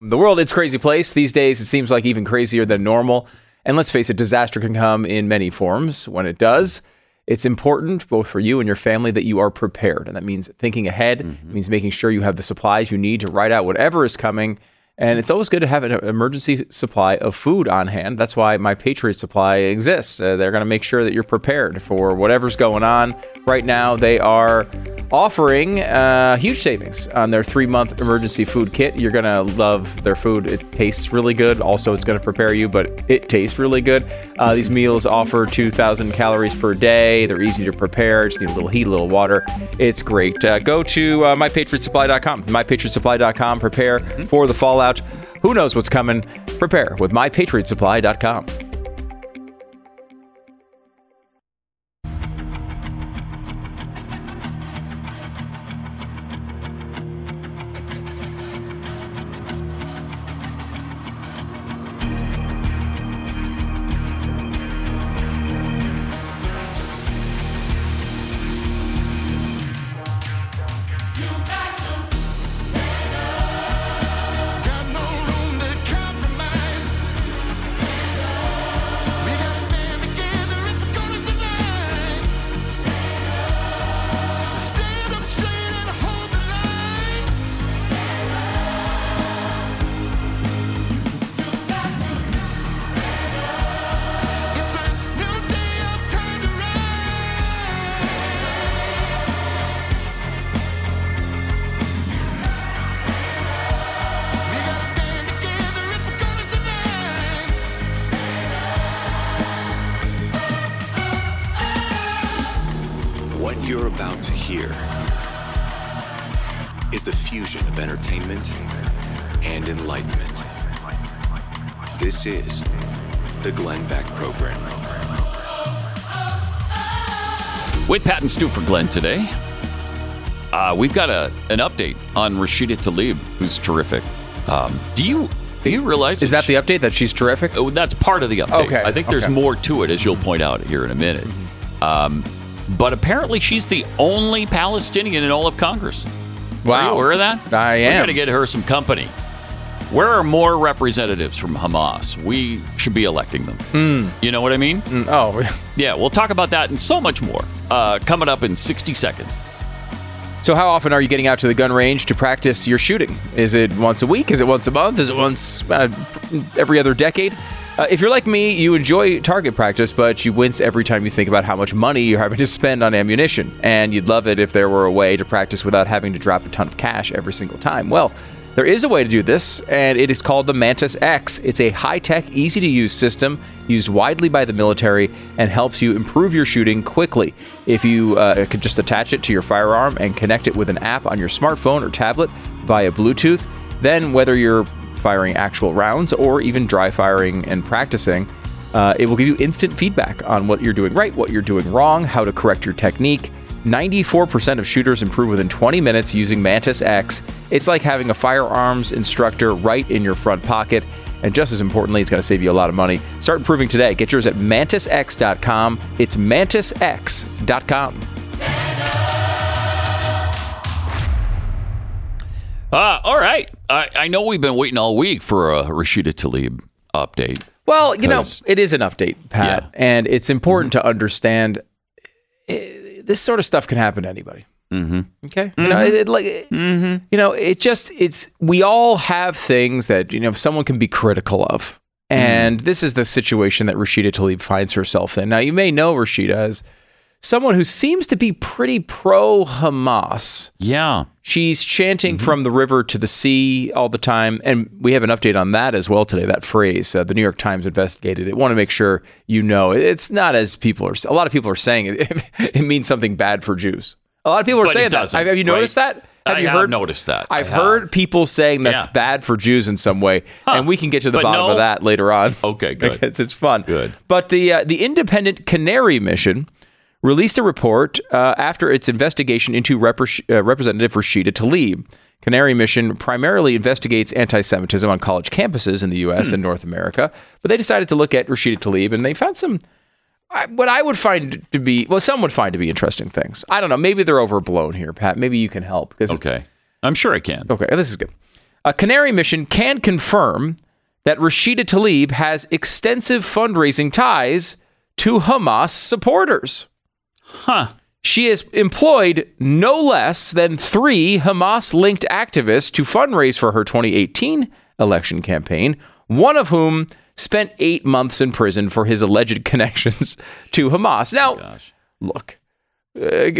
The world, it's a crazy place. These days, it seems like even crazier than normal. And let's face it, disaster can come in many forms. When it does, it's important both for you and your family that you are prepared. And that means thinking ahead, mm-hmm. it means making sure you have the supplies you need to ride out whatever is coming. And it's always good to have an emergency supply of food on hand. That's why My Patriot Supply exists. Uh, they're going to make sure that you're prepared for whatever's going on. Right now, they are offering uh, huge savings on their three month emergency food kit. You're going to love their food. It tastes really good. Also, it's going to prepare you, but it tastes really good. Uh, these meals offer 2,000 calories per day. They're easy to prepare. Just need a little heat, a little water. It's great. Uh, go to uh, mypatriotsupply.com. Mypatriotsupply.com. Prepare for the fallout. Who knows what's coming? Prepare with mypatriotsupply.com. and Stu for Glenn today. Uh, we've got a an update on Rashida Tlaib, who's terrific. Um, do you do you realize Is that the update that she's terrific? Oh, that's part of the update. Okay, I think there's okay. more to it, as you'll point out here in a minute. Um, but apparently, she's the only Palestinian in all of Congress. Are you Wow. aware of that? I We're am. going to get her some company. Where are more representatives from Hamas? We should be electing them. Hmm. You know what I mean? Oh, Yeah, we'll talk about that and so much more uh, coming up in 60 seconds. So, how often are you getting out to the gun range to practice your shooting? Is it once a week? Is it once a month? Is it once uh, every other decade? Uh, if you're like me, you enjoy target practice, but you wince every time you think about how much money you're having to spend on ammunition. And you'd love it if there were a way to practice without having to drop a ton of cash every single time. Well, there is a way to do this, and it is called the Mantis X. It's a high tech, easy to use system used widely by the military and helps you improve your shooting quickly. If you uh, could just attach it to your firearm and connect it with an app on your smartphone or tablet via Bluetooth, then whether you're firing actual rounds or even dry firing and practicing, uh, it will give you instant feedback on what you're doing right, what you're doing wrong, how to correct your technique. 94% of shooters improve within 20 minutes using Mantis X. It's like having a firearms instructor right in your front pocket. And just as importantly, it's going to save you a lot of money. Start improving today. Get yours at mantisx.com. It's mantisx.com. Uh, all right. I, I know we've been waiting all week for a Rashida Tlaib update. Well, you know, it is an update, Pat, Yeah. and it's important to understand eh, this sort of stuff can happen to anybody. Mm-hmm. Okay, you know, it, it, like, mm-hmm. you know, it just it's we all have things that you know someone can be critical of, mm-hmm. and this is the situation that Rashida Tlaib finds herself in. Now, you may know Rashida as someone who seems to be pretty pro Hamas. Yeah. She's chanting from the river to the sea all the time. And we have an update on that as well today. That phrase, uh, the New York Times investigated it. Want to make sure you know it's not as people are, a lot of people are saying it, it means something bad for Jews. A lot of people are But saying that. Have you noticed right? that? Have I you heard? noticed that. I've heard people saying that's Yeah. bad for Jews in some way, and we can get to the But bottom no- of that later on. Okay, good. Because it's fun. Good. But the uh, the Independent Canary Mission released a report uh, after its investigation into Repre- uh, Representative Rashida Tlaib. Canary Mission primarily investigates anti-Semitism on college campuses in the U.S. and North America, but they decided to look at Rashida Tlaib, and they found some I, what I would find to be well, some would find to be interesting things. I don't know. Maybe they're overblown here, Pat. Maybe you can help because Okay. I'm sure I can. Okay, this is good. A Canary mission can confirm that Rashida Tlaib has extensive fundraising ties to Hamas supporters. Huh. She has employed no less than three Hamas linked activists to fundraise for her 2018 election campaign, one of whom spent eight months in prison for his alleged connections to Hamas. Now, look, uh,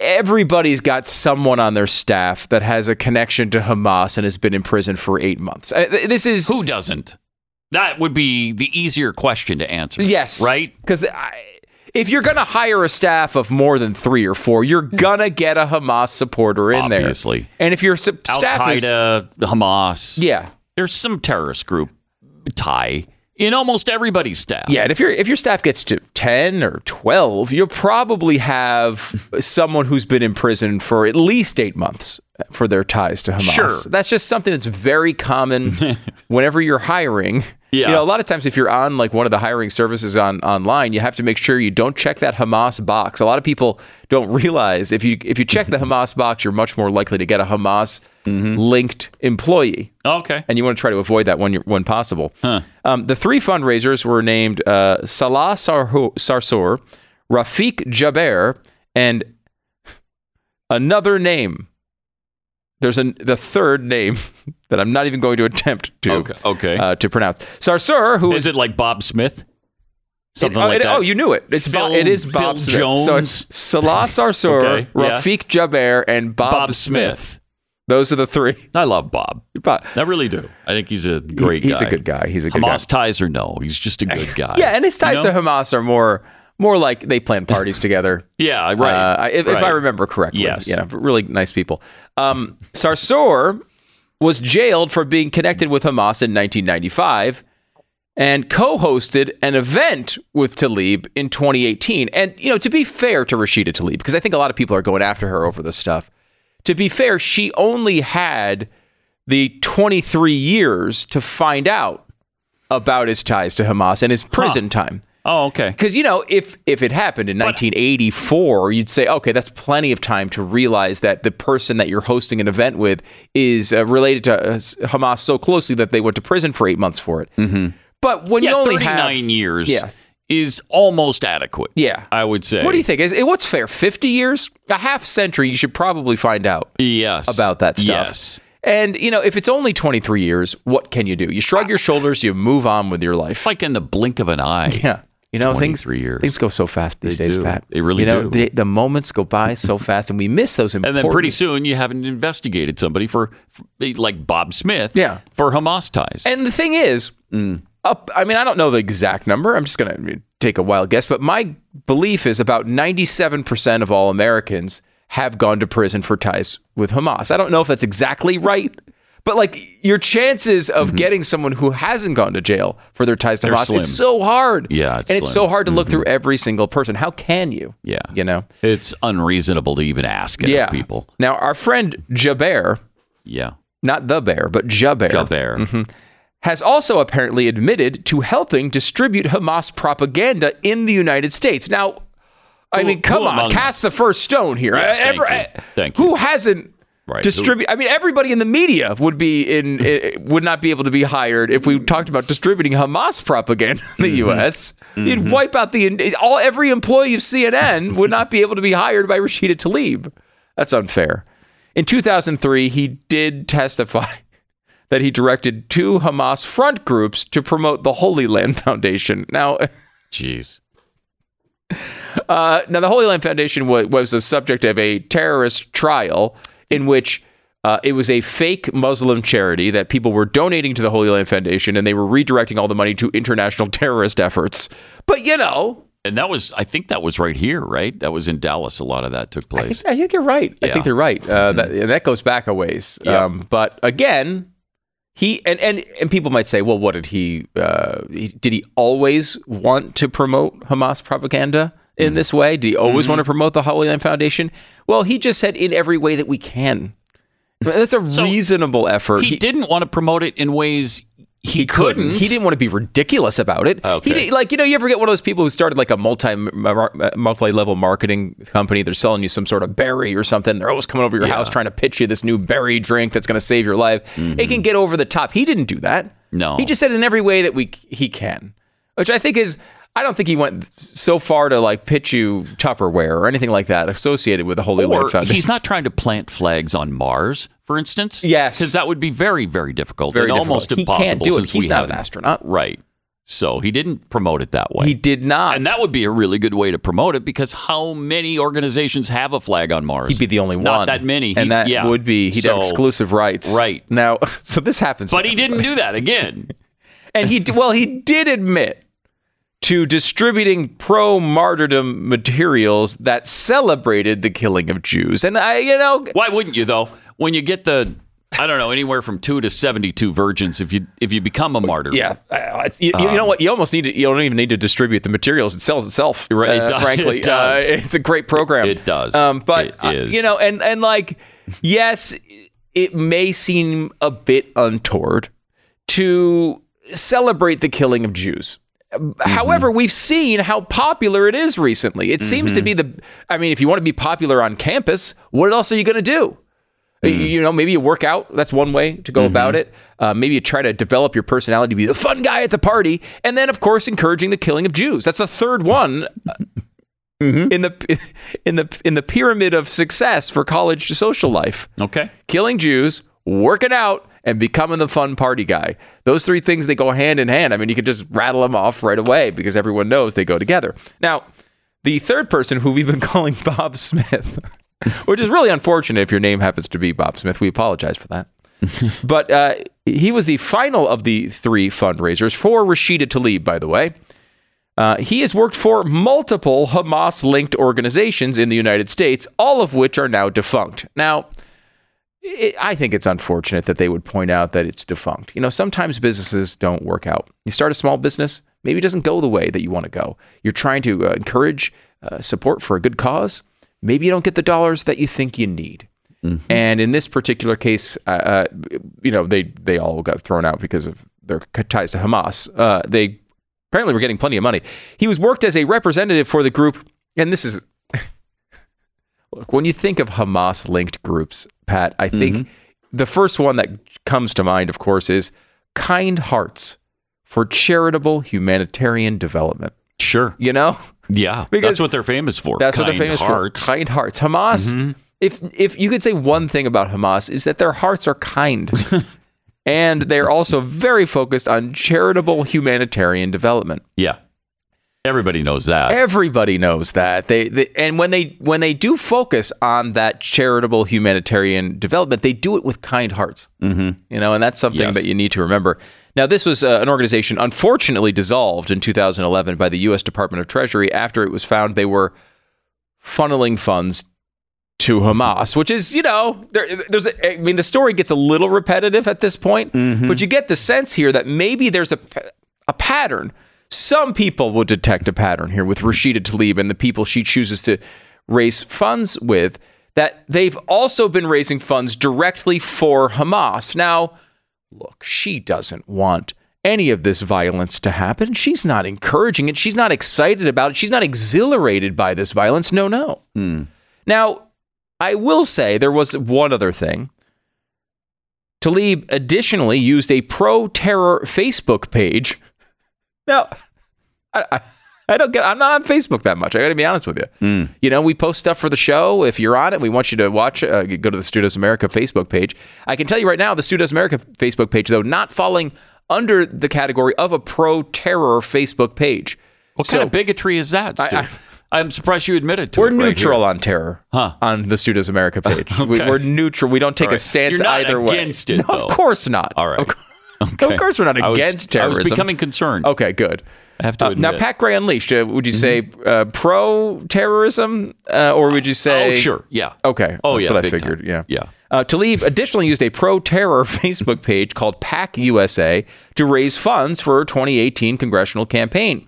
everybody's got someone on their staff that has a connection to Hamas and has been in prison for eight months. Uh, This is. Who doesn't? That would be the easier question to answer. Yes. Right? Because if you're going to hire a staff of more than three or four, you're hmm. going to get a Hamas supporter in there. Obviously. there. And if your su- Al staff is. Qaeda, Hamas. Yeah. There's some terrorist group tie in almost everybody's staff. Yeah, and if your if your staff gets to ten or twelve, you'll probably have someone who's been in prison for at least eight months for their ties to Hamas. Sure. that's just something that's very common whenever you're hiring. Yeah. you know, a lot of times if you're on like one of the hiring services on online, you have to make sure you don't check that Hamas box. A lot of people don't realize if you if you check the Hamas box, you're much more likely to get a Hamas linked employee Okay. and you want to try to avoid that when you're, when possible. Um, the three fundraisers were named uh, Salah Sarsour, Rafiq Jaber, and another name. There's an, the third name that I'm not even going to attempt to Okay, okay. Uh, to pronounce. Sarsour, who Is it like Bob Smith? Something oh, like it- that. Oh, you knew it. It's Phil- Bob, it is Phil Bob Smith. So it's Jones. Salah Sarsour, Okay, yeah. Rafiq Jaber, and Bob, Bob Smith. Smith. Those are the three. I love Bob. Bob- I really do. I think he's a great he's guy. a good guy. He's a good guy. Hamas ties or no, he's just a good guy. Yeah, and his ties You know? to Hamas are more more like they plan parties together. Yeah, right. Uh, if, if I remember correctly. Yes. Yeah, really nice people. Um, Sarsour was jailed for being connected with Hamas in 1995 and co-hosted an event with Tlaib in 2018. And you know, to be fair to Rashida Tlaib, because I think a lot of people are going after her over this stuff. To be fair, she only had the 23 years to find out about his ties to Hamas and his prison time. Oh, okay. Because you know, if if it happened in 1984, you'd say, okay, that's plenty of time to realize that the person that you're hosting an event with is uh, related to uh, Hamas so closely that they went to prison for eight months for it. Mm-hmm. But when Yeah, you only 39 have, years Yeah. is almost adequate. yeah, I would say. What do you think? Is what's fair? 50 years, a half century? You should probably find out Yes. about that stuff. Yes. And you know, if it's only 23 years, what can you do? You shrug your shoulders, you move on with your life. Like in the blink of an eye. Yeah. You know, things 23 years. things go so fast these They days, do. Pat. They really you know, do. The, the moments go by so fast, and we miss those And then pretty soon you haven't investigated somebody for, for like Bob Smith Yeah. for Hamas ties. And the thing is, Mm. up. I mean, I don't know the exact number. I'm just gonna take a wild guess, but my belief is about 97 percent of all Americans have gone to prison for ties with Hamas. I don't know if that's exactly right. But like your chances of getting someone who hasn't gone to jail for their ties to Mm-hmm. They're Hamas slim. is so hard. Yeah, it's and it's slim. so hard to look through every single person. How can you? yeah. you know. It's unreasonable to even ask it yeah. people. Now, our friend Jaber, Yeah. not the bear, but Jaber, Jalbert. Mm-hmm. has also apparently admitted to helping distribute Hamas propaganda in the United States. Now, I Who- mean, come on, cast the first stone here. Yeah, thank you. uh, Thank Who hasn't Right. distribute? I mean, everybody in the media would be in uh, would not be able to be hired if we talked about distributing Hamas propaganda in the Mm-hmm. U.S. You'd wipe out the all every employee of CNN would not be able to be hired by Rashida Tlaib. That's unfair. In 2003, he did testify that he directed two Hamas front groups to promote the Holy Land Foundation. Now, Jeez. uh, now the Holy Land Foundation was, was the subject of a terrorist trial in which uh, it was a fake Muslim charity that people were donating to the Holy Land Foundation, and they were redirecting all the money to international terrorist efforts. But you know, And that was, I think that was right here, right? That was in Dallas. A lot of that took I place. think, I think you're right. I think they're right. Uh, that and that goes back a ways. Yeah. Um, but again, he and, and and people might say, well, what did he, uh, he? Did he always want to promote Hamas propaganda. In this way? Did he always Mm-hmm. want to promote the Holy Land Foundation? Well, he just said in every way that we can. That's a So, reasonable effort. he, didn't want to promote it in ways he, couldn't. He didn't want to be ridiculous about it. Okay. He like you know, you ever get one of those people who started like a multi multi level marketing company? They're selling you some sort of berry or something. They're always coming over your Yeah. house trying to pitch you this new berry drink that's going to save your life. It can get over the top. He didn't do that. Mm-hmm. No. he just said in every way that we he can, which I think is. I don't think he went so far to like pitch you Tupperware or anything like that associated with the Holy Land or Foundation. he's not trying to plant flags on Mars, for instance. Yes. because that would be very, very difficult Very and difficult. almost He impossible. can't do it. since He's we not haven't- an astronaut. right? So he didn't promote it that way. He did not. And that would be a really good way to promote it because how many organizations have a flag on Mars? He'd be the only Not one. Not that many. and He- that yeah. would be he'd have exclusive rights. Right. now, so this happens. But he didn't do that again. and he well, he did admit to distributing pro martyrdom materials that celebrated the killing of Jews. And I, you know, Why wouldn't you though? When you get the I don't know, anywhere from two to seventy-two virgins, if you if you become a martyr, yeah, uh, you, you know what? You almost need to. You don't even need to distribute the materials. It sells itself. Right, it uh, does- frankly, it does. Uh, it's a great program. It does. Um, but It uh, you know, and and like, yes, it may seem a bit untoward to celebrate the killing of Jews. Mm-hmm. However, we've seen how popular it is recently. It seems to mm-hmm. be the. I mean, if you want to be popular on campus, what else are you going to do? Mm. You know, maybe you work out. That's one way to go about mm-hmm. it. Uh, maybe you try to develop your personality to be the fun guy at the party, and then, of course, encouraging the killing of Jews. That's the third one uh, in the in the in the pyramid of success for college social life Okay. killing Jews, working out, and becoming the fun party guy. Those three things they go hand in hand. I mean, you could just rattle them off right away because everyone knows they go together. Now, the third person who we've been calling Bob Smith, which is really unfortunate if your name happens to be Bob Smith. We apologize for that. but uh, he was the final of the three fundraisers for Rashida Tlaib, by the way. Uh, he has worked for multiple Hamas linked organizations in the United States, all of which are now defunct. Now, it, I think it's unfortunate that they would point out that it's defunct. You know, sometimes businesses don't work out. You start a small business, maybe it doesn't go the way that you want to go. You're trying to uh, encourage uh, support for a good cause. Maybe you don't get the dollars that you think you need. And in this particular case, uh, uh, you know, they they all got thrown out because of their ties to Hamas. Uh, they apparently were getting plenty of money. He was worked as a representative for the group, and this is Look, when you think of Hamas linked groups, Pat, I think mm-hmm. the first one that comes to mind, of course, is Kind Hearts for charitable humanitarian development. Sure. You know? Yeah. Because that's what they're famous for. That's what they're famous hearts. for. Kind hearts. Hamas, mm-hmm. if if you could say one thing about Hamas is that their hearts are kind. and they're also very focused on charitable humanitarian development. Yeah. Everybody knows that. Everybody knows that. They, they and when they when they do focus on that charitable humanitarian development, they do it with kind hearts. Mm-hmm. You know, and that's something Yes. that you need to remember. Now, this was uh, an organization unfortunately dissolved in 2011 by the U.S. Department of Treasury after it was found they were funneling funds to Hamas, which is, you know, there, there's, a, I mean, the story gets a little repetitive at this point, but you get the sense here that maybe there's a, a pattern. Some people will detect a pattern here with Rashida Tlaib and the people she chooses to raise funds with, that they've also been raising funds directly for Hamas. Now, look, she doesn't want any of this violence to happen. She's not encouraging it. She's not excited about it. She's not exhilarated by this violence. No, no. Hmm. Now, I will say there was one other thing. Tlaib additionally used a pro terror Facebook page. Now, I, I, I don't get, I'm not on Facebook that much. I got to be honest with you. You know, we post stuff for the show. If you're on it, we want you to watch, uh, go to the Stu Does America Facebook page. I can tell you right now, the Stu Does America Facebook page, though, not falling under the category of a pro terror Facebook page. What So- kind of bigotry is that, Stu? I- am surprised you admitted to We're it. right neutral on terror Huh. on the Stu Does America page. we, Okay. we're neutral. We don't take All a stance You're not either way. against it, No, though. Of course not. All right. Of, Okay. of course, we're not I was- against I was terrorism. becoming concerned. Okay, good. I have to Uh. Mm-hmm. now, Pat Gray Unleashed, uh, would you say uh, pro terrorism uh, or would you say. oh, sure. Yeah. Okay. Oh, that's yeah. what I figured. time. Yeah. Yeah. Uh, Tlaib additionally used a pro terror Facebook page called PAC USA to raise funds for her 2018 congressional campaign.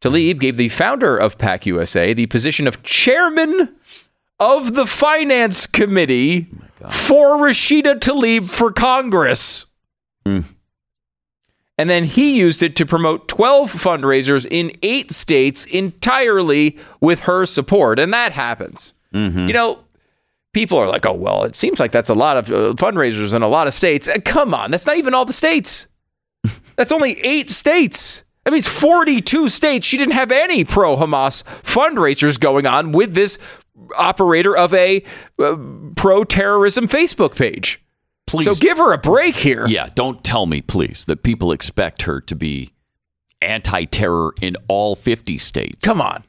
Tlaib gave the founder of PAC USA the position of chairman of the finance committee for Rashida Tlaib for Congress. And then he used it to promote 12 fundraisers in eight states entirely with her support. And that happens. You know, people are like, oh, well, it seems like that's a lot of uh, fundraisers in a lot of states. Uh, come on, that's not even all the states. That's only eight states. That means 42 states. She didn't have any pro Hamas fundraisers going on with this operator of a uh, pro terrorism Facebook page. Please. So give her a break here. yeah, don't tell me, please, that people expect her to be anti-terror in all 50 states. Come on.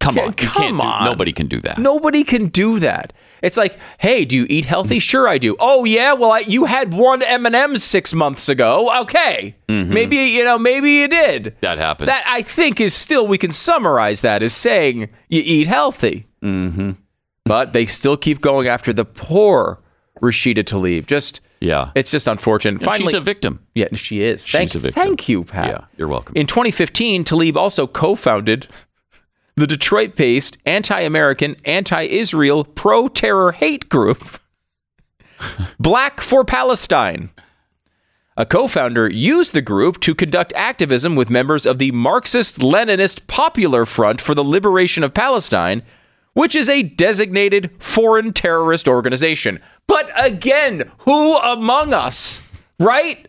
come on. You come do- on. nobody can do that. Nobody can do that. It's like, hey, do you eat healthy? Sure, I do. Oh yeah, well, I, you had one M and M's six months ago. Okay, maybe you know, maybe you did. That happens. That I think is still we can summarize that as saying you eat healthy. Mm-hmm. But they still keep going after the poor Rashida Tlaib. Just yeah. it's just unfortunate. Finally, she's a victim. yeah, she is. She's thank, a victim. Thank you, Pat. Yeah, you're welcome. In 2015, Tlaib also co-founded the Detroit-based anti-American, anti-Israel, pro-terror hate group, Black for Palestine. A co-founder used the group to conduct activism with members of the Marxist-Leninist Popular Front for the Liberation of Palestine, which is a designated foreign terrorist organization. But again, who among us, right?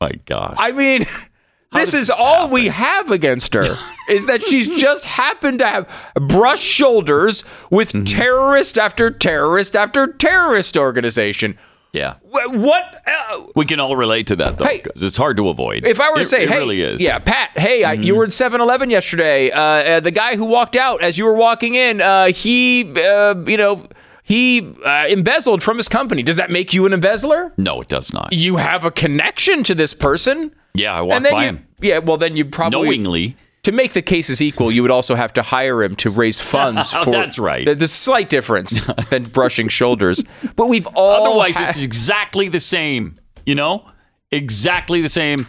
My gosh. I mean, this is this all we have against her is that she's just happened to have brushed shoulders with Mm-hmm. terrorist after terrorist after terrorist organization. Yeah. What? Uh, We can all relate to that though, Hey, because it's hard to avoid. if I were to It- say, it hey, really is. Mm-hmm. yeah, Pat, hey, I, you were in 7-Eleven yesterday. Uh, uh, the guy who walked out as you were walking in, uh, he, uh, you know, he uh, embezzled from his company. Does that make you an embezzler? No, it does not. You have a connection to this person. Yeah, I walked by you, him yeah, well, then you probably knowingly. To make the cases equal, you would also have to hire him to raise oh, funds Oh, for. that's right. The, the slight difference than brushing shoulders, but we've all. Otherwise, it's exactly the same. You know, exactly the same,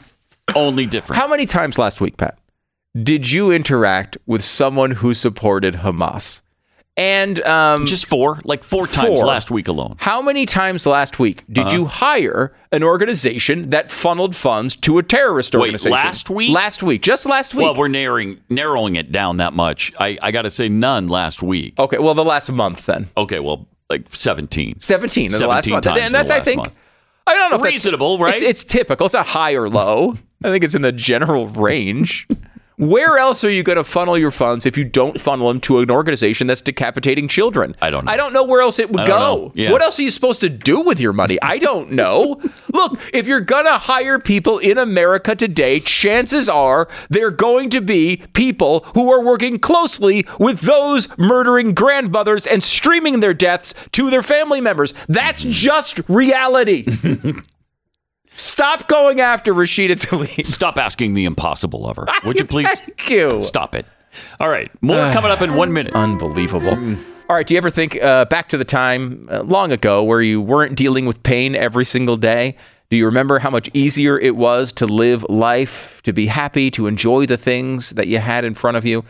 only different. how many times last week, Pat, did you interact with someone who supported Hamas? And um, Just four, like four times last week alone. how many times last week did Uh-huh. you hire an organization that funneled funds to a terrorist organization? Wait, last week? Last week, just last week. Well, we're narrowing narrowing it down that much. I, I got to say none last week. okay, well, the last month then. Okay, well, like seventeen. 17 in the last 17 month. and that's, I think, month. I don't know if Reasonable, right? It's, it's typical. It's not high or low. I think it's in the general range. Where else are you going to funnel your funds if you don't funnel them to an organization that's decapitating children? I don't know. I don't know where else it would go. Yeah. What else are you supposed to do with your money? I don't know. Look, if you're going to hire people in America today, chances are they're going to be people who are working closely with those murdering grandmothers and streaming their deaths to their family members. That's mm-hmm. just reality. Stop going after Rashida Tlaib. Stop asking the impossible of her, would you please? Thank you. Stop it. All right, more coming up in one minute. Unbelievable. Mm. All right. Do you ever think uh, back to the time uh, long ago where you weren't dealing with pain every single day? Do you remember how much easier it was to live life, to be happy, to enjoy the things that you had in front of you?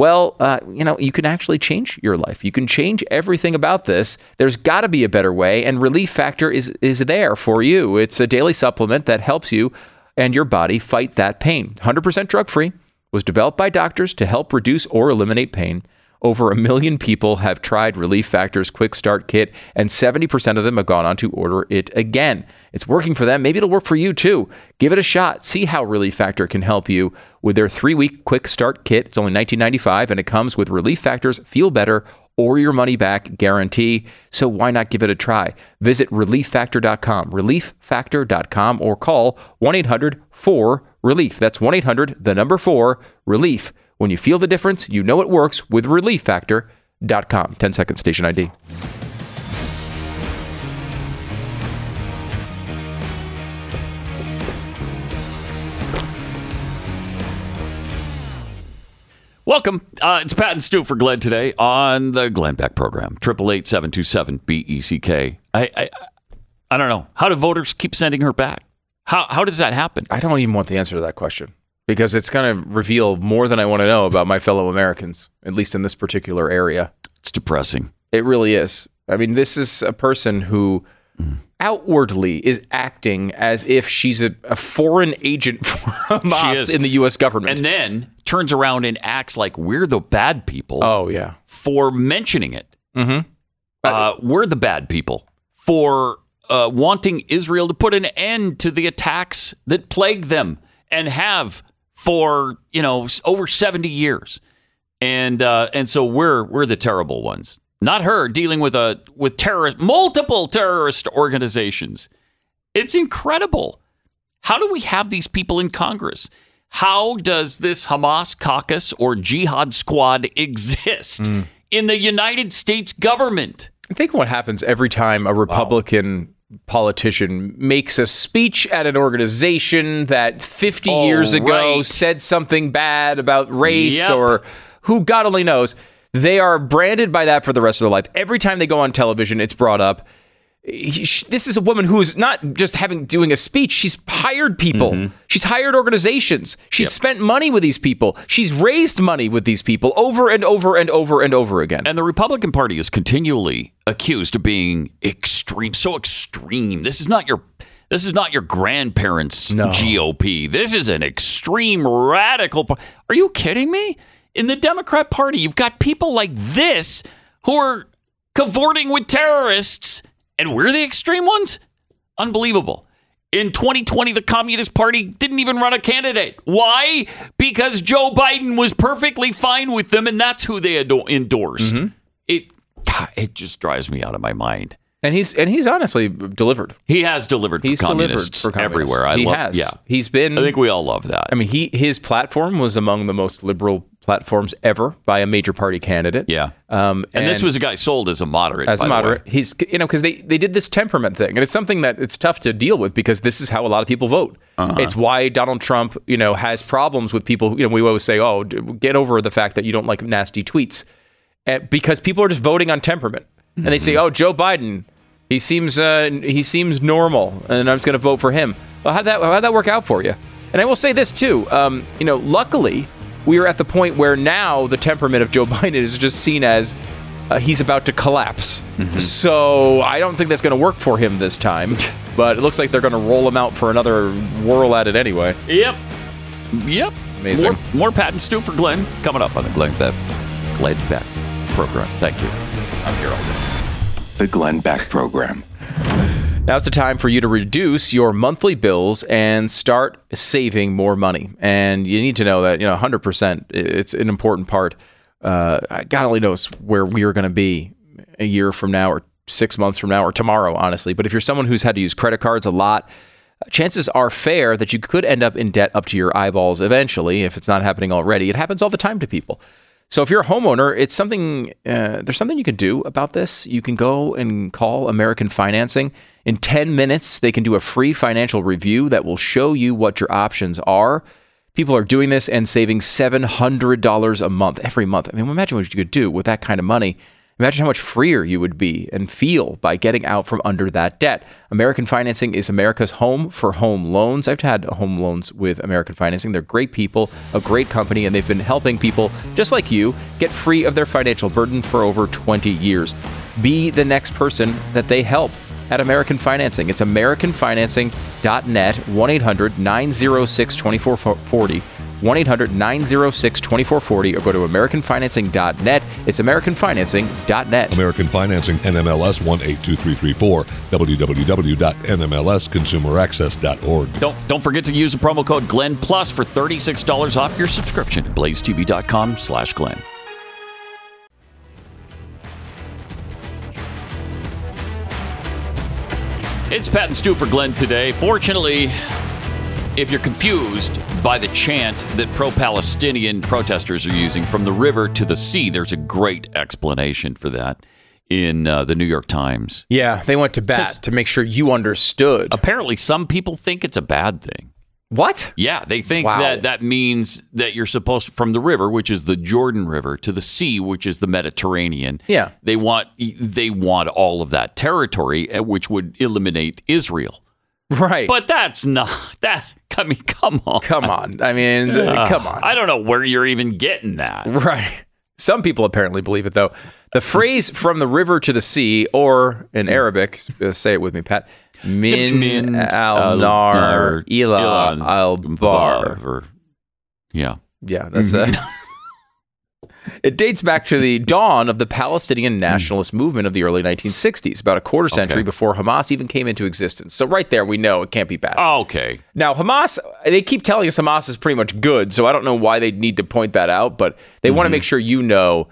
Well, uh, you know, you can actually change your life. You can change everything about this. There's got to be a better way, and Relief Factor is is there for you. It's a daily supplement that helps you and your body fight that pain. 100% drug free. Was developed by doctors to help reduce or eliminate pain. Over a million people have tried Relief Factor's Quick Start Kit, and 70% of them have gone on to order it again. It's working for them. Maybe it'll work for you too. Give it a shot. See how Relief Factor can help you with their three week Quick Start Kit. It's only $19.95, and it comes with Relief Factor's Feel Better or your money back guarantee. So why not give it a try? Visit relieffactor.com, relieffactor.com, or call 1 800 4 Relief. That's 1 800, the number 4 Relief. When you feel the difference, you know it works with relieffactor.com. 10 second station ID. Welcome. Uh, it's Pat and Stu for Glenn today on the Glenn Beck program. Triple eight seven two seven B E C K. I I I don't know. How do voters keep sending her back? How how does that happen? I don't even want the answer to that question because it's going to reveal more than I want to know about my fellow Americans, at least in this particular area. It's depressing. It really is. I mean, this is a person who outwardly is acting as if she's a, a foreign agent for Hamas in the U.S. government. And then turns around and acts like we're the bad people oh yeah, for mentioning it. Mm-hmm. Uh, we're the bad people for uh, wanting Israel to put an end to the attacks that plague them and have for you know over seventy years, and uh, and so we're we're the terrible ones, not her dealing with a with terrorist multiple terrorist organizations. It's incredible. How do we have these people in Congress? How does this Hamas caucus or jihad squad exist in the United States government? I think what happens every time a Republican politician makes a speech at an organization that 50 Oh, years ago right. said something bad about race Yep. or who God only knows, they are branded by that for the rest of their life. Every time they go on television, it's brought up. This is a woman who's not just having doing a speech. She's hired people. Mm-hmm. She's hired organizations. She's spent money with these people. She's raised money with these people over and over and over and over again. And the Republican Party is continually accused of being extreme, so extreme. This is not your this is not your grandparents' GOP. This is an extreme radical. Are you kidding me? In the Democrat Party, you've got people like this who are cavorting with terrorists, and we're the extreme ones. Unbelievable. In 2020, the Communist Party didn't even run a candidate. Why? Because Joe Biden was perfectly fine with them, and that's who they endorsed. Mm-hmm. It it just drives me out of my mind. And he's and he's honestly delivered. He has delivered for He's delivered for communists. everywhere. I he love. has. Yeah, he's been. I think we all love that. I mean, he his platform was among the most liberal platforms ever by a major party candidate. yeah. Um, and, this was a guy sold as a moderate. as a moderate. He's you know because they they did this temperament thing, and it's something that it's tough to deal with because this is how a lot of people vote. Uh-huh. It's why Donald Trump you know has problems with people. You know, we always say, oh, get over the fact that you don't like nasty tweets, uh, because people are just voting on temperament, and they say, Mm-hmm. oh, Joe Biden. He seems uh, he seems normal, and I'm just going to vote for him. Well, how'd that how'd that work out for you? And I will say this too. Um, you know, luckily we are at the point where now the temperament of Joe Biden is just seen as uh, he's about to collapse. So I don't think that's going to work for him this time. But it looks like they're going to roll him out for another whirl at it anyway. Yep. Yep. Amazing. More, more Pat and for Glenn coming up on the Glenn Beck, Glenn Beck program. Thank you. I'm here all day. The Glenn Beck Program. Now's the time for you to reduce your monthly bills and start saving more money. And you need to know that, you know, 100%, it's an important part. Uh, God only knows where we are going to be a year from now or six months from now or tomorrow, honestly. But if you're someone who's had to use credit cards a lot, chances are fair that you could end up in debt up to your eyeballs eventually if it's not happening already. It happens all the time to people. So if you're a homeowner, it's something. Uh, there's something you can do about this. You can go and call American Financing. In 10 minutes, they can do a free financial review that will show you what your options are. People are doing this and saving $700 a month every month. I mean, imagine what you could do with that kind of money. Imagine how much freer you would be and feel by getting out from under that debt. American Financing is America's home for home loans. I've had home loans with American Financing. They're great people, a great company, and they've been helping people just like you get free of their financial burden for over 20 years. Be the next person that they help at American Financing. It's AmericanFinancing.net, 1 800 906 2440. 1 800 906 2440 or go to AmericanFinancing.net. It's AmericanFinancing.net. American Financing, NMLS 182334, www.nmlsconsumeraccess.org. Don't don't forget to use the promo code Glenn Plus for thirty six dollars off your subscription at blazetv.com slash Glenn. It's Pat and Stu for Glenn today. Fortunately, if you're confused by the chant that pro Palestinian protesters are using from the river to the sea, there's a great explanation for that in uh, the New York Times. Yeah, they went to bat to make sure you understood. Apparently, some people think it's a bad thing. What? Yeah, they think Wow. that that means that you're supposed to, from the river, which is the Jordan River, to the sea, which is the Mediterranean. Yeah. they want they want all of that territory, uh, which would eliminate Israel. Right. But that's not that. I mean, come on, come on. I mean, th- come on. I don't know where you're even getting that. Right. Some people apparently believe it, though. The phrase "from the river to the sea," or in Arabic, uh, say it with me, Pat. Min, Min al nar ila al bar. Yeah. Yeah, that's uh, It dates back to the dawn of the Palestinian hmm. nationalist movement of the early 1960s, about a quarter century Okay. before Hamas even came into existence. So right there, we know it can't be bad. Okay. Now, Hamas, they keep telling us Hamas is pretty much good, so I don't know why they'd need to point that out, but they want to mm-hmm. make sure you know.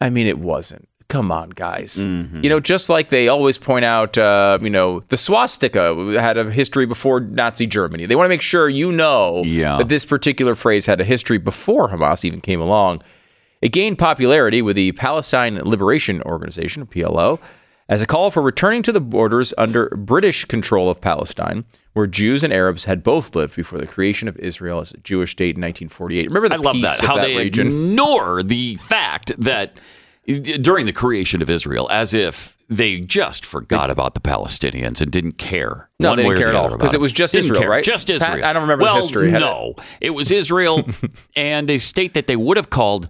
I mean, it wasn't. Come on, guys. Mm-hmm. You know, just like they always point out, uh, you know, the swastika had a history before Nazi Germany. They want to make sure you know Yeah. that this particular phrase had a history before Hamas even came along. It gained popularity with the Palestine Liberation Organization, PLO, as a call for returning to the borders under British control of Palestine, where Jews and Arabs had both lived before the creation of Israel as a Jewish state in 1948. Remember the I love peace that. How that they region? ignore the fact that during the creation of Israel, as if they just forgot about the Palestinians and didn't care. No, one they didn't care at all, other 'cause about it was just Didn't Israel, care. right? Just Israel. I don't remember the well, history. Had it- No, it was Israel and a state that they would have called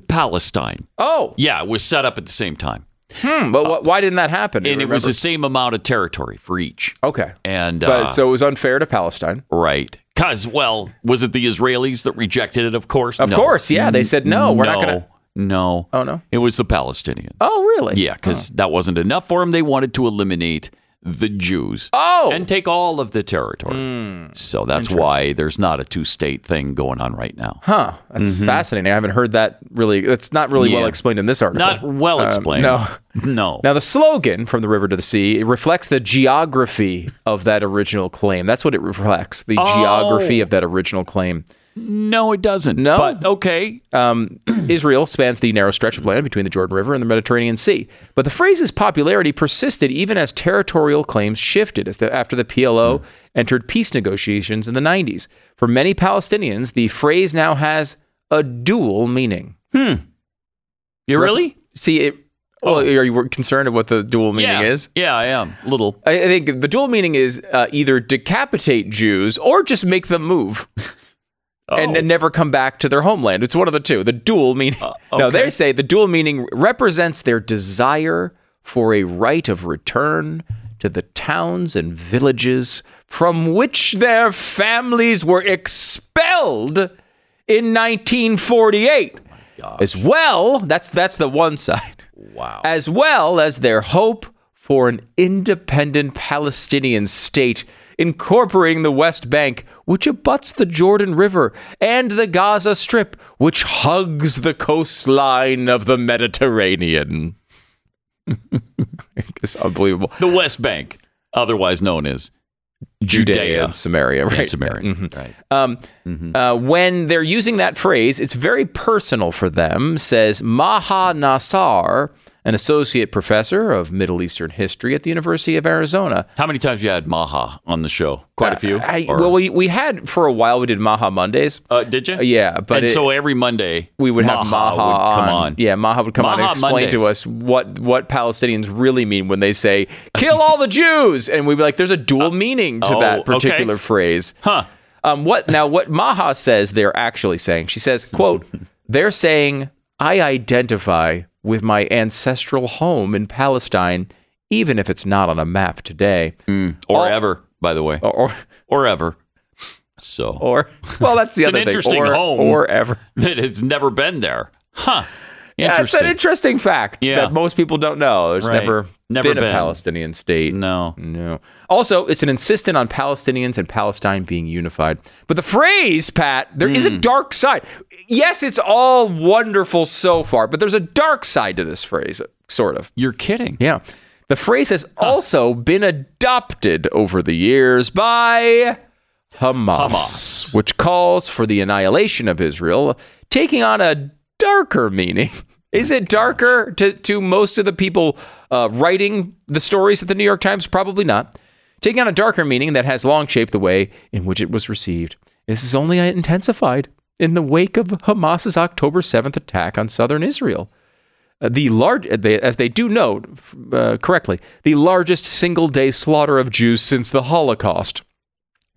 Palestine. Oh, Yeah, it was set up at the same time, hmm, but wh- why didn't that happen? And it was the same amount of territory for each. okay. And But uh, so it was unfair to Palestine. right, because well, was it the Israelis that rejected it? Of course, Of No. course, yeah. They said no, we're not going to. No. Oh, no? It was the Palestinians. Oh, really? Yeah, because that wasn't enough for them. They wanted to eliminate the Jews. Oh. And take all of the territory. So that's why there's not a two state thing going on right now. Huh. That's fascinating. I haven't heard that really. It's not really well Mm-hmm. Explained in this article. Not well Um, explained. no. No. Now, the slogan from the river to the sea it reflects the geography of that original claim. That's what it reflects the geography of that original claim. No, it doesn't. No? But okay. Um, Israel spans the narrow stretch of land between the Jordan River and the Mediterranean Sea. But the phrase's popularity persisted even as territorial claims shifted as the, after the PLO entered peace negotiations in the 90s. For many Palestinians, the phrase now has a dual meaning. Hmm. You really? See, it. Well, are you concerned of what the dual meaning Oh. yeah. is? Yeah, I am. Little. I think the dual meaning is uh, either decapitate Jews or just make them move Oh. and never come back to their homeland. It's one of the two. The dual meaning. No, Uh, okay. they say the dual meaning represents their desire for a right of return to the towns and villages from which their families were expelled in 1948. as well, that's that's the one side Wow. as well as their hope for an independent Palestinian state incorporating the West Bank, which abuts the Jordan River, and the Gaza Strip, which hugs the coastline of the Mediterranean. it's unbelievable. The West Bank, otherwise known as Judea, Judea and Samaria, right? and Samaria. Mhm. Right. Um, uh, when they're using that phrase, it's very personal for them, says Maha Nassar, an associate professor of Middle Eastern history at the University of Arizona. How many times have you had Maha on the show? Quite a few. I, well, we, we had for a while, we did Maha Mondays. uh, did you? yeah, but and it- so every Monday We would have Maha, would come on. on. Yeah, Maha would come on and Maha explain to us what, what Palestinians really mean when they say, kill all the Jews. And we'd be like, there's a dual meaning to oh, that okay. particular phrase. Huh. Um, what now? What Maha says they're actually saying? She says, "quote They're saying I identify with my ancestral home in Palestine, even if it's not on a map today, mm. Or All- ever, by the way. or or, Or ever. So or well, that's the It's an other thing. interesting or, home. or ever. that it's never been there. Huh. Yeah, it's an interesting fact Yeah. that most people don't know. There's Right. never, Never been, a. Palestinian state. no. No. Also, it's an insistent on Palestinians and Palestine being unified. But the phrase, Pat, there is Hmm. a dark side. Yes, it's all wonderful so far, but there's a dark side to this phrase, sort of. You're kidding. Yeah. The phrase has also been adopted over the years by Hamas, Hamas. which calls for the annihilation of Israel, taking on a darker meaning. Is it darker to, to most of the people uh, writing the stories at the New York Times? Probably not. Taking on a darker meaning that has long shaped the way in which it was received. This is only intensified in the wake of Hamas's October 7th attack on southern Israel. Uh, the large, uh, they, as they do note uh, correctly, the largest single day slaughter of Jews since the Holocaust.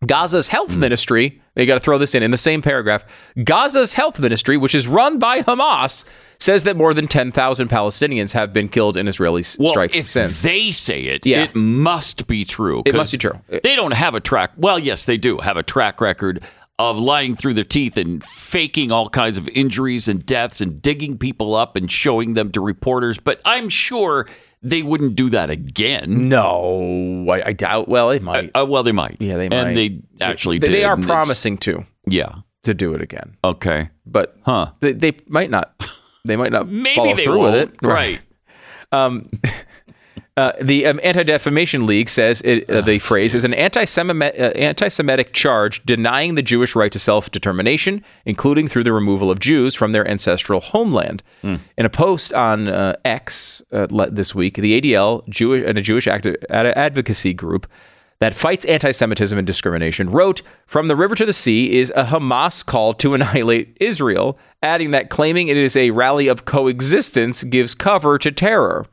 Gaza's health Hmm. ministry, they got to throw this in in the same paragraph. Gaza's health ministry, which is run by Hamas, says that more than 10,000 Palestinians have been killed in Israeli Well, strikes if since. they say it, Yeah. it must be true. It must be true. They don't have a track. Well, yes, they do have a track record of lying through their teeth and faking all kinds of injuries and deaths and digging people up and showing them to reporters. But I'm sure they wouldn't do that again. no, I, I doubt. Well, they might. Uh, well, they might. yeah, they might. And they actually they, did. they are promising to Yeah. to do it again, Okay. but Huh. they, they might not. They might not Maybe follow they through won't. with it. Right. Uh, the um, Anti Defamation League says it, uh, the phrase is an anti Semitic charge denying the Jewish right to self determination, including through the removal of Jews from their ancestral homeland. In a post on uh, X uh, this week, the ADL, Jewish, and a Jewish acti- ad- advocacy group that fights anti Semitism and discrimination, wrote From the river to the sea is a Hamas call to annihilate Israel, adding that claiming it is a rally of coexistence gives cover to terror.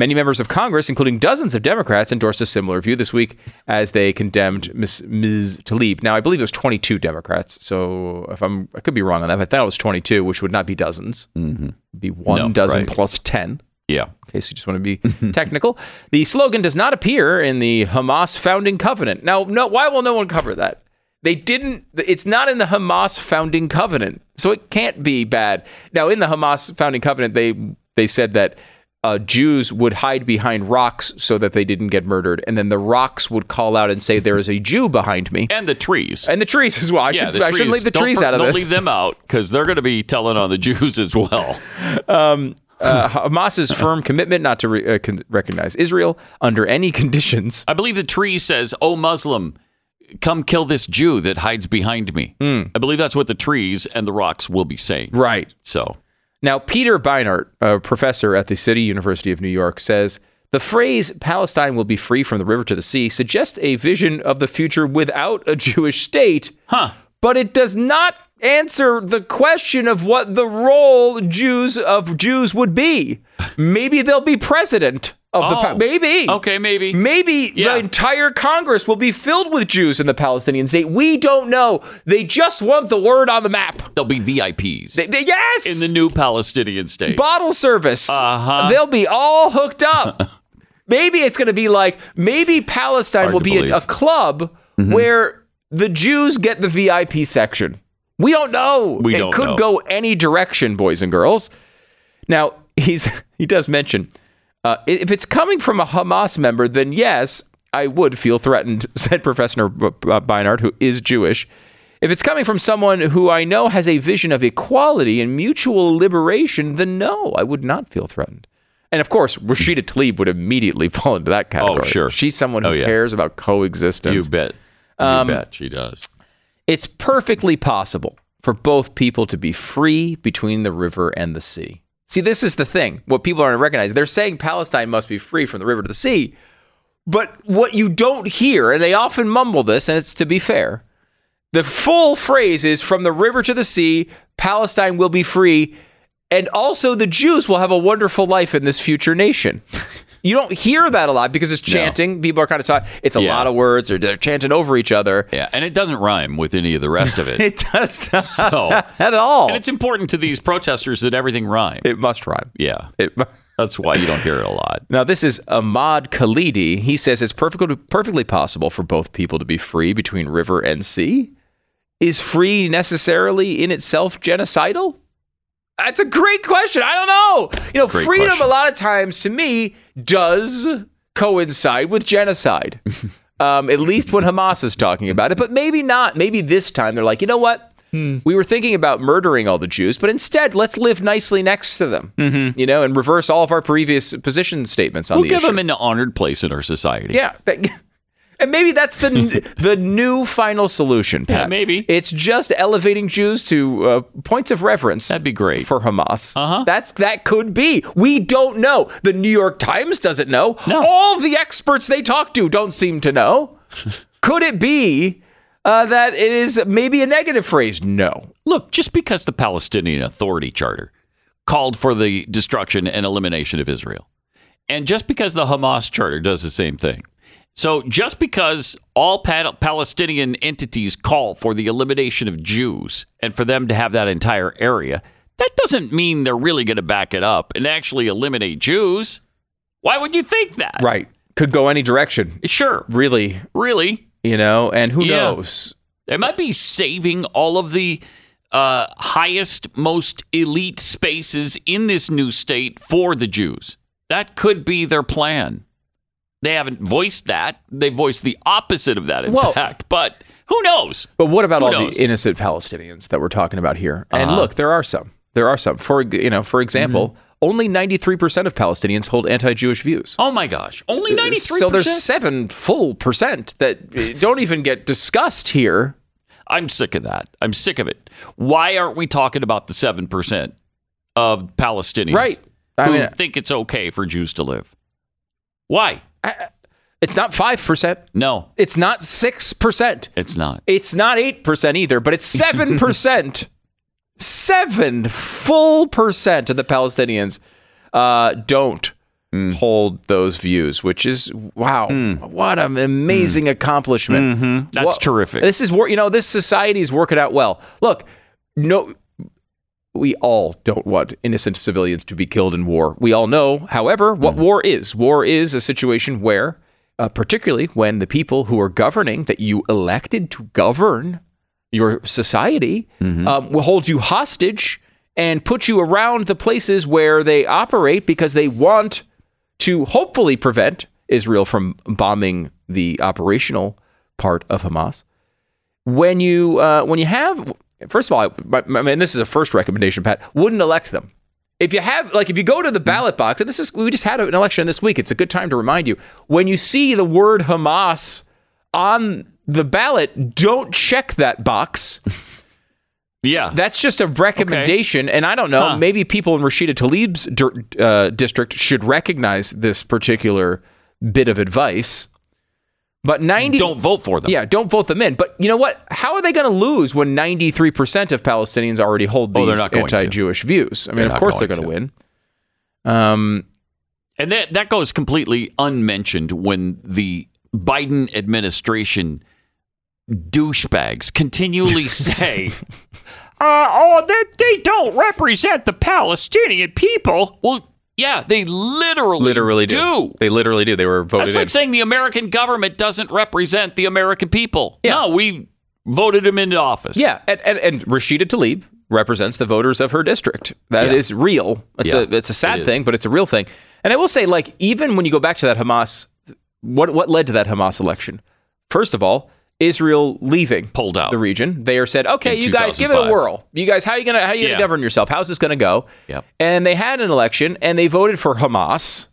Many members of Congress, including dozens of Democrats, endorsed a similar view this week as they condemned Ms. Ms. Tlaib. Now, I believe it was 22 Democrats, so if I'm, I could be wrong on that. But I thought it was 22, which would not be dozens. Mm-hmm. Be one No, dozen right. plus 10 Yeah. in case you just want to be technical. The slogan does not appear in the Hamas founding covenant. Now, no, why will no one cover that? They didn't. It's not in the Hamas founding covenant, so it can't be bad. Now, in the Hamas founding covenant, they they said that uh, Jews would hide behind rocks so that they didn't get murdered, and then the rocks would call out and say, "There is a Jew behind me," And the trees. and the trees as well. I yeah, should I shouldn't leave the Don't trees for- out of this. don't leave them out because they're going to be telling on the Jews as well. Uh, Hamas's firm commitment not to re- uh, con- recognize Israel under any conditions. I believe the tree says, "Oh Muslim, come kill this Jew that hides behind me." I believe that's what the trees and the rocks will be saying. Right. So, Now, Peter Beinart, a professor at the City University of New York, says the phrase Palestine will be free from the river to the sea suggests a vision of the future without a Jewish state, huh? but it does not answer the question of what the role Jews of Jews would be. Maybe they'll be president of the pa- Oh. maybe. Okay, maybe. Maybe Yeah. the entire Congress will be filled with Jews in the Palestinian state. We don't know. They just want the word on the map. There'll be VIPs They- they- yes! in the new Palestinian state. bottle service. Uh-huh. They'll be all hooked up. maybe it's going to be like maybe Palestine Hard will be a, a believe. Mm-hmm. club where the Jews get the VIP section. We don't know. We it don't could know. go any direction, boys and girls. Now he's he does mention uh, if it's coming from a Hamas member, then yes, I would feel threatened," said Professor B- Beinart, who is Jewish. If it's coming from someone who I know has a vision of equality and mutual liberation, then no, I would not feel threatened. And of course, Rashida Tlaib would immediately fall into that category. Oh, sure. She's someone who Oh, yeah. cares about coexistence. you bet. You Um, bet she does. It's perfectly possible for both people to be free between the river and the sea. See, this is the thing. What people aren't recognizing, they're saying Palestine must be free from the river to the sea. But what you don't hear, and they often mumble this, and it's to be fair, the full phrase is from the river to the sea, Palestine will be free, and also the Jews will have a wonderful life in this future nation. You don't hear that a lot because it's chanting. People are kind of talking. It's a Yeah. lot of words. They're, they're chanting over each other. Yeah, and it doesn't rhyme with any of the rest of it. It does not so, at all. and it's important to these protesters that everything rhyme. it must rhyme. yeah, It, that's why you don't hear it a lot. now, this is Ahmad Khalidi. He says it's perfectly, perfectly possible for both people to be free between river and sea. Is free necessarily in itself genocidal? That's a great question. I don't know. You know, Great freedom question. a lot of times to me does coincide with genocide. um, at least when Hamas is talking about it, but maybe not. Maybe this time they're like, you know what? Hmm. We were thinking about murdering all the Jews, but instead let's live nicely next to them. You know, and reverse all of our previous position statements on Mm-hmm. We'll the give issue. them an honored place in our society. Yeah. and maybe that's the the new final solution, Pat. Yeah, maybe. It's just elevating Jews to uh, points of reverence. That'd be great. for Hamas. Uh-huh. That's that could be. We don't know. The New York Times doesn't know. No. All the experts they talk to don't seem to know. could it be uh, that it is maybe a negative phrase? No. Look, just because the Palestinian Authority Charter called for the destruction and elimination of Israel, and just because the Hamas Charter does the same thing, So just because all Palestinian entities call for the elimination of Jews and for them to have that entire area, that doesn't mean they're really going to back it up and actually eliminate Jews. Why would you think that? Right. Could go any direction, Sure. really, Really? you know, and who Yeah. knows? They might be saving all of the uh, highest, most elite spaces in this new state for the Jews. That could be their plan. They haven't voiced that. They voiced the opposite of that, in Well- fact. But who knows? But what about Who all knows? the innocent Palestinians that we're talking about here? And Uh-huh. look, there are some. There are some. For you know, for example, Mm-hmm. only 93% of Palestinians hold anti-Jewish views. Oh my gosh. Only 93%? So there's 7 full percent that uh, don't even get discussed here. I'm sick of that. I'm sick of it. Why aren't we talking about the 7% of Palestinians Right. I who mean- think it's okay for Jews to live? Why? It's not 5%. No, It's not 6%. it's not. It's not 8% either, but it's 7%. 7 full percent of the Palestinians uh, don't Mm. hold those views, which is wow. What an amazing accomplishment. Mm. That's What- terrific. This is you know, this society is working out well. Look, no we all don't want innocent civilians to be killed in war. We all know, however, what Mm-hmm. war is. War is a situation where, uh, particularly when the people who are governing, that you elected to govern your society, Mm-hmm. um, will hold you hostage and put you around the places where they operate because they want to hopefully prevent Israel from bombing the operational part of Hamas when you uh, when you have first of all, I, I mean this is a first recommendation, Pat. Wouldn't elect them. If you have like if you go to the ballot box, and this is we just had an election this week. It's a good time to remind you when you see the word Hamas on the ballot, don't check that box. Yeah. That's just a recommendation, and I don't know. Huh. Maybe people in Rashida Tlaib's uh, district should recognize this particular bit of advice. But ninety Don't vote for them. yeah, don't vote them in. But you know what? How are they going to lose when 93% of Palestinians already hold Oh, these they're not going to. anti-Jewish views? I mean, They're of course they're going going to win. Um, And that, that goes completely unmentioned when the Biden administration douchebags continually say, uh, oh, that they don't represent the Palestinian people. Well, yeah, they literally, literally do. They literally do. They were voted That's in. like saying the American government doesn't represent the American people. Yeah. No, we voted him into office. yeah, and, and, and Rashida Tlaib represents the voters of her district. That is Yeah. real. It's Yeah, a it's a sad it is. thing, but it's a real thing. And I will say, like, even when you go back to that Hamas, what what led to that Hamas election? First of all, Israel leaving Pulled out. the region. They are said, okay, In you guys give it a whirl. You guys, how are you gonna how are you gonna Yeah. govern yourself? How's this gonna go? Yep. And they had an election, and they voted for Hamas.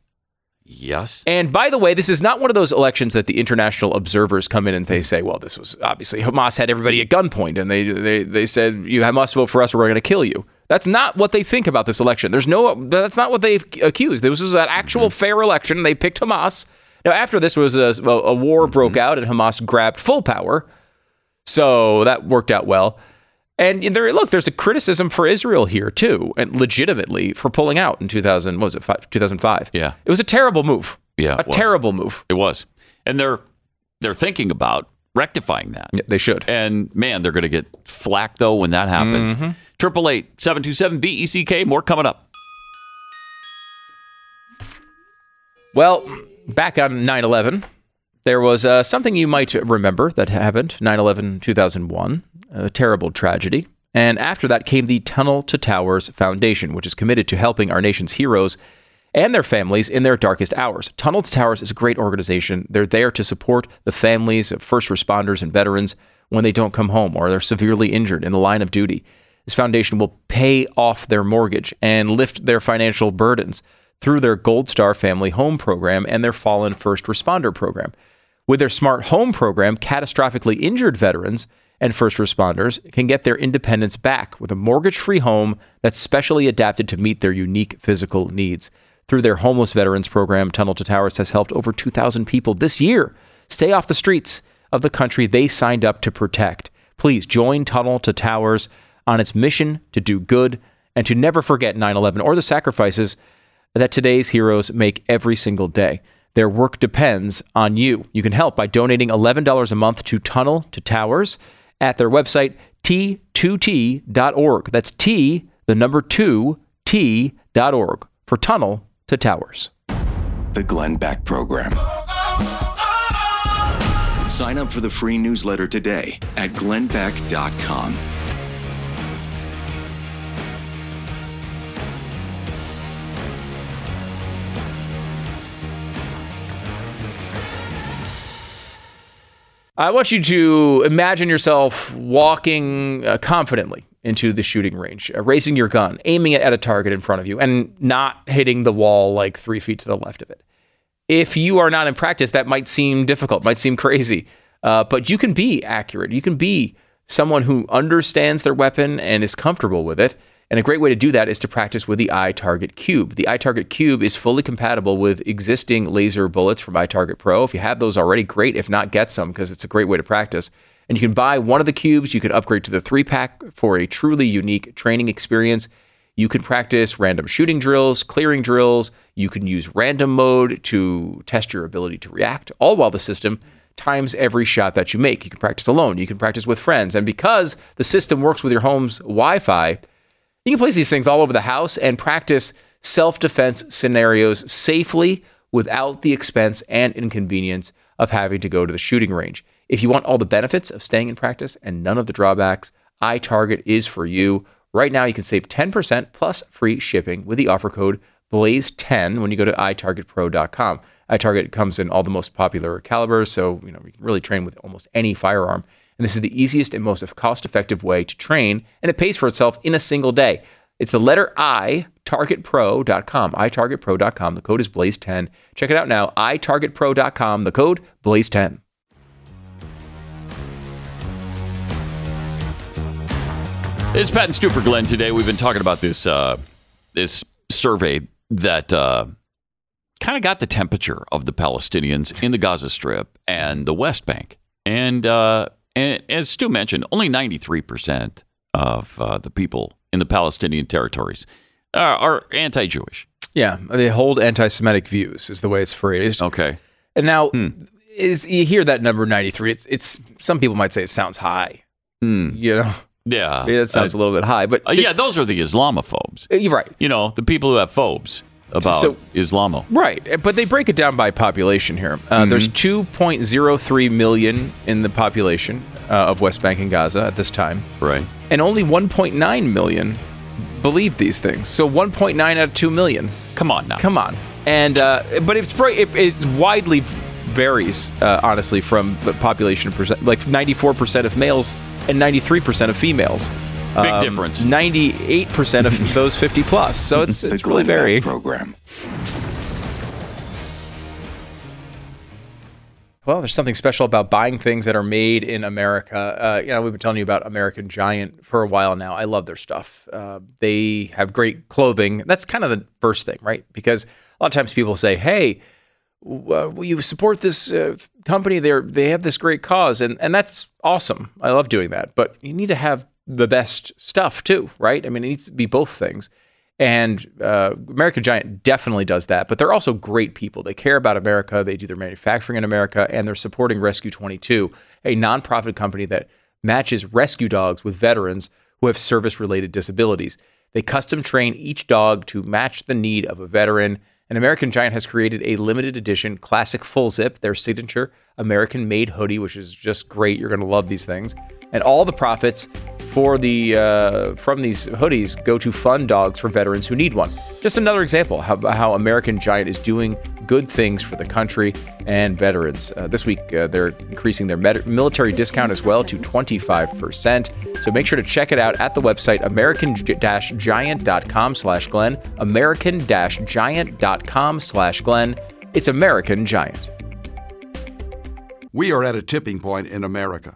Yes. And by the way, this is not one of those elections that the international observers come in and they say, well, this was obviously Hamas had everybody at gunpoint and they they, they said, you must vote for us or we're going to kill you. That's not what they think about this election. There's no, that's not what they've accused. This was an actual mm-hmm. fair election. They picked Hamas. Now, after this was a, a, war broke out and Hamas grabbed full power. So that worked out well. And there, look, there's a criticism for Israel here too, and legitimately for pulling out in 2000. What was it? 2005. Yeah. it was a terrible move. Yeah, a terrible move. It was. And they're they're thinking about rectifying that. Yeah, they should. And man, they're going to get flack though when that happens. Mm-hmm. Triple eight seven two seven B E C K. More coming up. Well, back on 9 11, there was uh, something you might remember that happened 9 11 2001, a terrible tragedy. And after that came the Tunnel to Towers Foundation, which is committed to helping our nation's heroes and their families in their darkest hours. Tunnel to Towers is a great organization. They're there to support the families of first responders and veterans when they don't come home or they're severely injured in the line of duty. This foundation will pay off their mortgage and lift their financial burdens through their Gold Star Family Home Program and their Fallen First Responder Program. With their Smart Home Program, catastrophically injured veterans and first responders can get their independence back with a mortgage free home that's specially adapted to meet their unique physical needs. Through their Homeless Veterans Program, Tunnel to Towers has helped over 2,000 people this year stay off the streets of the country they signed up to protect. Please join Tunnel to Towers on its mission to do good and to never forget 9 11 or the sacrifices that today's heroes make every single day. Their work depends on you. You can help by donating $11 a month to Tunnel to Towers at their website, t2t.org. That's T, the number 2, T.org for Tunnel to Towers. The Glenn Beck Program. Sign up for the free newsletter today at glennbeck.com. I want you to imagine yourself walking uh, confidently into the shooting range, uh, raising your gun, aiming it at a target in front of you, and not hitting the wall like three feet to the left of it. If you are not in practice, that might seem difficult, might seem crazy, uh, but you can be accurate. You can be someone who understands their weapon and is comfortable with it. And a great way to do that is to practice with the iTarget Cube. The iTarget Cube is fully compatible with existing laser bullets from iTarget Pro. If you have those already, great. If not, get some because it's a great way to practice. And you can buy one of the cubes. You can upgrade to the three pack for a truly unique training experience. You can practice random shooting drills, clearing drills. You can use random mode to test your ability to react, all while the system times every shot that you make. You can practice alone. You can practice with friends. And because the system works with your home's Wi Fi, you can place these things all over the house and practice self defense scenarios safely without the expense and inconvenience of having to go to the shooting range. If you want all the benefits of staying in practice and none of the drawbacks, iTarget is for you. Right now, you can save 10% plus free shipping with the offer code BLAZE10 when you go to itargetpro.com. iTarget comes in all the most popular calibers, so you know you can really train with almost any firearm. And this is the easiest and most cost-effective way to train, and it pays for itself in a single day. It's the letter I, targetpro.com, itargetpro.com. The code is BLAZE10. Check it out now, itargetpro.com. The code BLAZE10. It's Pat and Stu for Glenn today. We've been talking about this uh, this survey that uh, kind of got the temperature of the Palestinians in the Gaza Strip and the West Bank. And, uh, and as Stu mentioned, only 93% of uh, the people in the Palestinian territories are, are anti-Jewish. Yeah, they hold anti-Semitic views, is the way it's phrased. Okay. And now, hmm. is you hear that number ninety-three? It's it's some people might say it sounds high. Hmm. You know, Yeah. yeah, it sounds uh, a little bit high, but Uh, yeah, those are the Islamophobes. Uh, you're right. You know, the people who have phobes about So- Islamo. Right, but they break it down by population here. Uh, There's 2.03 million in the population uh, of West Bank and Gaza at this time, Right. and only 1.9 million believe these things. So 1.9 out of 2 million. Come on now. Come on, and uh, but it's it, it widely varies uh, honestly from population percent. Like 94% of males and 93% of females. Big difference. 98% of those 50 plus. So it's it's really Glenn Beck varying. Program. Well, there's something special about buying things that are made in America. Uh, you know, we've been telling you about American Giant for a while now. I love their stuff. Uh, they have great clothing. That's kind of the first thing, right? Because a lot of times people say, "Hey, w- uh, will you support this uh, company? They are they have this great cause," and and that's awesome. I love doing that. But you need to have the best stuff too, right? I mean, it needs to be both things. And uh, American Giant definitely does that, but they're also great people. They care about America. They do their manufacturing in America, and they're supporting Rescue 22, a nonprofit company that matches rescue dogs with veterans who have service related disabilities. They custom train each dog to match the need of a veteran. And American Giant has created a limited edition classic full zip, their signature American made hoodie, which is just great. You're going to love these things. And all the profits for the uh, from these hoodies go to fund dogs for veterans who need one. Just another example how, how American Giant is doing good things for the country and veterans. Uh, this week, uh, they're increasing their med- military discount as well to 25%. So make sure to check it out at the website american-giant.com slash Glenn, american-giant.com slash Glenn. It's American Giant. We are at a tipping point in America.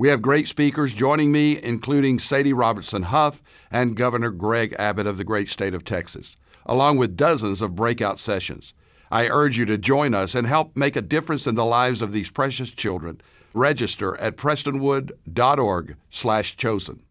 We have great speakers joining me, including Sadie Robertson Huff and Governor Greg Abbott of the great state of Texas, along with dozens of breakout sessions. I urge you to join us and help make a difference in the lives of these precious children. Register at prestonwood.org/chosen.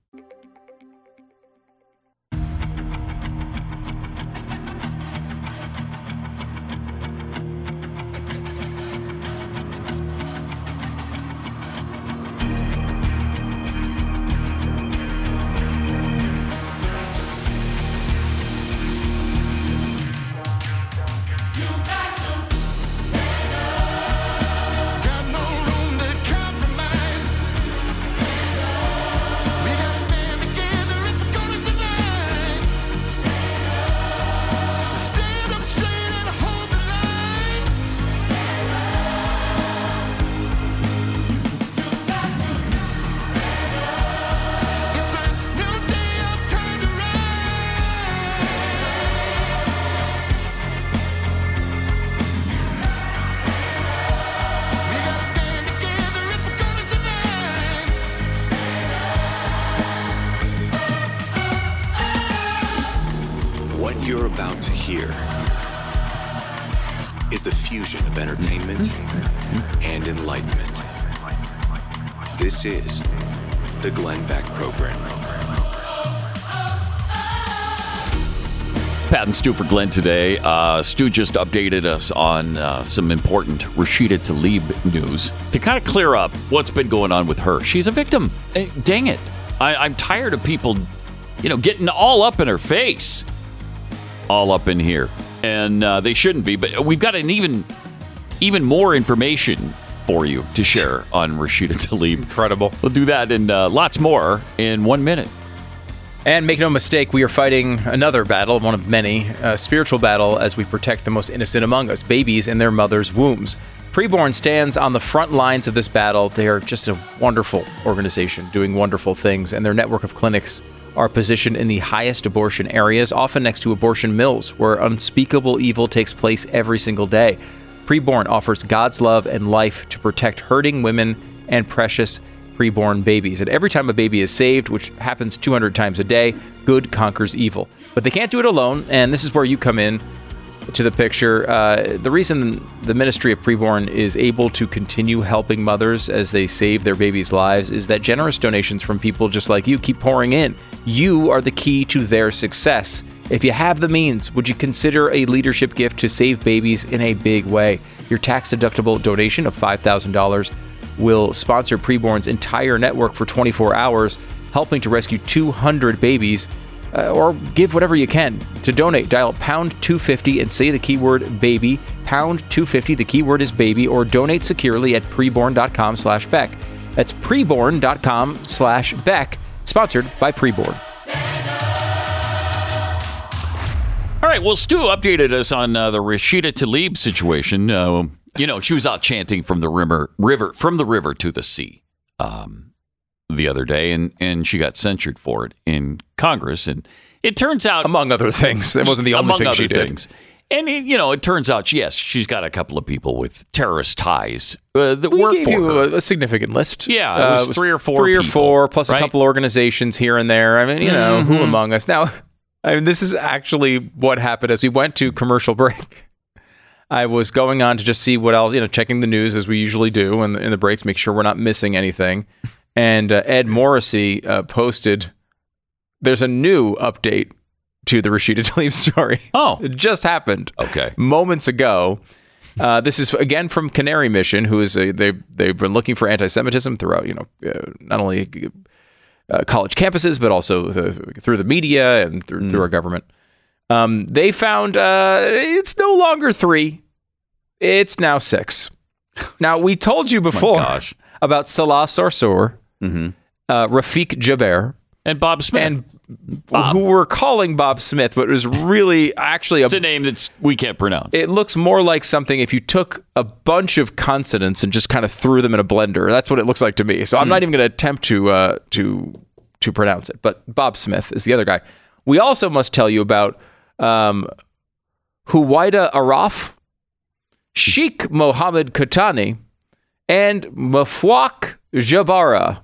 Stu for Glenn today. Uh, Stu just updated us on uh, some important Rashida Tlaib news to kind of clear up what's been going on with her. She's a victim. Eh, dang it. I, I'm tired of people, you know, getting all up in her face. All up in here. And uh, they shouldn't be, but we've got an even even more information for you to share on Rashida Tlaib. Incredible. We'll do that and uh, lots more in one minute. And make no mistake, we are fighting another battle, one of many, a spiritual battle as we protect the most innocent among us, babies in their mothers' wombs. Preborn stands on the front lines of this battle. They are just a wonderful organization doing wonderful things, and their network of clinics are positioned in the highest abortion areas, often next to abortion mills, where unspeakable evil takes place every single day. Preborn offers God's love and life to protect hurting women and precious preborn babies. And every time a baby is saved, which happens 200 times a day, good conquers evil. But they can't do it alone, and this is where you come in to the picture. Uh, the reason the Ministry of Preborn is able to continue helping mothers as they save their babies' lives is that generous donations from people just like you keep pouring in. You are the key to their success. If you have the means, would you consider a leadership gift to save babies in a big way? Your tax deductible donation of $5,000 will sponsor Preborn's entire network for 24 hours, helping to rescue 200 babies. Uh, or give whatever you can. To donate, dial pound 250 and say the keyword baby. Pound 250, the keyword is baby, or donate securely at preborn.com slash Beck. That's preborn.com slash Beck, sponsored by Preborn. All right. Well, Stu updated us on uh, the Rashida Tlaib situation. Uh, you know, she was out chanting from the river, river from the river to the sea um, the other day, and and she got censured for it in Congress. And it turns out, Among other things. That wasn't the only thing she did. things. And it, you know, it turns out, yes, she's got a couple of people with terrorist ties uh, that We work gave for you her. a, a significant list. Yeah, it was three or four Three or four, plus right? a couple organizations here and there. I mean, you know, Mm-hmm. who among us? Now, I mean, this is actually what happened as we went to commercial break. I was going on to just see what else, you know, checking the news as we usually do in the, in the breaks, make sure we're not missing anything. And uh, Ed Morrissey uh, posted, there's a new update to the Rashida Tlaib story. Oh. It just happened Okay. moments ago. Uh, this is again from Canary Mission, who is a, they they've been looking for anti-Semitism throughout, you know, uh, not only uh, college campuses but also the, through the media and through, through our government. Um, they found uh, it's no longer three; it's now six. Now we told you before gosh. about Salah Sarsour, uh, Rafiq Jaber, And Bob Smith. and who we're calling Bob Smith, but it was really actually a it's a name that's we can't pronounce. it looks more like something if you took a bunch of consonants and just kind of threw them in a blender. That's what it looks like to me. So I'm not even going to attempt to uh, to to pronounce it. But Bob Smith is the other guy. We also must tell you about um, Huwaida Araf, Sheikh Mohammed Katani, and Mafwak Jabara.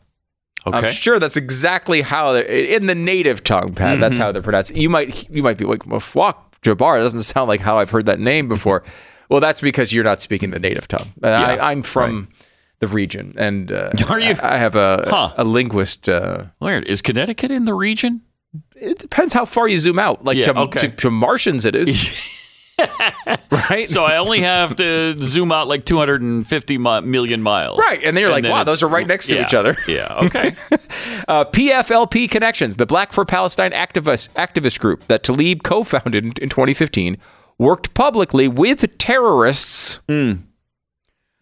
Okay. I'm sure that's exactly how in the native tongue, Pat. That's Mm-hmm. how they're pronounced. You might you might be like Mafwak Jabara. It doesn't sound like how I've heard that name before. well, that's because you're not speaking the native tongue. And I, I'm from the region, and uh, Are you? I, I have a Huh. a linguist. Uh, Weird. Is Connecticut in the region? It depends how far you zoom out. Like Yeah, to, okay. to, to Martians, it is. right. So I only have to zoom out like 250 mi- million miles. Right, and then you're like, wow, those are right next to yeah, each other. Yeah. Okay. Uh, PFLP Connections, the Black for Palestine activist activist group that Tlaib co-founded in, in 2015, worked publicly with terrorists. Hmm.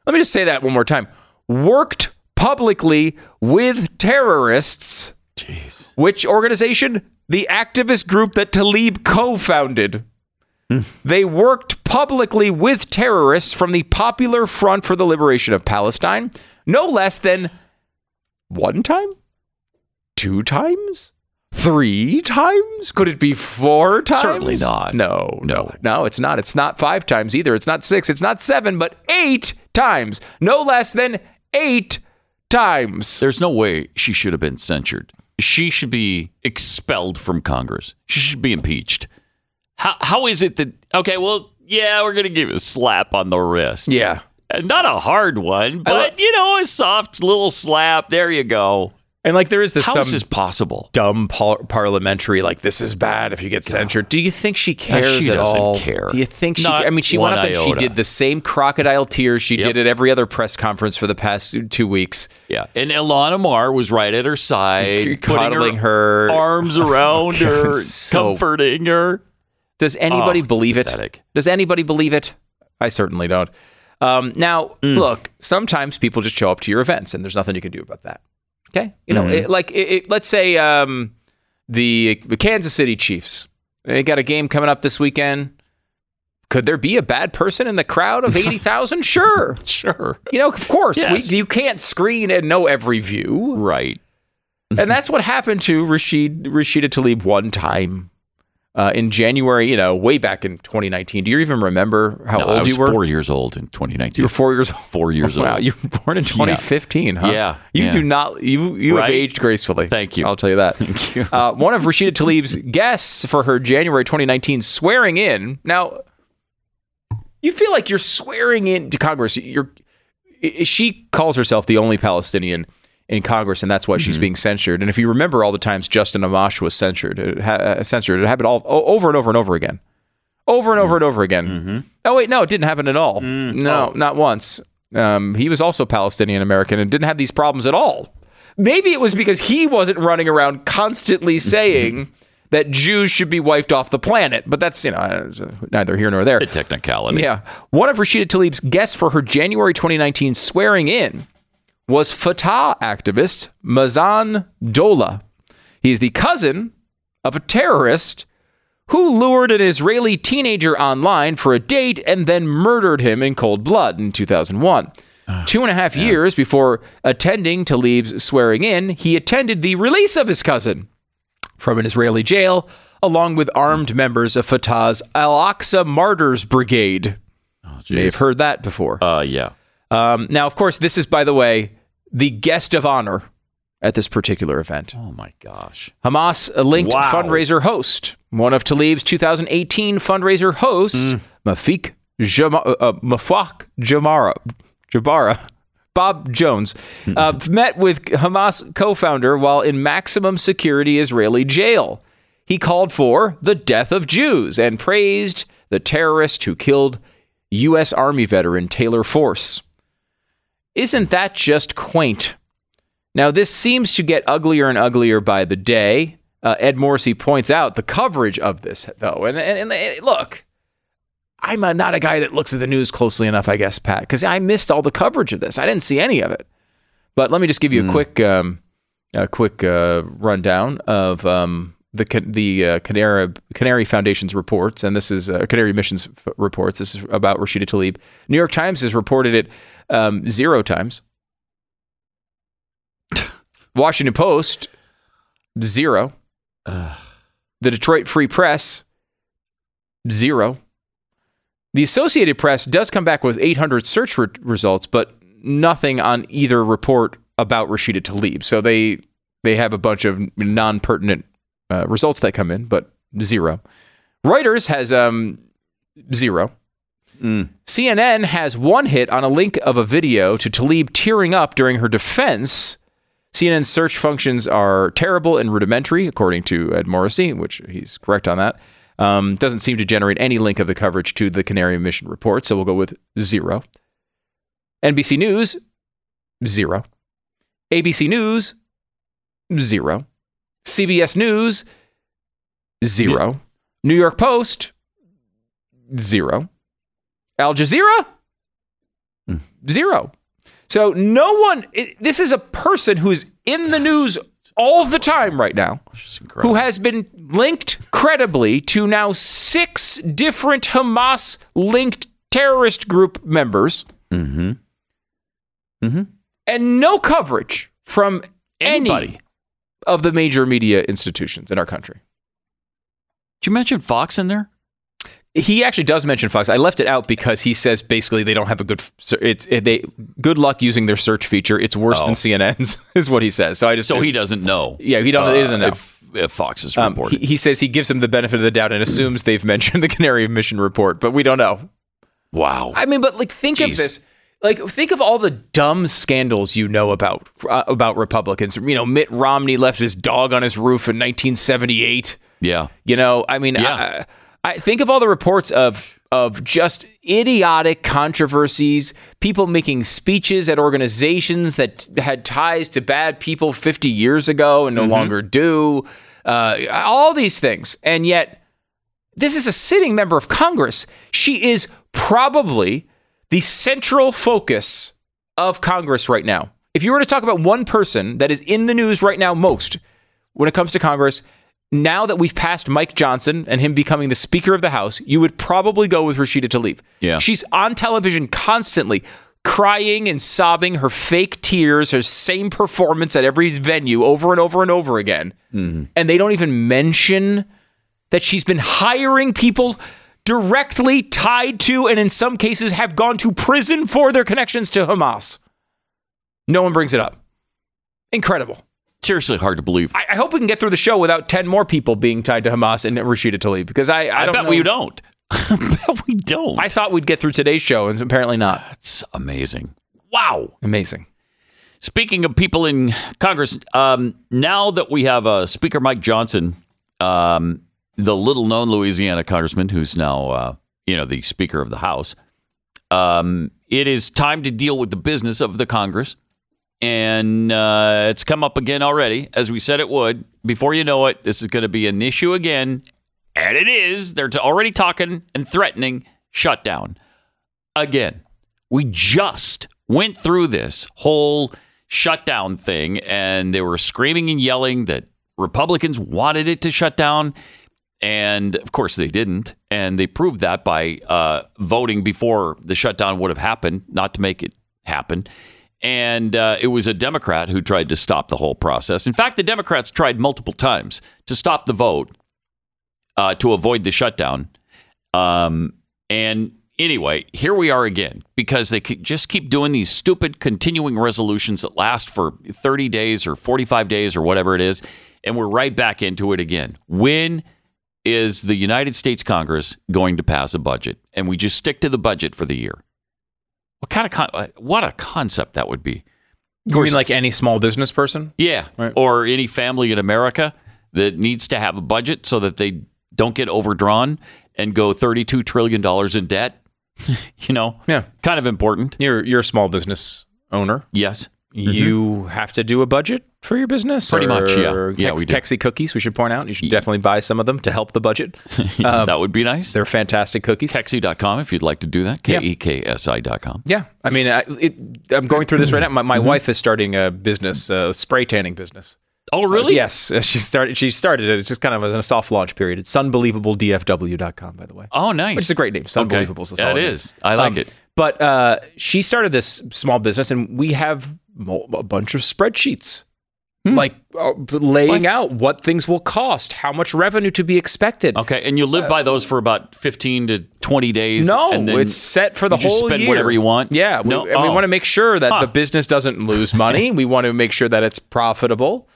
Let me just say that one more time. Worked publicly with terrorists. Jeez. Which organization? The activist group that Tlaib co-founded. Hmm. They worked publicly with terrorists from the Popular Front for the Liberation of Palestine, no less than one time, two times, three times. Could it be four times? Certainly not. No, No. no, it's not. It's not five times either. It's not six. It's not seven, but eight times. No less than eight times. There's no way she should have been censured. She should be expelled from Congress. She should be impeached. How how is it that okay, well, yeah, we're gonna give you a slap on the wrist. Yeah. Uh, Not a hard one, but you know, a soft little slap. There you go. And like there is this How some is this possible? dumb par- parliamentary like this is bad if you get censored. Do you think she cares she at doesn't all? care. Do you think she? Not I mean, she went one up and she iota. did the same crocodile tears she Yep. did at every other press conference for the past two weeks. Yeah. And Ilhan Omar was right at her side, Cuddling putting her. arms around her, So- comforting her. Does anybody Oh, believe it? Does anybody believe it? I certainly don't. Um, now, Mm. look, sometimes people just show up to your events, and there's nothing you can do about that. Okay, you Mm-hmm. know, it, like it, it- let's say um, the the Kansas City Chiefs. They got a game coming up this weekend. Could there be a bad person in the crowd of eighty thousand? Sure, Sure. you know, of course. Yes. We, you can't screen and know every view, Right. and that's what happened to Rashid Rashida Tlaib one time. Uh, in January, you know, way back in 2019. Do you even remember how No, old I was you were? four years old in 2019. You were four years. Four years old. Wow, you were born in 2015, huh? Yeah, You yeah. do not. You you have aged gracefully. Thank you. I'll tell you that. Thank you. Uh, one of Rashida Tlaib's guests for her January 2019 swearing in. Now, you feel like you're swearing in to Congress. You're. She calls herself the only Palestinian in Congress, and that's why Mm-hmm. she's being censured. And if you remember all the times Justin Amash was censored, it ha- uh, censored, it happened all o- over and over and over again, over and over and over again. Mm-hmm. Oh wait, no, it didn't happen at all. Mm. No, Oh. not once. Um, he was also Palestinian American and didn't have these problems at all. Maybe it was because he wasn't running around constantly saying that Jews should be wiped off the planet. But that's you know uh, neither here nor there. A technicality. Yeah. One of Rashida Tlaib's guests for her January 2019 swearing in was Fatah activist Mazan Dola. He's the cousin of a terrorist who lured an Israeli teenager online for a date and then murdered him in cold blood in 2001. Two and a half years before attending Tlaib's swearing in, he attended the release of his cousin from an Israeli jail, along with armed members of Fatah's Al Aqsa Martyrs Brigade. You may have heard that before. Uh, yeah. Um, now, of course, this is, by the way, the guest of honor at this particular event. Oh my gosh. Hamas linked Wow. fundraiser host, one of Tlaib's 2018 fundraiser hosts, Mafik Jama, uh, Mafak Jamara, Jabara, Bob Jones, uh, met with Hamas co founder while in maximum security Israeli jail. He called for the death of Jews and praised the terrorist who killed U.S. Army veteran Taylor Force. Isn't that just quaint? Now, this seems to get uglier and uglier by the day. Uh, Ed Morrissey points out the coverage of this, though. And, and, and look, I'm a, not a guy that looks at the news closely enough, I guess, Pat, because I missed all the coverage of this. I didn't see any of it. But let me just give you a quick, um, a quick uh, rundown of um, the the uh, Canary Canary Foundation's reports, and this is uh, Canary Missions reports. This is about Rashida Tlaib. New York Times has reported it um, zero times. Washington Post zero. The Detroit Free Press zero. The Associated Press does come back with 800 search re- results, but nothing on either report about Rashida Tlaib. So they They have a bunch of non pertinent uh, results that come in, but zero. Reuters has um, zero. CNN has one hit on a link of a video to Tlaib tearing up during her defense. CNN's search functions are terrible and rudimentary, according to Ed Morrissey, which he's correct on that. Um, doesn't seem to generate any link of the coverage to the Canary Mission report, so we'll go with zero. NBC News, zero. ABC News, zero. CBS News, zero. New York Post, zero. Al Jazeera, zero. So no one, it, this is a person who's in the news all the time right now who has been linked credibly to now six different Hamas linked terrorist group members. Mm-hmm. Mm-hmm. And no coverage from Anybody. any of the major media institutions in our country. Did you mention Fox in there? He actually does mention Fox. I left it out because he says basically they don't have a good. It's it, they good luck using their search feature. It's worse Oh. than CNN's is what he says. So I just So he doesn't know. Yeah, he don't- uh, know. If, if Fox is Um, reported. he, he says he gives them the benefit of the doubt and assumes they've mentioned the Canary Mission report, but we don't know. wow. I mean, but like, think Jeez. of this. Like, think of all the dumb scandals you know about uh, about Republicans. You know, Mitt Romney left his dog on his roof in 1978. yeah. You know, I mean, Yeah. I, I think of all the reports of of just idiotic controversies, people making speeches at organizations that had ties to bad people 50 years ago and no longer do. Uh, all these things, and yet this is a sitting member of Congress. She is probably the central focus of Congress right now. If you were to talk about one person that is in the news right now most when it comes to Congress, now that we've passed Mike Johnson and him becoming the Speaker of the House, you would probably go with Rashida Tlaib. Yeah. She's on television constantly, crying and sobbing her fake tears, her same performance at every venue over and over and over again. Mm-hmm. And they don't even mention that she's been hiring people directly tied to and in some cases have gone to prison for their connections to Hamas. No one brings it up. Incredible. Seriously hard to believe. I, I hope we can get through the show without 10 more people being tied to Hamas and Rashida Tlaib because I, I, I, don't bet know. we don't. I bet we don't. I thought we'd get through today's show and apparently not. That's amazing. Wow. Amazing. Speaking of people in Congress, um, now that we have uh, Speaker Mike Johnson, um, the little-known Louisiana congressman, who's now uh, you know the Speaker of the House, um, it is time to deal with the business of the Congress, and uh, it's come up again already, as we said it would. Before you know it, this is going to be an issue again, and it is. They're already talking and threatening shutdown again. We just went through this whole shutdown thing, and they were screaming and yelling that Republicans wanted it to shut down. And of course, they didn't. And they proved that by uh, voting before the shutdown would have happened, not to make it happen. And uh, it was a Democrat who tried to stop the whole process. In fact, the Democrats tried multiple times to stop the vote uh, to avoid the shutdown. Um, and anyway, here we are again because they just keep doing these stupid continuing resolutions that last for 30 days or 45 days or whatever it is. And we're right back into it again. When is the United States Congress going to pass a budget? And we just stick to the budget for the year. What kind of con- uh, what a concept that would be? You mean like any small business person? Yeah. Right. Or any family in America that needs to have a budget so that they don't get overdrawn and go $32 trillion in debt. you know? Yeah. Kind of important. You're you're a small business owner. Yes. You have to do a budget for your business? Mm-hmm. Pretty much, yeah. Or Yeah, we do. Keksi cookies, we should point out. You should definitely buy some of them to help the budget. Um, that would be nice. They're fantastic cookies. Keksi.com if you'd like to do that. Yeah. K E K S I.com. Yeah, I mean, I, it, I'm going through this right now. My, Mm-hmm. wife is starting a business, a spray tanning business. Oh, really? Yes, she started. She started it. It's just kind of in a soft launch period. It's sunbelievabledfw.com, by the way. Oh, nice. Which is a great name. Okay. Sunbelievable. is Yeah, it name. I like Um, it. But uh, she started this small business, and we have a bunch of spreadsheets, Hmm. like uh, laying out what things will cost, how much revenue to be expected. Okay. And you live by those for about 15 to 20 days. No, and then it's set for the you just whole spend year. whatever you want? Yeah, we, No? and we Oh. want to make sure that Huh. the business doesn't lose money. we want to make sure that it's profitable.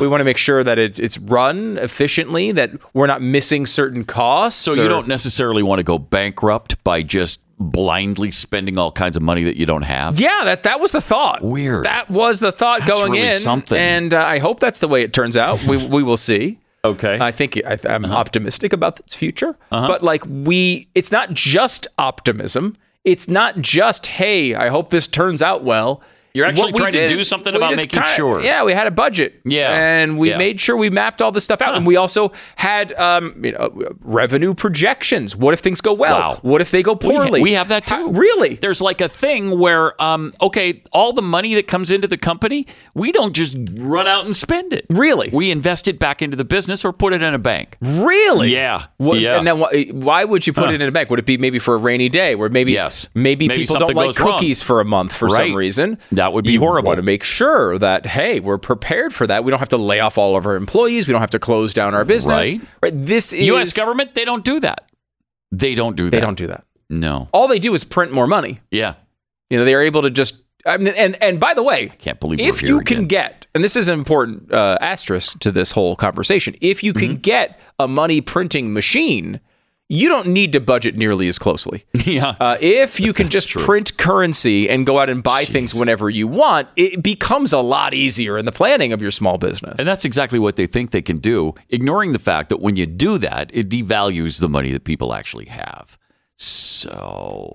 We want to make sure that it, it's run efficiently, that we're not missing certain costs. So or- you don't necessarily want to go bankrupt by just blindly spending all kinds of money that you don't have. Yeah, that that was the thought. Weird. That was the thought That's going really in, something. and uh, I hope that's the way it turns out. we we will see. Okay. I think I, I'm Uh-huh. optimistic about its future. But like we, it's not just optimism. It's not just hey, I hope this turns out well. You're actually we trying to do something about making kinda- sure. Yeah, we had a budget. Yeah. and we Yeah. made sure we mapped all this stuff out, and we also had um, you know revenue projections. What if things go well? Wow. What if they go We ha- poorly? We, have that too. How- really? There's like a thing where, um, okay, all the money that comes into the company, we don't just run out and spend it. Really? We invest it back into the business or put it in a bank. Really? Yeah. What, Yeah. And then why, why would you put it in a bank? Would it be maybe for a rainy day where maybe Yes. maybe, Maybe people don't like goes wrong. cookies for a month for Right. some reason? That would be you horrible. Want to make sure that hey, we're prepared for that. We don't have to lay off all of our employees. We don't have to close down our business. Right. This is U.S. government, they don't do that. They don't do that. They don't do that. No. All they do is print more money. Yeah. You know, they are able to just. I mean, and and by the way, I Can't believe if you can get, and this is an important uh, asterisk to this whole conversation, if you Mm-hmm. can get a money printing machine, you don't need to budget nearly as closely. Yeah. Uh, if you can just true. print currency and go out and buy things whenever you want, it becomes a lot easier in the planning of your small business. And that's exactly what they think they can do, ignoring the fact that when you do that, it devalues the money that people actually have. So,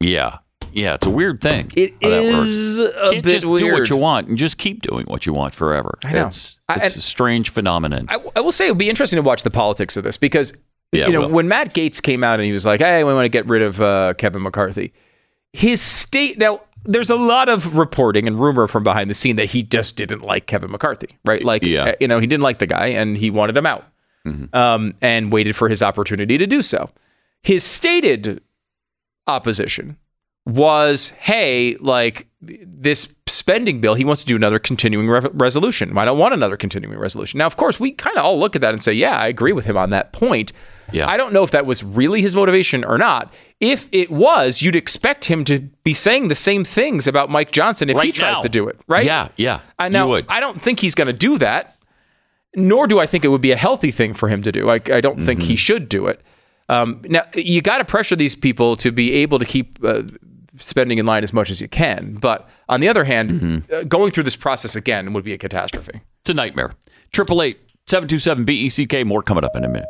yeah. Yeah, it's a weird thing. Hmm. It how that works. is a Can't bit just do what you want and just keep doing what you want forever. know. It's, it's and- a strange phenomenon. I, I will say it would be interesting to watch the politics of this because Yeah, you know well. when Matt Gaetz came out and he was like, "Hey, we want to get rid of uh, Kevin McCarthy," his state now. There's a lot of reporting and rumor from behind the scene that he just didn't like Kevin McCarthy, right? Like, Yeah. Mm-hmm. uh, you know, he didn't like the guy and he wanted him out, um, and waited for his opportunity to do so. His stated opposition was, hey, like this spending bill, he wants to do another continuing re- resolution. I don't want another continuing resolution. Now, of course, we kind of all look at that and say, yeah, I agree with him on that point. Yeah. I don't know if that was really his motivation or not. If it was, you'd expect him to be saying the same things about Mike Johnson if he tries now. to do it, right? Yeah, yeah. I you now would. I don't think he's going to do that, nor do I think it would be a healthy thing for him to do. I, I don't think Mm-hmm. he should do it. Um, now you got to pressure these people to be able to keep uh, spending in line as much as you can. But on the other hand, Mm-hmm. uh, going through this process again would be a catastrophe. It's a nightmare. Triple eight seven two seven B E C K. More coming up in a minute.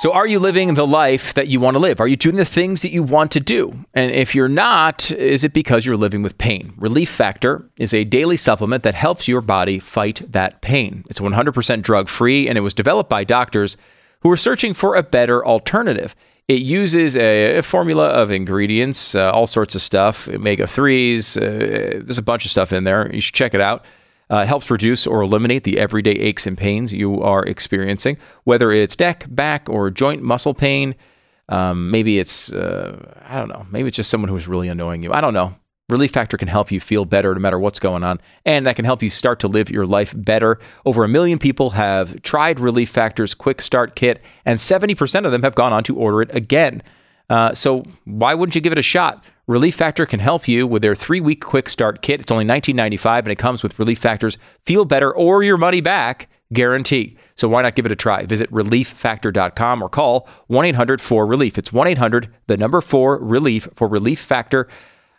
So, are you living the life that you want to live? Are you doing the things that you want to do? And if you're not, is it because you're living with pain? Relief Factor is a daily supplement that helps your body fight that pain. It's 100% drug free and it was developed by doctors who are searching for a better alternative. It uses a, a formula of ingredients, uh, all sorts of stuff, omega 3s, uh, there's a bunch of stuff in there. You should check it out. Uh, it helps reduce or eliminate the everyday aches and pains you are experiencing, whether it's neck, back, or joint muscle pain. Um, maybe it's, uh, I don't know, maybe it's just someone who's really annoying you. I don't know. Relief Factor can help you feel better no matter what's going on, and that can help you start to live your life better. Over a million people have tried Relief Factor's Quick Start Kit, and 70% of them have gone on to order it again. Uh, so why wouldn't you give it a shot? Relief Factor can help you with their three-week quick start kit. It's only $19.95 and it comes with Relief Factor's feel better or your money back guarantee. So why not give it a try? Visit relieffactor.com or call 1-800-4-RELIEF. It's 1-800 the number 4 relief for Relief Factor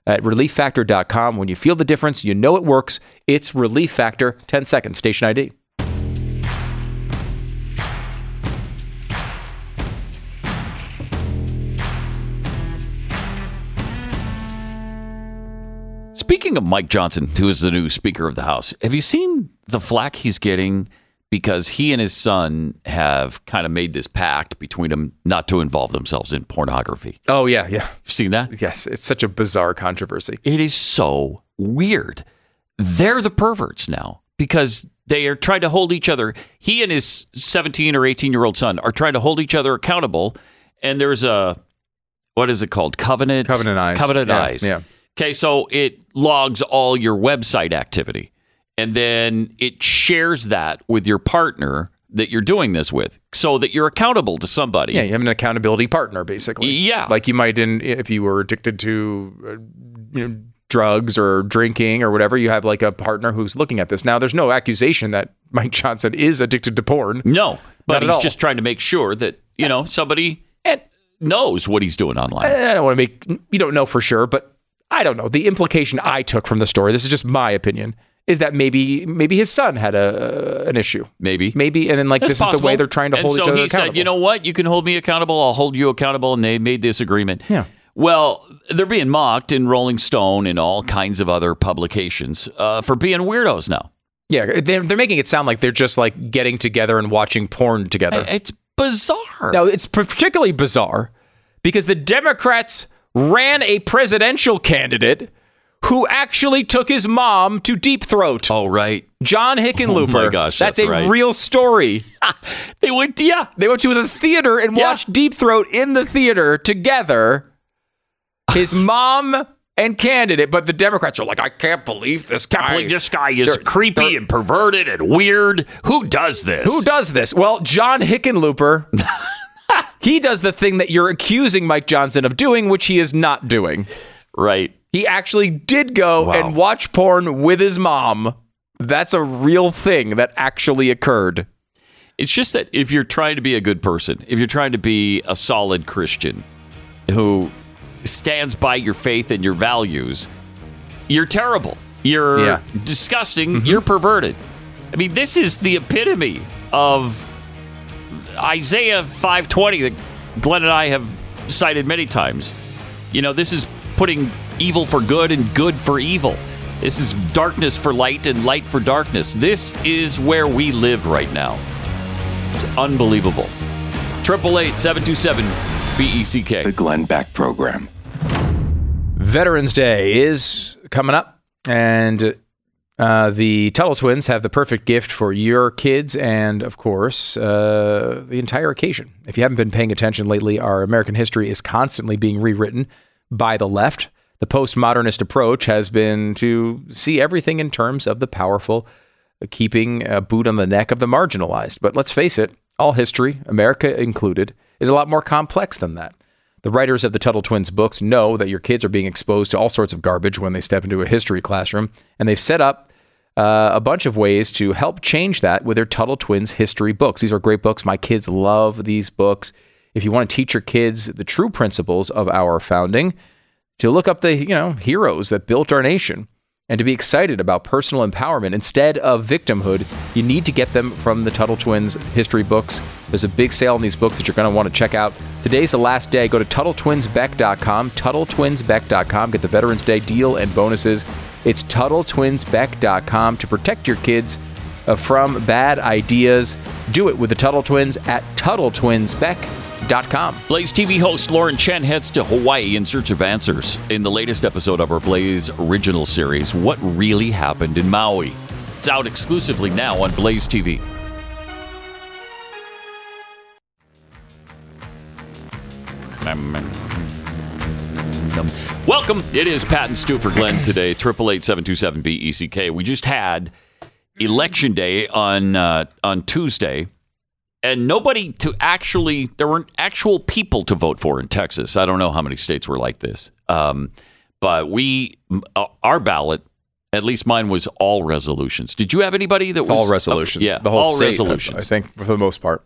at relieffactor.com. When you feel the difference, you know it works. It's Relief Factor 10 seconds station ID. Speaking of Mike Johnson, who is the new Speaker of the House, have you seen the flack he's getting because he and his son have kind of made this pact between them not to involve themselves in pornography? Oh yeah, yeah. Seen that? Yes, it's such a bizarre controversy. It is so weird. They're the perverts now because they are trying to hold each other. He and his 17 or 18 year old son are trying to hold each other accountable. And there's a, what is it called? Covenant? Covenant Eyes. Covenant Yeah, Eyes. yeah. Okay, so it logs all your website activity and then it shares that with your partner that you're doing this with so that you're accountable to somebody. Yeah, you have an accountability partner, basically. Yeah. like you might in if you were addicted to, uh, you know, drugs or drinking or whatever, you have like a partner who's looking at this. Now, there's no accusation that Mike Johnson is addicted to porn. No, but he's all. just trying to make sure that you know somebody And knows what he's doing online. I don't want to make you don't know for sure, but I don't know. The implication I took from the story, this is just my opinion, is that maybe maybe his son had a an issue. Maybe. Maybe and then like That's this is the way they're trying to and hold so each other he accountable. said, you know what? You can hold me accountable. I'll hold you accountable. And they made this agreement. Yeah. Well, they're being mocked in Rolling Stone and all kinds of other publications uh, for being weirdos now. Yeah, they're, they're making it sound like they're just like getting together and watching porn together. It's bizarre. Now, it's particularly bizarre because the Democrats ran a presidential candidate who actually took his mom to Deep Throat. Oh, right. John Hickenlooper. Oh my gosh, that's that's a right. real story. They went, to, yeah. They went to the theater and Yeah. watched Deep Throat in the theater together. His mom and candidate, but the Democrats are like, I can't believe this guy. Can't believe this guy is They're- creepy they're- and perverted and weird. Who does this? Who does this? Well, John Hickenlooper. he does the thing that you're accusing Mike Johnson of doing, which he is not doing. Right. He actually did go Wow. and watch porn with his mom. That's a real thing that actually occurred. It's just that if you're trying to be a good person, if you're trying to be a solid Christian who stands by your faith and your values, you're terrible. You're Yeah. Mm-hmm. disgusting. You're perverted. I mean, this is the epitome of Isaiah 520 that Glenn and I have cited many times. You know, this is putting evil for good and good for evil. This is darkness for light and light for darkness. This is where we live right now. It's unbelievable. Triple eight seven two seven B E C K. The Glenn Beck Program. Veterans Day is coming up, and uh, the Tuttle twins have the perfect gift for your kids and, of course, uh, the entire occasion. If you haven't been paying attention lately, our American history is constantly being rewritten by the left. The postmodernist approach has been to see everything in terms of the powerful keeping a boot on the neck of the marginalized. But let's face it, all history, America included, is a lot more complex than that. The writers of the Tuttle Twins books know that your kids are being exposed to all sorts of garbage when they step into a history classroom, and they've set up uh, a bunch of ways to help change that with their Tuttle Twins history books. These are great books. My kids love these books. If you want to teach your kids the true principles of our founding, to look up the you know heroes that built our nation and to be excited about personal empowerment instead of victimhood, you need to get them from the Tuttle Twins history books. There's a big sale on these books that you're going to want to check out. Today's the last day. Go to TuttleTwinsBeck.com, TuttleTwinsBeck.com. Get the Veterans Day deal and bonuses. It's TuttleTwinsBeck.com to protect your kids uh, from bad ideas. Do it with the Tuttle Twins at TuttleTwinsBeck.com. Blaze TV host Lauren Chen heads to Hawaii in search of answers in the latest episode of our Blaze original series, What Really Happened in Maui. It's out exclusively now on Blaze TV. Welcome. It is Pat and Stu for Glenn today. Triple eight seven two seven B E C K. We just had election day on uh, on Tuesday, and nobody to actually there weren't actual people to vote for in Texas. I don't know how many states were like this, um, but we uh, our ballot. At least mine was all resolutions. Did you have anybody that It's was all resolutions. yeah, the whole all state, resolutions I think, for the most part.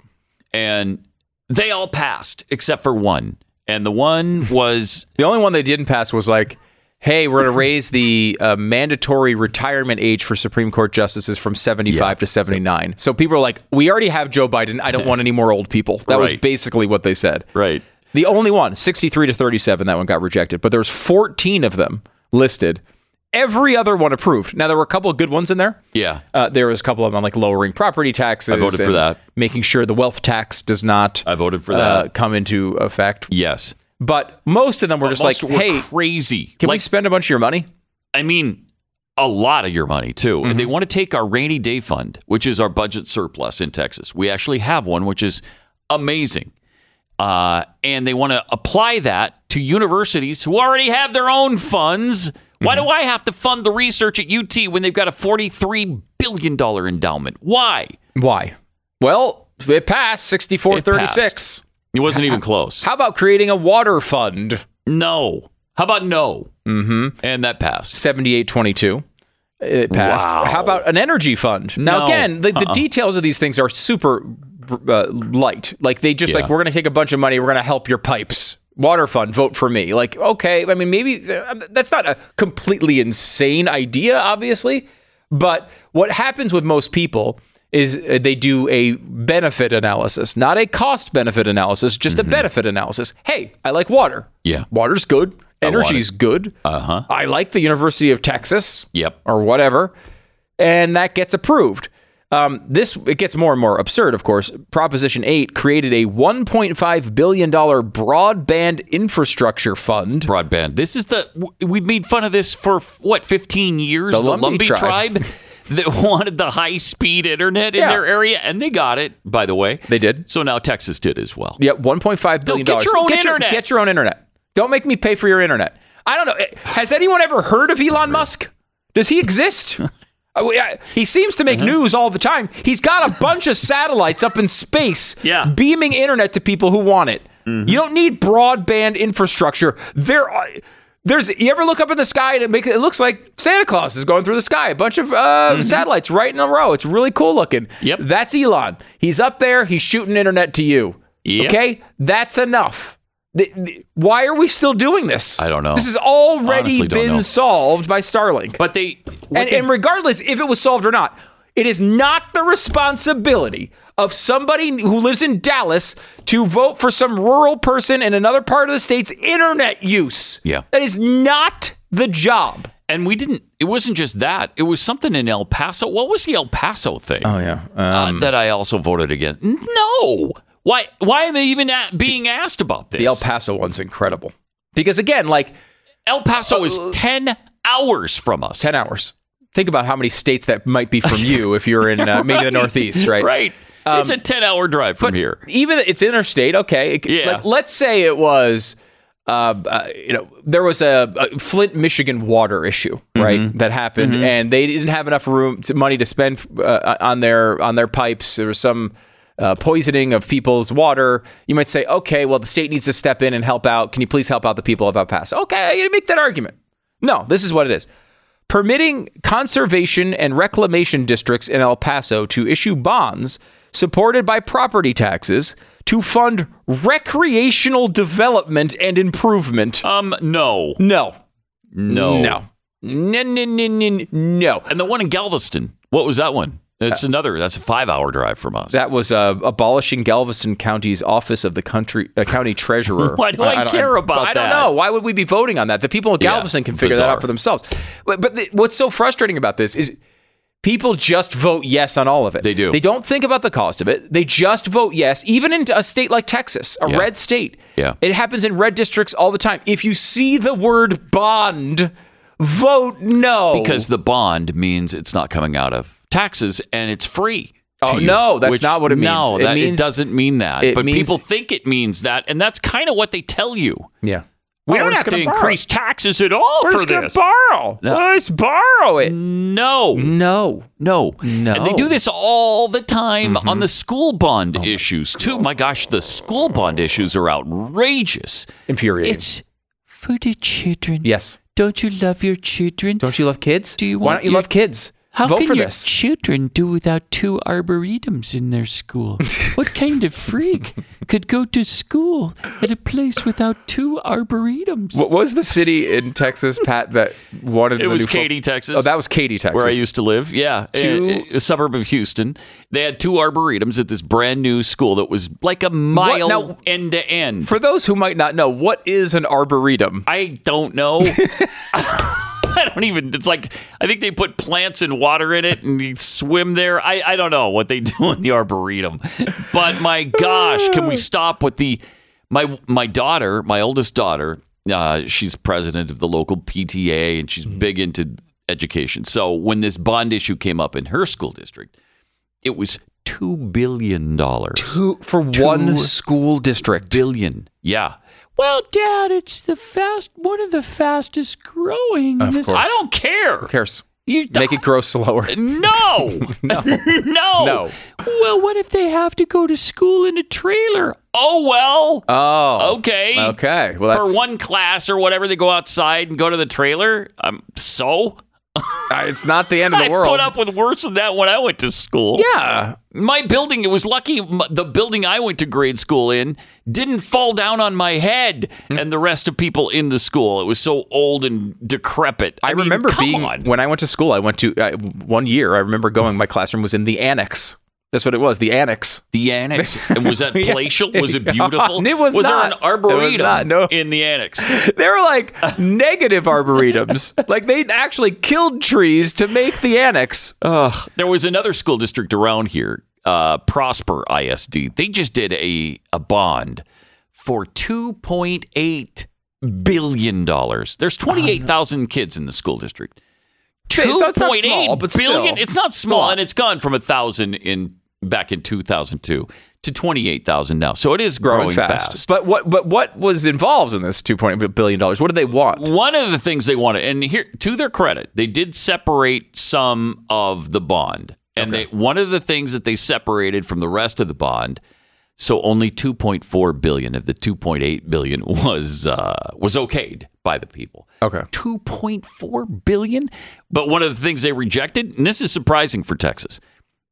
and they all passed except for one. And the one was The only one they didn't pass was like, hey, we're going to raise the uh, mandatory retirement age for Supreme Court justices from 75 to 79. So people are like, we already have Joe Biden. I don't want any more old people. That was basically what they said. right. The only one, 63 to 37, that one got rejected, but there was 14 of them listed. Every other one approved. Now there were a couple of good ones in there. Yeah. Uh, there was a couple of them on like lowering property taxes. I voted for that. Making sure the wealth tax does not I voted for uh, that. come into effect. yes. But most of them were just like, hey, crazy. can we spend a bunch of your money? I mean, a lot of your money too. And Mm-hmm. they want to take our rainy day fund, which is our budget surplus in Texas. We actually have one, which is amazing. Uh, and they want to apply that to universities who already have their own funds. Why Mm-hmm. do I have to fund the research at UT when they've got a $43 billion endowment? Why? Why? Well, it passed 64 It wasn't even close. How about creating a water fund? No. How about no? Mm-hmm. And that passed. 7822. It passed. Wow. How about an energy fund? Now, No. again, the, the details of these things are super uh, light. Like they just Yeah. like we're going to take a bunch of money, we're going to help your pipes. Water fund, vote for me. Like, okay, I mean, maybe uh, that's not a completely insane idea, obviously. But what happens with most people is uh, they do a benefit analysis, not a cost benefit analysis, just a benefit analysis. Hey, I like water. Mm-hmm. Yeah. Water's good. Energy's good. Uh-huh. I like the University of Texas. Yep. Or whatever. And that gets approved. Um, this it gets more and more absurd, of course. Proposition 8 created a $1.5 billion broadband infrastructure fund. Broadband. This is the we made fun of this for what 15 years. The The, Lumbee Lumbee, tribe. tribe. that wanted the high speed internet in Yeah. their area, and they got it. By the way, They did. So now Texas did as well. Yeah, $1.5 billion. get your own get internet. get your own internet. Don't make me pay for your internet. I don't know. Has anyone ever heard of Elon Musk? Does he exist? Uh, uh, He seems to make Uh-huh. news all the time. He's got a bunch of satellites up in space, Yeah. Mm-hmm. beaming internet to people who want it. You don't need broadband infrastructure. There, are, there's. You ever look up in the sky and it makes it looks like Santa Claus is going through the sky. A bunch of uh, satellites right in a row. It's really cool looking. Mm-hmm. Yep. That's Elon. He's up there. He's shooting internet to you. Yep. Okay, that's enough. The- the- why are we still doing this? I don't know. This has already Honestly been solved by Starlink. But they And, they- and regardless if it was solved or not, it is not the responsibility of somebody who lives in Dallas to vote for some rural person in another part of the state's internet use. Yeah. That is not the job. and we didn't. It wasn't just that. It was something in El Paso. What was the El Paso thing? Oh, yeah. uh, that I also voted against. No. Why? Why am I even a- being asked about this? the El Paso one's incredible. Because again, like El Paso is ten hours from us. 10 hours. Think about how many states that might be from you if you're in uh, maybe the Northeast, right? Right. It's a ten-hour drive from here. even it's interstate okay. It- Yeah. like, let's say it was uh, uh, you know there was a, a flint michigan water issue right Mm-hmm. that happened and they didn't have enough room to, money to spend uh, on their on their pipes. There was some uh, poisoning of people's water. You might say okay well the state needs to step in and help out. Can you please help out the people of el paso? Okay you make that argument. No this is what it is. Permitting conservation and reclamation districts in El Paso to issue bonds supported by property taxes to fund recreational development and improvement. Um, no, No. no, No. No, no, no, no, no. And the one in Galveston. What was that one? It's another. That's a five-hour drive from us. That was uh, abolishing Galveston County's office of the country uh, county treasurer. Why do I don't- care about I don't know. Why would we be voting on that? The people in Yeah, Galveston can figure that out for themselves. But, but the, what's so frustrating about this is people just vote yes on all of it. They do. They don't think about the cost of it. They just vote yes, even in a state like Texas, a Yeah. red state. Yeah. It happens in red districts all the time. If you see the word bond, vote no. because the bond means it's not coming out of taxes and it's free. Oh, you, no, that's which- not what it means. No, It that, means- it doesn't mean that. but people think it means that, and that's kind of what they tell you. yeah. We Oh, don't have to gonna borrow. increase taxes at all We're for just gonna this. borrow. Let's borrow it. no, No. no, No. And they do this all the time on mm-hmm. the school bond oh issues too. My gosh, the school bond issues are outrageous. Infuriating. It's for the children. yes. Don't you love your children? Don't you love kids? Do you Why want don't you your- love kids? How Vote can for your this. children do without two arboretums in their school? what kind of freak could go to school at a place without two arboretums? What was the city in Texas, Pat, that wanted It the was new fo- Katy, Texas. Oh, that was Katy, Texas. where I used to live. Yeah, Two- a, a suburb of Houston. They had two arboretums at this brand new school that was like a mile now- end to end. For those who might not know, what is an arboretum? I don't know. I don't even. It's like I think they put plants and water in it and you swim there. I I don't know what they do in the arboretum, but my gosh, can we stop with the my my daughter, my oldest daughter? Uh, she's president of the local PTA and she's big into education. So when this bond issue came up in her school district, it was two billion dollars. Who for one school district? Billion, yeah. Well, Dad, it's the fast one of the fastest growing. in this- course. I don't care. Who cares? You Make it grow slower. No. no. no. No. Well, what if they have to go to school in a trailer? Oh well. Oh. okay. Okay. Well, that's, For one class or whatever, they go outside and go to the trailer. Um, so uh, it's not the end of the world. I put up with worse than that when I went to school. yeah. My building, it was lucky the building I went to grade school in didn't fall down on my head Hmm. and the rest of people in the school. It was so old and decrepit. I, mean, remember being on. when I went to school. I went to uh, one year. I remember going. My classroom was in the annex. That's what it was. The annex. the annex. and was that palatial? Was it beautiful? It was there not. an It was arboretum not, no. in the annex? They were like negative arboretums. Like they actually killed trees to make the annex. There was another school district around here, uh, Prosper ISD. They just did a, a bond for $2.8 billion. There's 28,000 kids in the school district. Not 2.8 small, billion? still. It's not small, and it's gone from a thousand in back in 2002 to 28,000 now. So it is growing, growing fast. But what? But what was involved in this two point eight billion dollars? What did they want? One of the things they wanted, and here to their credit, they did separate some of the bond, and they one of the things that they separated from the rest of the bond. So only 2.4 billion of the 2.8 billion was uh, was okayed by the people. Okay. 2.4 billion. But one of the things they rejected, and this is surprising for Texas,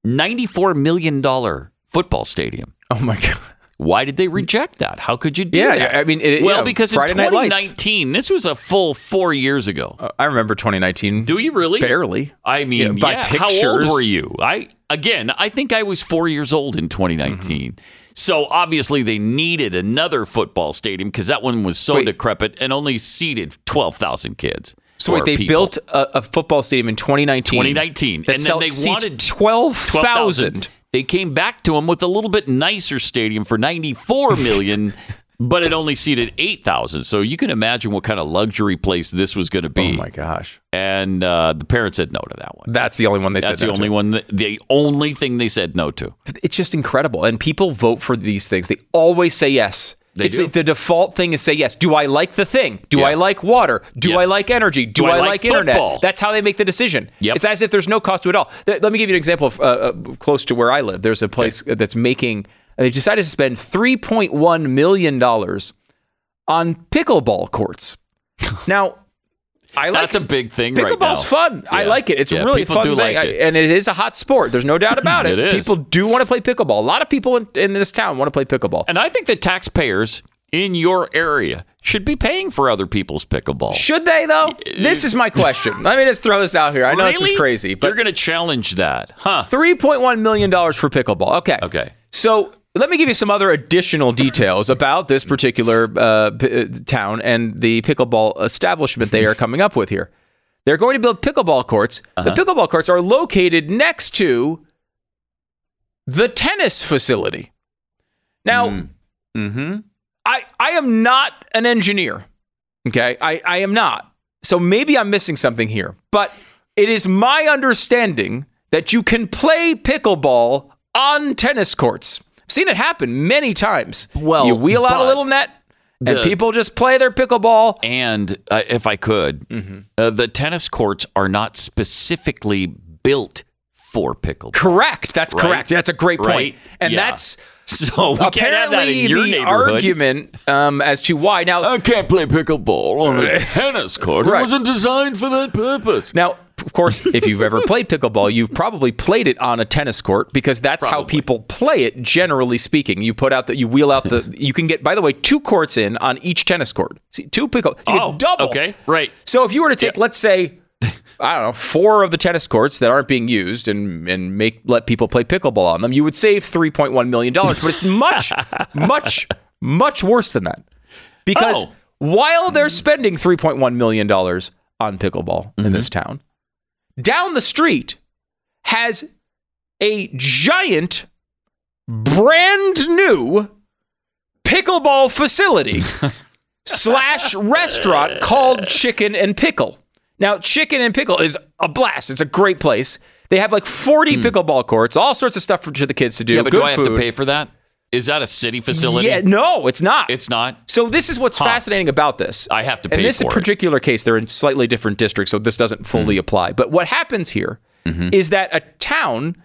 94 million dollar football stadium. Oh my god. Why did they reject that? How could you do Yeah, that? yeah, I mean, it- well, yeah, because Friday in Night 2019, this was a full four years ago. Uh, I remember 2019. Do you really? Barely. I mean, Yeah, by yeah, how old pictures. were you? I again, I think I was four years old in 2019. Mm-hmm. So obviously they needed another football stadium because that one was so Wait. decrepit and only seated 12,000 kids. So wait, they people. built a, a football stadium in 2019. 2019, that and then they wanted 12,000. They came back to him with a little bit nicer stadium for 94 million, but it only seated 8,000. So you can imagine what kind of luxury place this was going to be. Oh my gosh. And uh, the parents said no to that one. That's the only one they That's said the no only to. one, that, the only thing they said no to. It's just incredible. And people vote for these things. They always say yes. They it's do. the default thing is say yes. Do I like the thing? Do Yeah. I like water? Do Yes. I like energy? Do, Do I I, like like, internet? That's how they make the decision. Yep. It's as if there's no cost to it all. Th- Let me give you an example of, uh, uh, close to where I live. There's a place that's making. They decided to spend 3.1 million dollars on pickleball courts. now, I like That's a big thing right now. Pickleball's fun. I like it. It's Yeah, really people fun do thing, like it. And it is a hot sport. There's no doubt about it. It is. People do want to play pickleball. A lot of people in, in this town want to play pickleball. And I think that taxpayers in your area should be paying for other people's pickleball. Should they though? This is my question. Let me just throw this out here. I know this is crazy, but You're going to challenge that, huh? 3.1 million dollars for pickleball. Okay. Okay. So let me give you some other additional details about this particular uh, p- uh, town and the pickleball establishment they are coming up with here. They're going to build pickleball courts. The pickleball courts are located next to the tennis facility. Now, Mm-hmm. I, I am not an engineer. Okay. I, I am not. So maybe I'm missing something here. But it is my understanding that you can play pickleball on tennis courts. I've seen it happen many times. Well, you wheel out a little net and the- people just play their pickleball. And uh, if I could, Mm-hmm. uh, the tennis courts are not specifically built for pickleball. Correct. That's Right. correct. That's a great point. Right. And Yeah. that's So we can't have that apparently in your the neighborhood. argument um, as to why. Now, I can't play pickleball on a tennis court. It wasn't designed for that purpose. Now, of course, if you've ever played pickleball, you've probably played it on a tennis court because that's how people play it. Generally speaking, you put out that you wheel out the. You can get, by the way, two courts in on each tennis court. See, two pickle. Oh, double. okay, right. So if you were to take, let's say, I don't know, four of the tennis courts that aren't being used and and make let people play pickleball on them, you would save three point one million dollars. But it's much, much, much worse than that because Oh. while they're spending three point one million dollars on pickleball in this Mm-hmm. town, down the street has a giant, brand new pickleball facility slash restaurant called Chicken and Pickle. Now, Chicken and Pickle is a blast. It's a great place. They have like 40 hmm. pickleball courts, all sorts of stuff for to the kids to do. Yeah, but Good do I have to pay for that? Is that a city facility? Yeah, no, it's not. It's not. So this is what's fascinating about this. I have to In pay this for it. particular case, they're in slightly different districts, so this doesn't fully apply. But what happens here is Mm-hmm. that a town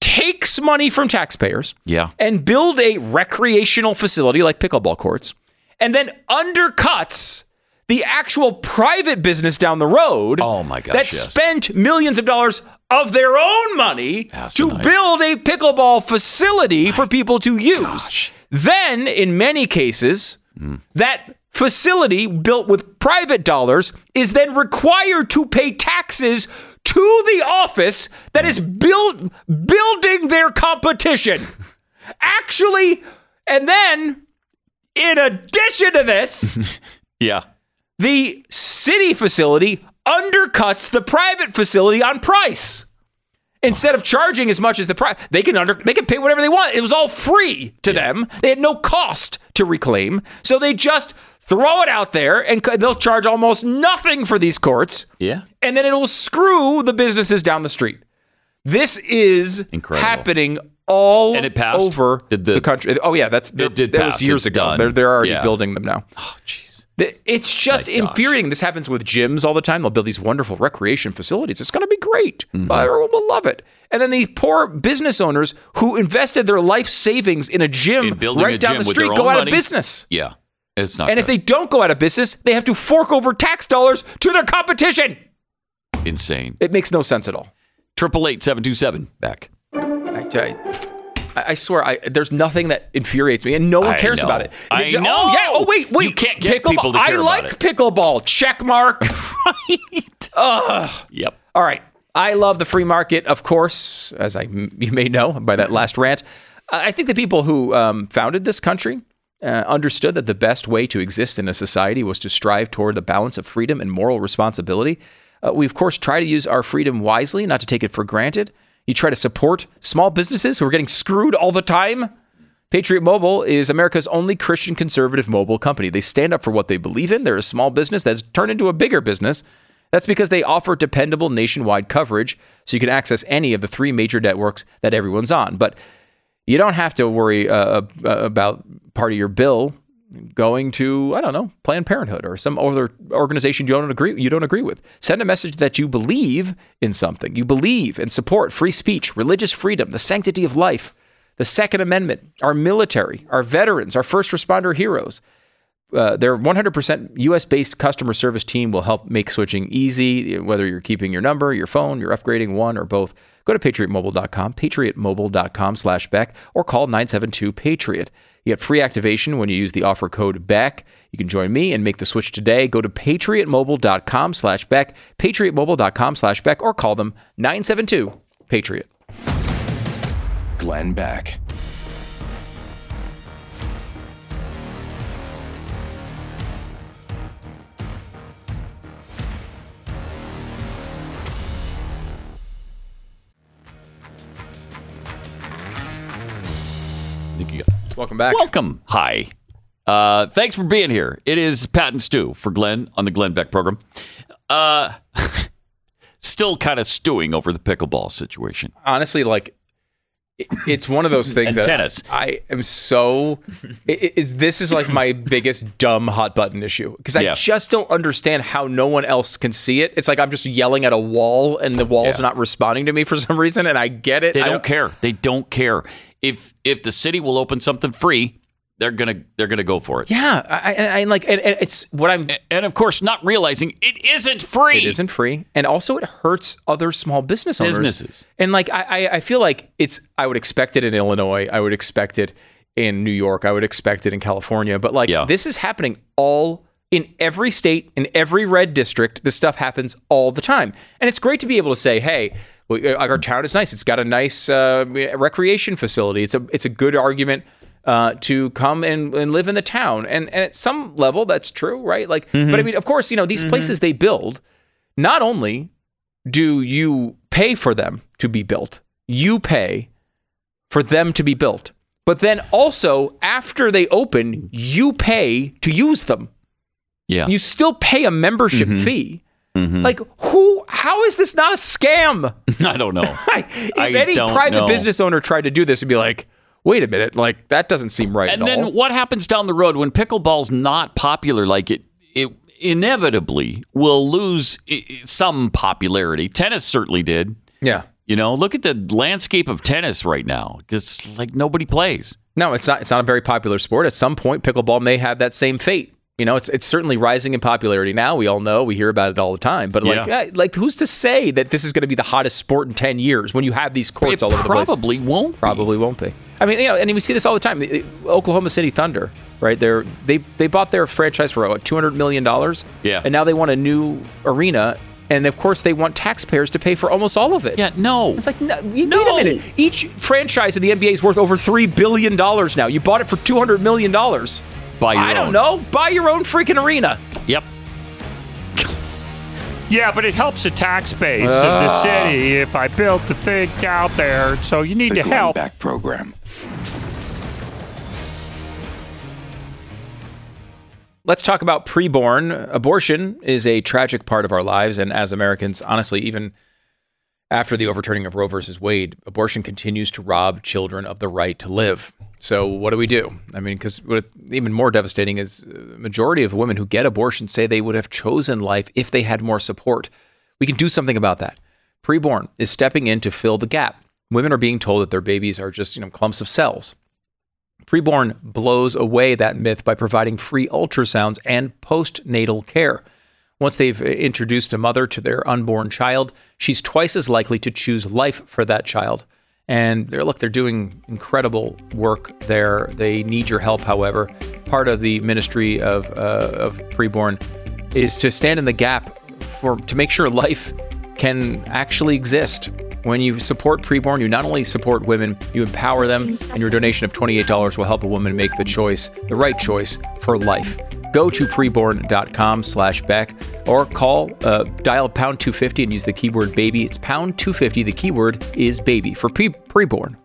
takes money from taxpayers Yeah. and build a recreational facility like pickleball courts and then undercuts the actual private business down the road Oh my gosh, that yes. spent millions of dollars of their own money to build a pickleball facility for people to use. Then, in many cases, hmm. that facility built with private dollars is then required to pay taxes to the office that is hmm. build, building their competition. Actually, and then in addition to this, Yeah. The city facility undercuts the private facility on price. Instead of charging as much as the price, they can under they can pay whatever they want. It was all free to them. They had no cost to reclaim, so they just throw it out there and they'll charge almost nothing for these courts. Yeah. and then it'll screw the businesses down the street. This is Incredible. happening all And it passed? over the, the- country. Oh yeah, that's It did that pass. was years It's ago. done. They're they're already Yeah. building them now. Oh, jeez. The- It's just My gosh. infuriating. This happens with gyms all the time. They'll build these wonderful recreation facilities. It's going to be great. Mm-hmm. Everyone will love it. And then the poor business owners who invested their life savings in a gym In right a down gym the street go out money. of business. Yeah. It's not And if they don't go out of business, they have to fork over tax dollars to their competition. insane. It makes no sense at all. Triple eight seven two seven back. I, I, I swear, I, there's nothing that infuriates me, and no one I cares about it. I They- know. Oh yeah. Oh wait, wait. You can't get pickleball. people to I care about like it. pickleball. Check mark. Right. Ugh. Yep. All right. I love the free market, of course, as I you may know by that last rant. I I think the people who um, founded this country uh, understood that the best way to exist in a society was to strive toward the balance of freedom and moral responsibility. Uh, we, of course, try to use our freedom wisely, not to take it for granted. You try to support small businesses who are getting screwed all the time. Patriot Mobile is America's only Christian conservative mobile company. They stand up for what they believe in. They're a small business that's turned into a bigger business. That's because they offer dependable nationwide coverage so you can access any of the three major networks that everyone's on. But you don't have to worry uh, uh, about part of your bill going to I don't know Planned Parenthood or some other organization you don't agree you don't agree with. Send a message that you believe in something. You believe and support free speech, religious freedom, the sanctity of life, the Second Amendment, our military, our veterans, our first responder heroes. Uh, their 100% US based customer service team will help make switching easy, whether you're keeping your number, your phone, you're upgrading one or both. Go to patriotmobile.com, patriotmobile.com slash Beck, or call 972 Patriot. You get free activation when you use the offer code Beck. You can join me and make the switch today. Go to patriotmobile.com slash Beck, patriotmobile.com slash Beck, or call them 972 Patriot. Glenn Beck. I think you got Welcome back. Welcome. Hi. Uh, thanks for being here. It is Pat and Stu for Glenn on the Glenn Beck program. Uh, still kind of stewing over the pickleball situation. honestly, like it- it's one of those things And that tennis. I am so is this is like my biggest dumb hot button issue because I Yeah. just don't understand how no one else can see it. It's like I'm just yelling at a wall and the wall's Yeah. not responding to me for some reason, and I get it. They I don't care. They don't care. If if the city will open something free, they're gonna they're gonna go for it. Yeah, I, I, I like, and, and it's what I'm. And of course, not realizing it isn't free. It isn't free, and also it hurts other small business owners. Businesses. and like I, I, I feel like it's. I would expect it in Illinois. I would expect it in New York. I would expect it in California. But like Yeah. this is happening all in every state, in every red district. This stuff happens all the time, and it's great to be able to say, "Hey, our town is nice. It's got a nice uh, recreation facility. It's a it's a good argument." Uh, to come and, and live in the town, and and at some level that's true, right? Like, but I mean, of course, you know these places they build. Not only do you pay for them to be built, you pay for them to be built. But then also, after they open, you pay to use them. Yeah. You still pay a membership Mm-hmm. fee. Mm-hmm. Like, who, how is this not a scam? I don't know. if I any private know. business owner tried to do this, it'd be like, wait a minute, like, that doesn't seem right And then all. what happens down the road when pickleball's not popular like it it inevitably will lose some popularity. Tennis certainly did. yeah. You know, look at the landscape of tennis right now. It's like nobody plays. No, it's not. It's not a very popular sport. At some point, pickleball may have that same fate. You know, it's it's certainly rising in popularity now. We all know. We hear about it all the time. But like, Yeah. like who's to say that this is going to be the hottest sport in ten years when you have these courts It all over the place? probably won't. be. Probably won't be. I mean, you know, and we see this all the time. The- the Oklahoma City Thunder, right? They're they they bought their franchise for what two hundred million dollars. Yeah. and now they want a new arena, and of course they want taxpayers to pay for almost all of it. Yeah, no. It's like, no, you, No. wait a minute. Each franchise in the NBA is worth over three billion dollars now. You bought it for two hundred million dollars. Buy your I don't own. know. Buy your own freaking arena. Yep. Yeah, but it helps the tax base of the ah. city if I built the thing out there. So you need The to help. Glenn Beck Program. Let's talk about preborn. Abortion is a tragic part of our lives, and as Americans, honestly, even after the overturning of Roe versus Wade, abortion continues to rob children of the right to live. So, what do we do? I mean, because even more devastating is uh, the majority of women who get abortions say they would have chosen life if they had more support. We can do something about that. Preborn is stepping in to fill the gap. Women are being told that their babies are just you know clumps of cells. Preborn blows away that myth by providing free ultrasounds and postnatal care. Once they've introduced a mother to their unborn child, she's twice as likely to choose life for that child. And they're, look, they're doing incredible work there. They need your help, however. Part of the ministry of, uh, of preborn is to stand in the gap for to make sure life can actually exist. When you support preborn, you not only support women, you empower them, and your donation of $28 will help a woman make the choice, the right choice for life. Go to preborn.com slash Beck or call, uh, dial pound 250 and use the keyword baby. It's pound 250. The keyword is baby for pre- preborn.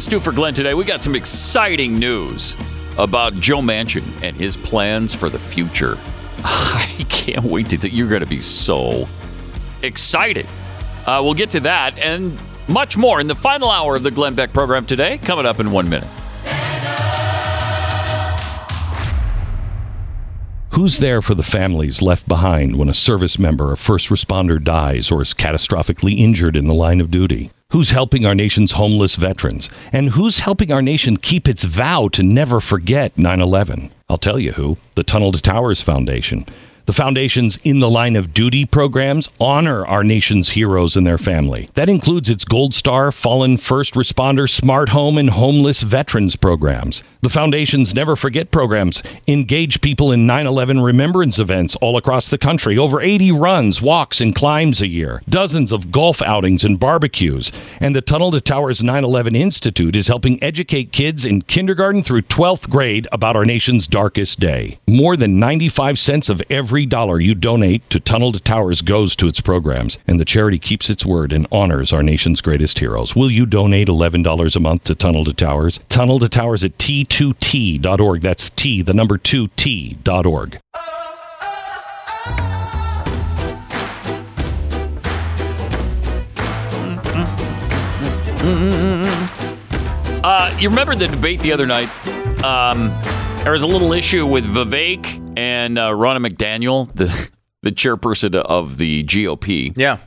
And Stu for Glenn today. We got some exciting news about Joe Manchin and his plans for the future. I can't wait to. Th- you're going to be so excited. Uh, we'll get to that and much more in the final hour of the Glenn Beck program today. Coming up in one minute. Who's there for the families left behind when a service member or first responder dies or is catastrophically injured in the line of duty? Who's helping our nation's homeless veterans? And who's helping our nation keep its vow to never forget 9 11? I'll tell you who the Tunnel to Towers Foundation. The foundation's In the Line of Duty programs honor our nation's heroes and their family. That includes its Gold Star, Fallen First Responder, Smart Home, and Homeless Veterans programs. The foundation's Never Forget programs engage people in 9 11 remembrance events all across the country. Over 80 runs, walks, and climbs a year, dozens of golf outings and barbecues. And the Tunnel to Towers 9 11 Institute is helping educate kids in kindergarten through 12th grade about our nation's darkest day. More than 95 cents of every dollar you donate to Tunnel to Towers goes to its programs, and the charity keeps its word and honors our nation's greatest heroes. Will you donate $11 a month to Tunnel to Towers? Tunnel to Towers at t2t.org. That's T, the number 2t.org. Uh, you remember the debate the other night? Um, there was a little issue with Vivek and uh, Ronna McDaniel, the the chairperson of the GOP. Yeah.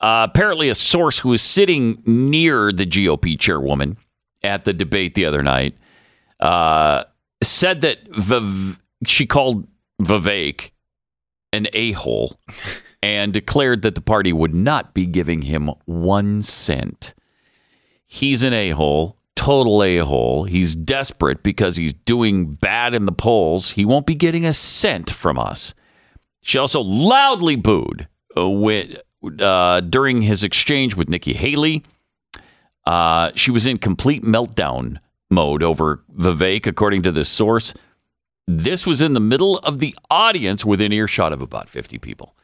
Uh, apparently, a source who was sitting near the GOP chairwoman at the debate the other night uh, said that Viv- she called Vivek an a hole and declared that the party would not be giving him one cent. He's an a hole, total a hole. He's desperate because he's doing bad in the polls. He won't be getting a cent from us. She also loudly booed uh, with, uh, during his exchange with Nikki Haley. Uh, she was in complete meltdown mode over Vivek, according to this source. This was in the middle of the audience within earshot of about 50 people.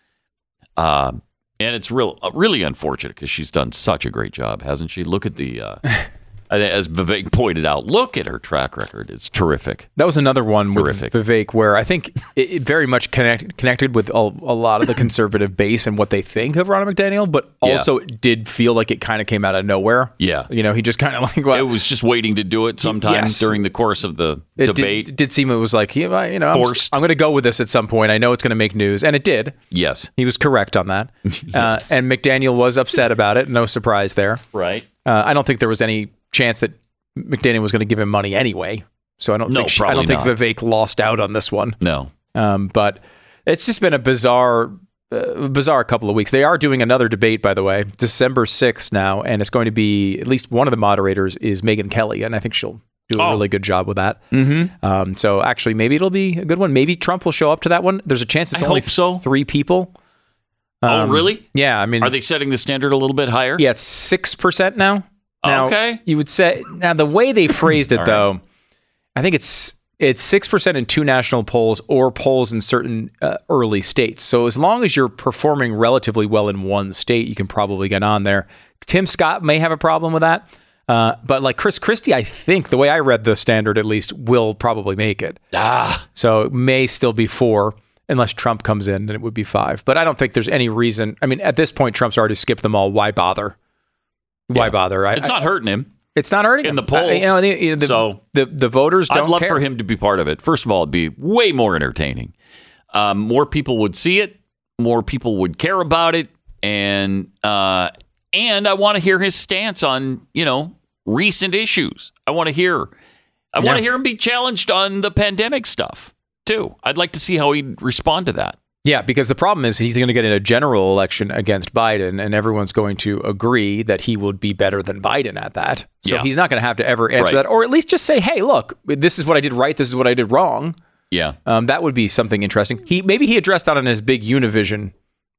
Uh, and it's real, uh, really unfortunate because she's done such a great job, hasn't she? Look at the, uh, as Vivek pointed out, look at her track record. It's terrific. That was another one with Vivek where I think it, it very much connect, connected with a, a lot of the conservative base and what they think of Ron McDaniel, but Yeah. also it did feel like it kind of came out of nowhere. Yeah. You know, he just kind of like, well, It was just waiting to do it sometimes Yes. during the course of the it debate. Did, did seem it was like, yeah, you know, I'm, I'm going to go with this at some point. I know it's going to make news. And it did. yes. He was correct on that. uh, and McDaniel was upset about it. No surprise there. Right. Uh, I don't think there was any chance that McDaniel was going to give him money anyway. So I don't No, think she, I don't think. Vivek lost out on this one. No. Um, but it's just been a bizarre, uh, bizarre couple of weeks. They are doing another debate, by the way, December sixth now, and it's going to be at least one of the moderators is Megyn Kelly, and I think she'll do a Oh. really good job with that. Mm-hmm. Um, so actually, maybe it'll be a good one. Maybe Trump will show up to that one. There's a chance it's I only so. three people. oh, really? Yeah, I mean, Are they setting the standard a little bit higher? yeah, it's six percent now. Now, Okay. You would say now the way they phrased it right. though, I think it's it's six percent in two national polls or polls in certain uh, early states. So as long as you're performing relatively well in one state, you can probably get on there. Tim Scott may have a problem with that. Uh, but like Chris Christie, I think the way I read the standard at least will probably make it. Ah, So it may still be four unless Trump comes in, then it would be five. But I don't think there's any reason. I mean, at this point, Trump's already skipped them all. Why bother? Why Yeah. bother? It's not hurting him. it's not hurting in him. the polls. I- you know, the, the, So- the the voters don't I'd love care. for him to be part of it. First of all, it'd be way more entertaining. Um, more people would see it. More people would care about it, and uh, and I want to hear his stance on you know recent issues. I want to hear. I want to hear him be challenged on the pandemic stuff too. I'd like to see how he'd respond to that. Yeah, because the problem is he's going to get in a general election against Biden, and everyone's going to agree that he would be better than Biden at that. So Yeah. he's not going to have to ever answer Right. that, or at least just say, "Hey, look, this is what I did right. This is what I did wrong." Yeah. Um, that would be something interesting. He maybe he addressed that in his big Univision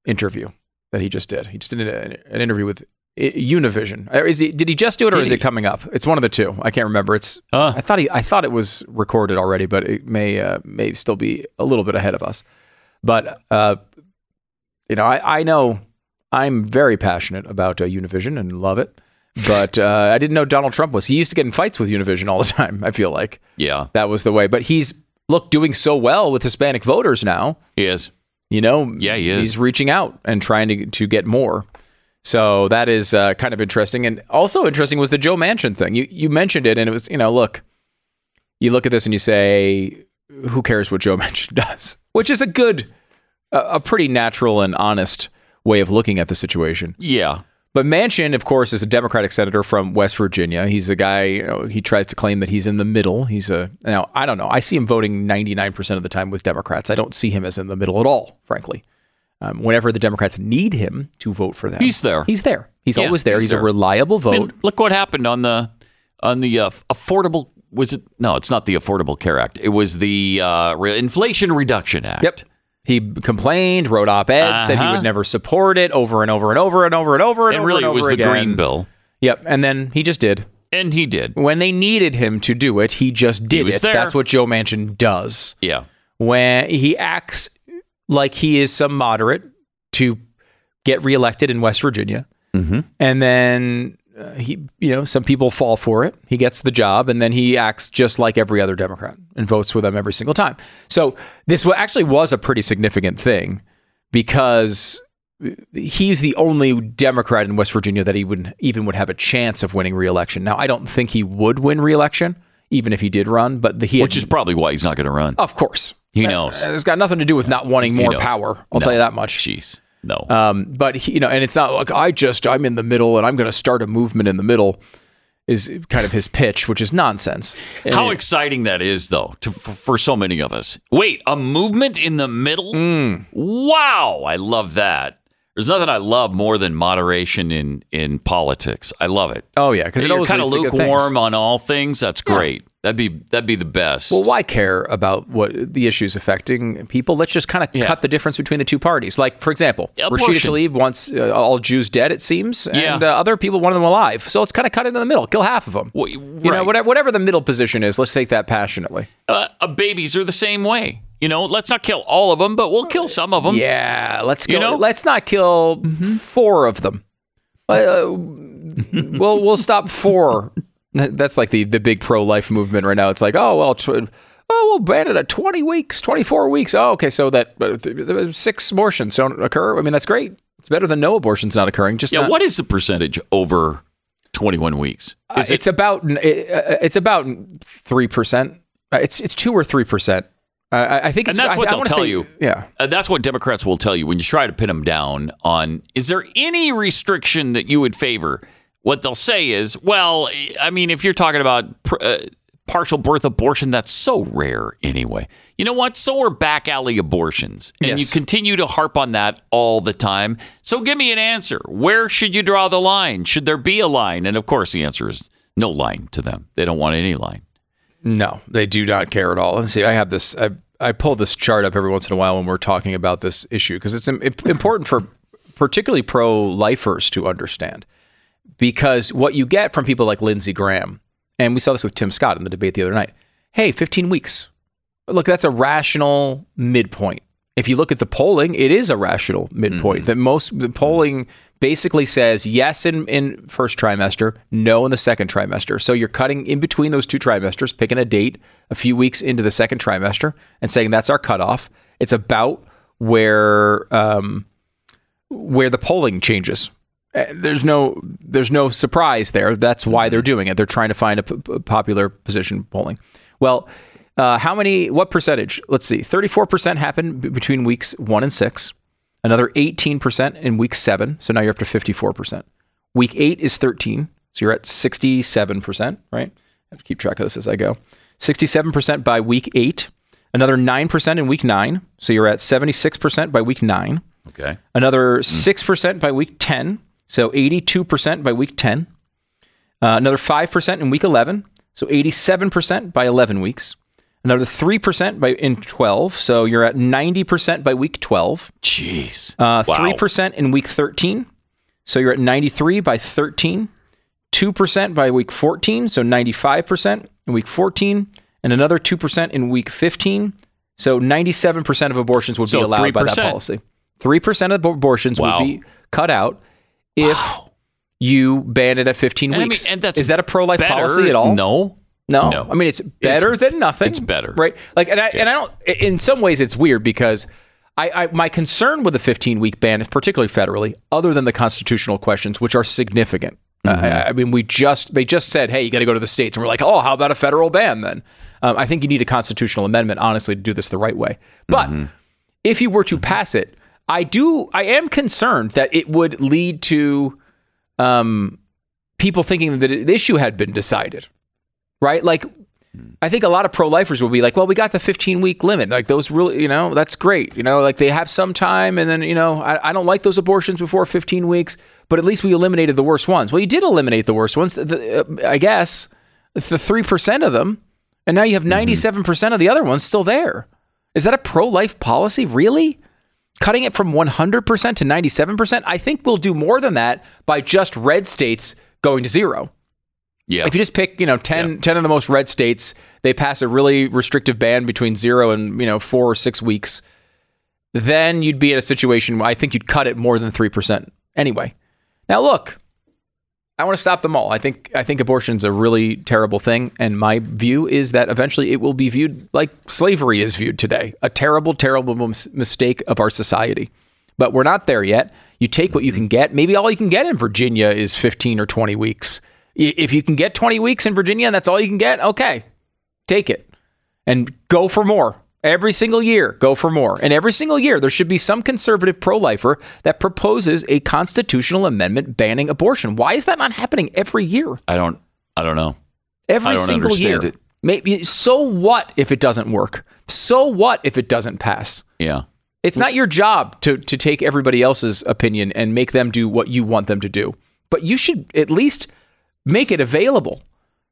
interview that he just did. He just did an interview with Univision. Is he, did he just do it, or Did is he? it coming up? It's one of the two. I can't remember. It's Uh. I thought he I thought it was recorded already, but it may uh, may still be a little bit ahead of us. But uh, you know, I, I know I'm very passionate about uh, Univision and love it. But uh, I didn't know Donald Trump was. He used to get in fights with Univision all the time. I feel like Yeah. that was the way. But he's look doing so well with Hispanic voters now. He is. You know, Yeah, he is. He's reaching out and trying to to get more. So that is uh, kind of interesting, and also interesting was the Joe Manchin thing. You you mentioned it, and it was you know look, you look at this and you say, who cares what Joe Manchin does? Which is a good, a, a pretty natural and honest way of looking at the situation. Yeah. But Manchin, of course, is a Democratic senator from West Virginia. He's a guy, you know, he tries to claim that he's in the middle. He's a, now, I don't know. I see him voting 99% of the time with Democrats. I don't see him as in the middle at all, frankly. Um, whenever the Democrats need him to vote for them, He's there. He's there. He's Yeah, always there. he's He's, there. a reliable vote. I mean, look what happened on the on the uh, affordable. Was it? No, it's not the Affordable Care Act. It was the uh, Re- Inflation Reduction Act. Yep. He complained, wrote op-eds, said he Uh-huh. would never support it over and over and over and over and over and, And over really, and it was the again. Green Bill, Yep. And then he just did. and he did. When they needed him to do it, he just did was it. there. That's what Joe Manchin does. Yeah. when he acts like he is some moderate to get reelected in West Virginia. Mm-hmm. And then uh, he, you know, some people fall for it. He gets the job and then he acts just like every other Democrat and votes with them every single time. So this actually was a pretty significant thing because he's the only Democrat in West Virginia that he would even would have a chance of winning re-election. Now, I don't think he would win re-election even if he did run, but the, he had- Which is probably why he's not going to run. of course. He knows. It's got nothing to do with not wanting more power. I'll No. tell you that much. Jeez. No. Um, but he, you know, and it's not like I just I'm in the middle and I'm going to start a movement in the middle. Is kind of his pitch, which is nonsense. How And- exciting that is, though, to, for, for so many of us. Wait, a movement in the middle? Hmm. Wow, I love that. There's nothing I love more than moderation in in politics. I love it. Oh yeah, because it always kind of leads to good lukewarm on all things. That's great. That'd be that'd be the best. Well, why care about what the issues affecting people? Let's just kind of Yeah. cut the difference between the two parties. Like, for example, Abortion. Rashida Tlaib wants uh, all Jews dead, it seems, Yeah. and uh, other people want them alive. So let's kind of cut it in the middle, kill half of them. Well, You know, whatever, whatever the middle position is, let's take that passionately. uh, uh, babies are the same way. You know, let's not kill all of them, but we'll kill some of them. Yeah, let's You know? let's not kill four of them. Uh, we'll we'll stop four. That's like the the big pro life movement right now. It's like, oh well, tw- oh we'll ban it at twenty weeks, twenty four weeks. Oh, okay, so that uh, th- th- six abortions don't occur. I mean, that's great. It's better than no abortions not occurring. Just Yeah, not- what is the percentage over 21 weeks? Uh, Is it's about it, uh, it's about three percent. Uh, It's it's two or three percent. I I think, And that's what I they'll wanna tell say- you. Yeah, Uh, that's what Democrats will tell you when you try to pin them down on is there any restriction that you would favor? What they'll say is, well, I mean, if you're talking about pr- uh, partial birth abortion, that's so rare anyway. You know what? So are back alley abortions. And you continue to harp on that all the time. So give me an answer. Where should you draw the line? Should there be a line? And of course, the answer is no line to them. They don't want any line. No, they do not care at all. And see, I have this. I I pull this chart up every once in a while when we're talking about this issue because it's important for particularly pro-lifers to understand. Because what you get from people like Lindsey Graham, and we saw this with Tim Scott in the debate the other night. Hey, 15 weeks. Look, that's a rational midpoint. If you look at the polling, it is a rational midpoint. That most the polling basically says yes in, in first trimester, no in the second trimester. So you're cutting in between those two trimesters, picking a date a few weeks into the second trimester, and saying that's our cutoff. It's about where um, where the polling changes. Uh, There's no there's no surprise there. That's why they're doing it. They're trying to find a p- popular position polling. Well, uh, how many? What percentage? Let's see. Thirty four percent happened b- between weeks one and six. Another eighteen percent in week seven. So now you're up to fifty four percent. Week eight is thirteen. So you're at sixty seven percent. Right. I have to keep track of this as I go. Sixty seven percent by week eight. Another nine percent in week nine. So you're at seventy six percent by week nine Okay. another 6% by week 10 so 82% by week 10 uh, another 5% in week 11 so 87% by 11 weeks. Another 3% by in 12 so you're at 90% by week 12 Jeez. uh, Wow. 3% in week 13 so you're at 93 by 13 2% by week 14 so 95% in week 14 and another 2% in week 15 so 97% of abortions would So be allowed by that policy. 3% of abortions Wow. would be cut out if you ban it at 15 And I mean, weeks and that's is that a pro-life policy at all No. no. No. I mean, it's better than nothing. it's better. right? Like, and I and I don't. In some ways, it's weird because I, I my concern with the 15 week ban particularly federally, other than the constitutional questions, which are significant. Mm-hmm. I, I mean, we just they just said, hey, you got to go to the states, and we're like, oh, how about a federal ban then? Um, I think you need a constitutional amendment, honestly, to do this the right way. But Mm-hmm. if you were to pass it, I do. I am concerned that it would lead to um, people thinking that the issue had been decided, right? Like, I think a lot of pro-lifers will be like, "Well, we got the 15-week limit. Like those really, you know, that's great. You know, like they have some time, and then you know, I, I don't like those abortions before 15 weeks, but at least we eliminated the worst ones. Well, you did eliminate the worst ones, the, uh, I guess, the three percent of them, and now you have 97 percent of the other ones still there. Is that a pro-life policy, really? Cutting it from 100% to 97%, I think we'll do more than that by just red states going to zero. Yeah. If you just pick, you know, 10, 10 of the most red states, they pass a really restrictive ban between zero and, you know, four or six weeks, then you'd be in a situation where I think you'd cut it more than 3% anyway. Now, look, I want to stop them all. I think I think abortion's a really terrible thing, and my view is that eventually it will be viewed like slavery is viewed today, a terrible, terrible mis- mistake of our society. But we're not there yet. You take what you can get. Maybe all you can get in Virginia is 15 or 20 weeks. If you can get 20 weeks in Virginia and that's all you can get, okay, take it and go for more. Every single year, go for more. And every single year, there should be some conservative pro lifer that proposes a constitutional amendment banning abortion. Why is that not happening every year? I don't. I don't know. Every I don't single year. it. Maybe so what if it doesn't work? So what if it doesn't pass? Yeah. It's not your job to to take everybody else's opinion and make them do what you want them to do. But you should at least make it available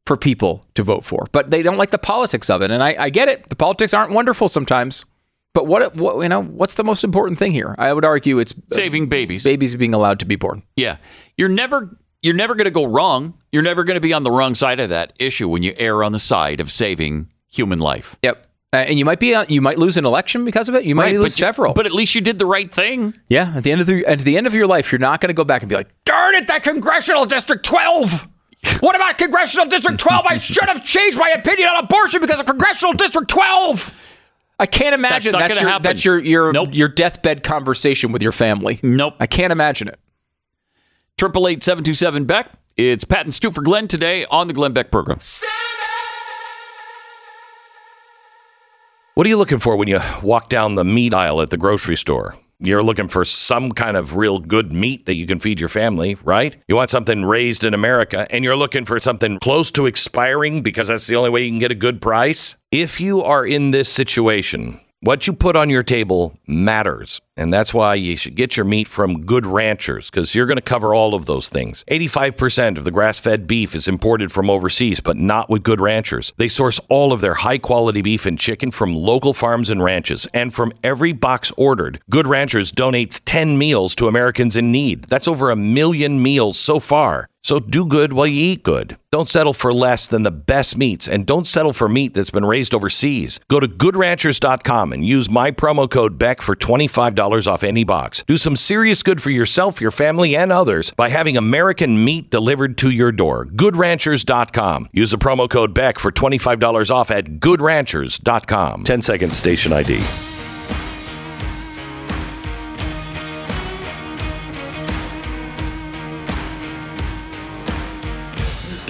for people to vote for. But they don't like the politics of it, and I, I get it. The politics aren't wonderful sometimes. But what, what you know? What's the most important thing here? I would argue it's Saving babies. babies being allowed to be born. Yeah. You're never you're never going to go wrong. You're never going to be on the wrong side of that issue when you err on the side of saving human life. Yep. Uh, and you might be uh, you might lose an election because of it. You might lose but, several. But at least you did the right thing. Yeah, at the end of the at the end of your life, you're not going to go back and be like, "Darn it, that congressional district 12. What about congressional district 12? I should have changed my opinion on abortion because of congressional district 12." I can't imagine That's not that's, your happen. that's your your Nope. your deathbed conversation with your family. Nope. I can't imagine it. Triple eight seven two seven Beck. It's Pat and Stu for Glenn today on the Glenn Beck program. What are you looking for when you walk down the meat aisle at the grocery store? You're looking for some kind of real good meat that you can feed your family, right? You want something raised in America, and you're looking for something close to expiring because that's the only way you can get a good price. If you are in this situation, what you put on your table matters. And that's why you should get your meat from good ranchers because you're going to cover all of those things. 85% of the grass fed beef is imported from overseas, but not with good ranchers. They source all of their high quality beef and chicken from local farms and ranches. And from every box ordered, Good Ranchers donates 10 meals to Americans in need. That's over a million meals so far. So do good while you eat good. Don't settle for less than the best meats and don't settle for meat that's been raised overseas. Go to goodranchers.com and use my promo code BECK for $25 off any box. Do some serious good for yourself, your family, and others by having American meat delivered to your door. Goodranchers.com. Use the promo code BECK for $25 off at goodranchers.com. 10 second station ID.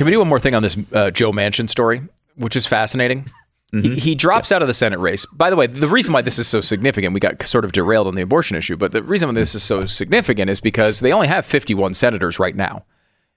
Can we do one more thing on this uh, Joe Manchin story, which is fascinating? He, mm-hmm. he drops out of the Senate race. By the way, the reason why this is so significant, we got sort of derailed on the abortion issue, but the reason why this is so significant is because they only have 51 senators right now.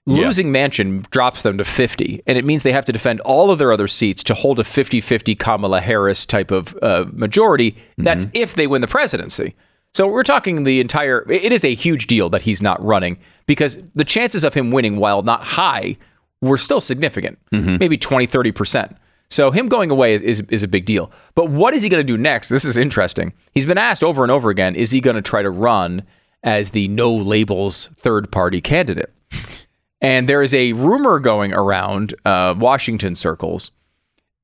Losing Manchin drops them to 50, and it means they have to defend all of their other seats to hold a 50 50 Kamala Harris type of uh, majority. That's mm-hmm. if they win the presidency. So we're talking the entire. It is a huge deal that he's not running because the chances of him winning, while not high, were still significant, mm-hmm. maybe 20, 30%. So him going away is, is, is a big deal. But what is he going to do next? This is interesting. He's been asked over and over again is he going to try to run as the no labels third party candidate? And there is a rumor going around uh, Washington circles,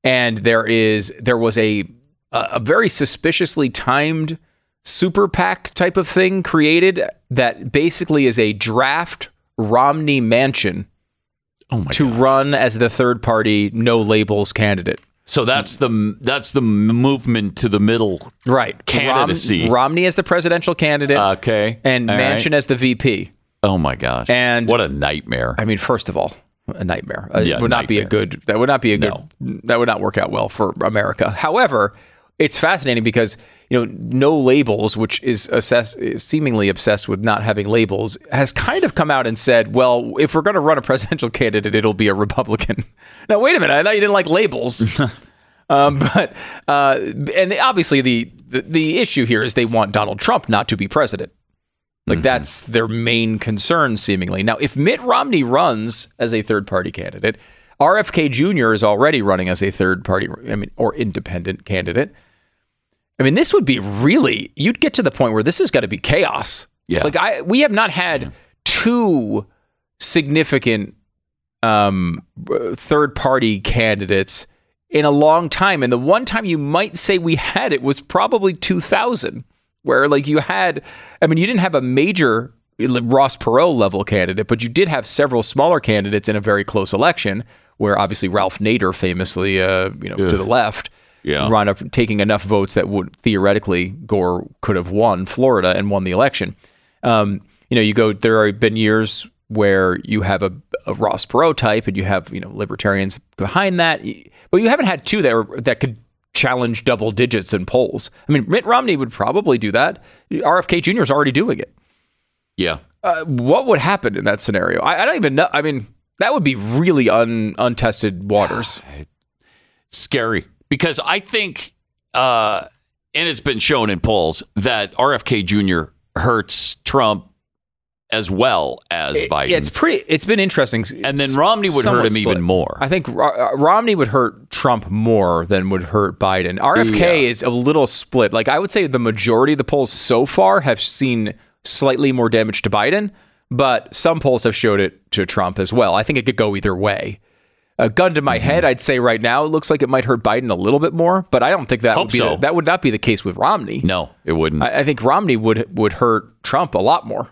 and there is there was a a a very suspiciously timed super PAC type of thing created that basically is a draft Romney Manchin Oh my to run as the third party no labels candidate. So that's the that's the movement to the middle. Right, Candidacy. Rom- Romney as the presidential candidate, Okay. and All right. Manchin as the VP. Oh my gosh. And- what a nightmare. I mean, first of all, a nightmare. Uh, Yeah, it would not be a good. That would not be a good. No. That would not work out well for America. However, it's fascinating because you know, no labels, which is assess, seemingly obsessed with not having labels, has kind of come out and said, "Well, if we're going to run a presidential candidate, it'll be a Republican." now, wait a minute. I thought you didn't like labels. um, but uh, and obviously the, the the issue here is they want Donald Trump not to be president. Like that's their main concern, seemingly. Now, if Mitt Romney runs as a third party candidate, RFK Jr. is already running as a third party, I mean, or independent candidate. I mean, this would be really, you'd get to the point where this has got to be chaos. Yeah. Like, I, we have not had two significant um, third party candidates in a long time. And the one time you might say we had it was probably 2000, where like you had, I mean, you didn't have a major Ross Perot level candidate, but you did have several smaller candidates in a very close election, where obviously Ralph Nader famously, uh, you know, to the left, Yeah. up taking enough votes that would theoretically Gore could have won Florida and won the election. Um, you know, you go. There have been years where you have a, a Ross Perot type, and you have you know libertarians behind that, but you haven't had two that are, that could challenge double digits in polls. I mean, Mitt Romney would probably do that. RFK Jr. is already doing it. Yeah. Uh, what would happen in that scenario? I, I don't even know. I mean, that would be really un, untested waters. scary because I think, uh, and it's been shown in polls that RFK Jr. hurts Trump as well as Biden. Yeah, it's pretty. It's been interesting. and then Romney would hurt him even more. I think Ro- uh, Romney would hurt Trump more than would hurt Biden. RFK Yeah. is a little split. Like I would say, the majority of the polls so far have seen slightly more damage to Biden, but some polls have showed it to Trump as well. I think it could go either way. A gun to my Mm-hmm. head, I'd say right now it looks like it might hurt Biden a little bit more, but I don't think that Hope would be so. the, that would not be the case with Romney. no, it wouldn't. I, I think Romney would would hurt Trump a lot more.